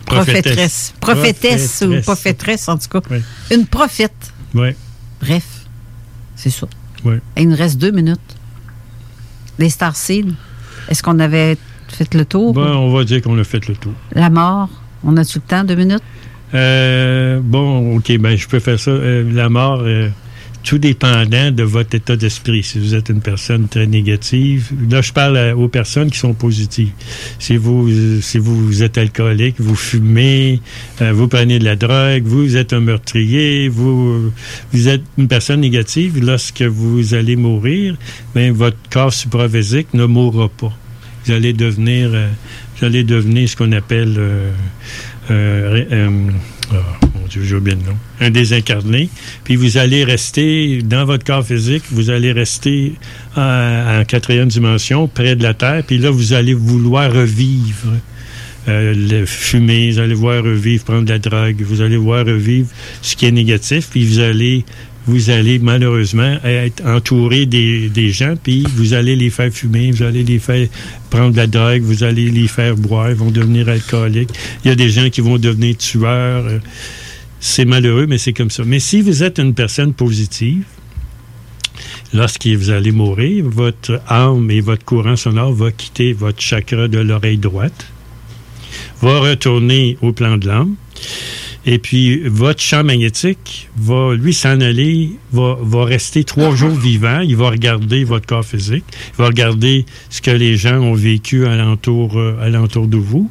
prophétresse. Prophétesse. Prophétesse ou Prophétresse. prophétresse, en tout cas. Oui. Une prophète. Oui. Bref, c'est ça. Oui. Et il nous reste deux minutes. Les Starseeds, est-ce qu'on avait fait le tour? Bon, on va dire qu'on a fait le tour. La mort, on a-tu le temps? Deux minutes? Euh, bon, OK, ben je peux faire ça. Euh, la mort, euh, tout dépendant de votre état d'esprit. Si vous êtes une personne très négative, là, je parle aux personnes qui sont positives. Si vous, si vous êtes alcoolique, vous fumez, vous prenez de la drogue, vous êtes un meurtrier, vous, vous êtes une personne négative, lorsque vous allez mourir, ben, votre corps supravésique ne mourra pas. Vous allez devenir, vous allez devenir ce qu'on appelle. Un désincarné. Puis vous allez rester dans votre corps physique, vous allez rester en, quatrième dimension, près de la Terre. Puis là, vous allez vouloir revivre. euh, fumer, vous allez voir revivre, prendre la drogue, vous allez voir revivre ce qui est négatif, puis vous allez, vous allez malheureusement être entouré des, des gens, puis vous allez les faire fumer, vous allez les faire prendre de la drogue, vous allez les faire boire, ils vont devenir alcooliques. Il y a des gens qui vont devenir tueurs. euh, C'est malheureux, mais c'est comme ça. Mais si vous êtes une personne positive, lorsque vous allez mourir, votre âme et votre courant sonore va quitter votre chakra de l'oreille droite, va retourner au plan de l'âme, et puis votre champ magnétique va, lui, s'en aller, va, va rester trois jours vivant, il va regarder votre corps physique, il va regarder ce que les gens ont vécu alentour, euh, alentour de vous,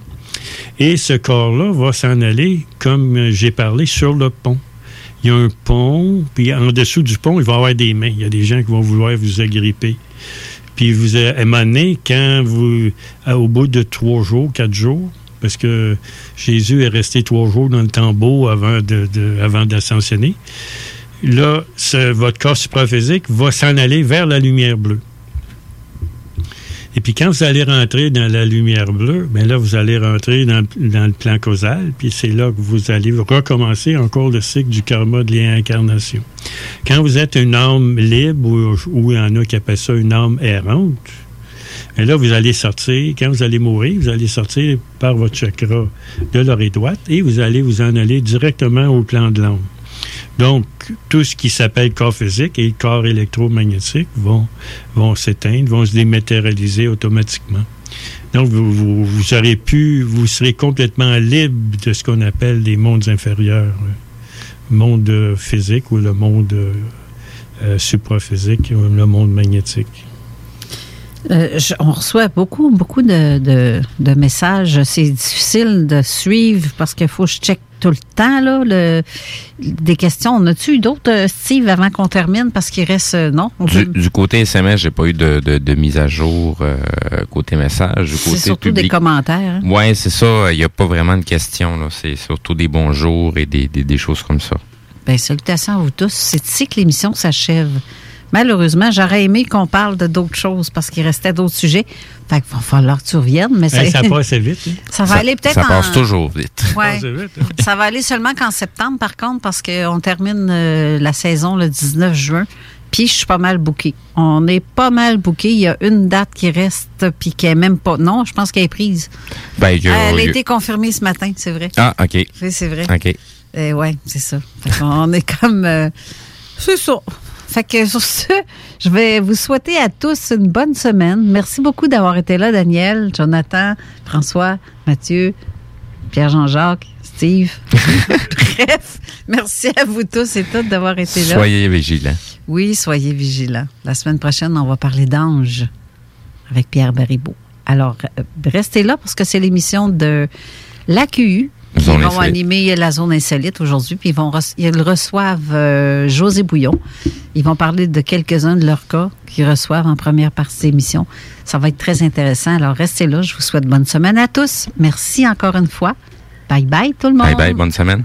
et ce corps-là va s'en aller, comme j'ai parlé, sur le pont. Il y a un pont, puis en dessous du pont, il va y avoir des mains. Il y a des gens qui vont vouloir vous agripper. Puis vous, à un moment donné, quand vous, à- au bout de trois jours, quatre jours, parce que Jésus est resté trois jours dans le tombeau avant d'ascensionner, là, votre corps supraphysique va s'en aller vers la lumière bleue. Et puis quand vous allez rentrer dans la lumière bleue, bien là, vous allez rentrer dans, dans le plan causal, puis c'est là que vous allez recommencer encore le cycle du karma de l'incarnation. Quand vous êtes une âme libre, ou, ou il y en a qui appellent ça une âme errante, et là, vous allez sortir, quand vous allez mourir, vous allez sortir par votre chakra de l'oreille droite et vous allez vous en aller directement au plan de l'âme. Donc, tout ce qui s'appelle corps physique et corps électromagnétique vont, vont s'éteindre, vont se dématérialiser automatiquement. Donc, vous, vous, aurez pu, vous serez complètement libre de ce qu'on appelle les mondes inférieurs, le monde physique ou le monde euh, supraphysique, ou le monde magnétique. Euh, je- on reçoit beaucoup, beaucoup de, de- de messages. C'est difficile de suivre parce qu'il faut que je check tout le temps là, le- des questions. On a-tu eu d'autres, euh, Steve, avant qu'on termine? Parce qu'il reste... euh, non? on Du, peut- du côté SMS, j'ai pas eu de, de, de mise à jour euh, côté message. C'est surtout des commentaires. hein? Ouais, c'est ça. Il n'y a pas vraiment de questions. là. C'est surtout des bonjours et des, des, des choses comme ça. Ben, salutations à vous tous. C'est ici que l'émission s'achève. Malheureusement, j'aurais aimé qu'on parle de d'autres choses parce qu'il restait d'autres sujets. Fait qu'il va falloir que tu reviennes. Mais Hey, ça passe vite. hein? Ça va aller peut-être Ça en... passe toujours vite. Ouais. passe vite, hein? Ça va aller seulement qu'en septembre, par contre, parce qu'on termine euh, la saison le 19 juin. Puis je suis pas mal booké. On est pas mal booké. Il y a une date qui reste, puis qui est même pas. Non, je pense qu'elle est prise. Ben, Elle a été confirmée ce matin, c'est vrai. Ah, OK. Oui, c'est vrai. OK. Euh, ouais, c'est ça. Fait qu'on est comme. euh, c'est ça. Fait que sur ce, je vais vous souhaiter à tous une bonne semaine. Merci beaucoup d'avoir été là, Daniel, Jonathan, François, Mathieu, Pierre-Jean-Jacques, Steve. Bref, merci à vous tous et toutes d'avoir été là. Soyez vigilants. Oui, soyez vigilants. La semaine prochaine, on va parler d'anges avec Pierre Baribeau. Alors, euh, restez là parce que c'est l'émission de l'AQU Zone vont insolite. animer la zone insolite aujourd'hui. Puis ils, vont ils reçoivent euh, José Bouillon. Ils vont parler de quelques-uns de leurs cas qu'ils reçoivent en première partie d'émission. Ça va être très intéressant. Alors, restez là. Je vous souhaite bonne semaine à tous. Merci encore une fois. Bye bye tout le monde. Bye bye, bonne semaine.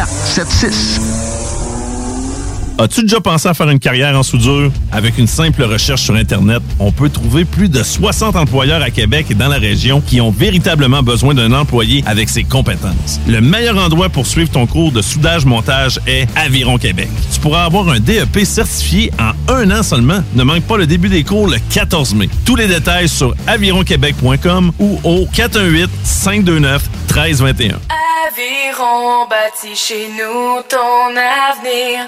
681 4476. As-tu déjà pensé à faire une carrière en soudure? Avec une simple recherche sur Internet, on peut trouver plus de 60 employeurs à Québec et dans la région qui ont véritablement besoin d'un employé avec ses compétences. Le meilleur endroit pour suivre ton cours de soudage-montage est Aviron Québec. Tu pourras avoir un DEP certifié en un an seulement. Ne manque pas le début des cours le 14 mai. Tous les détails sur avironquebec.com ou au 418-529-1321. Aviron bâti chez nous ton avenir.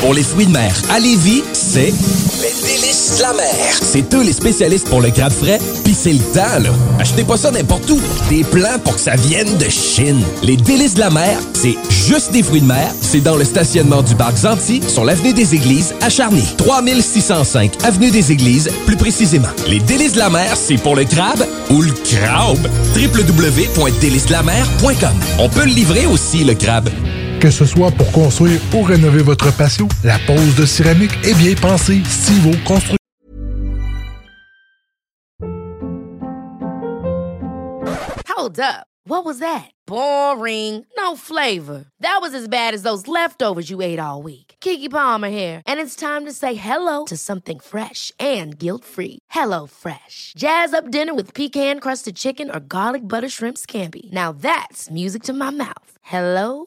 Pour les fruits de mer à Lévis, c'est les délices de la mer. C'est eux les spécialistes pour le crabe frais, puis c'est le temps, là. Achetez pas ça n'importe où. Des plans pour que ça vienne de Chine. Les délices de la mer, c'est juste des fruits de mer. C'est dans le stationnement du parc Zanti, sur l'avenue des Églises, à Charny. 3605 avenue des Églises, plus précisément. Les délices de la mer, c'est pour le crabe ou le crabe. www.délicesdelamer.com On peut le livrer aussi, le crabe. Que ce soit pour construire ou rénover votre patio, la pose de céramique est bien pensée Stivo Construction. Hold up. What was that? Boring. No flavor. That was as bad as those leftovers you ate all week. Kiki Palmer here, and it's time to say hello to something fresh and guilt-free. Hello Fresh. Jazz up dinner with pecan-crusted chicken or garlic butter shrimp scampi. Now that's music to my mouth. Hello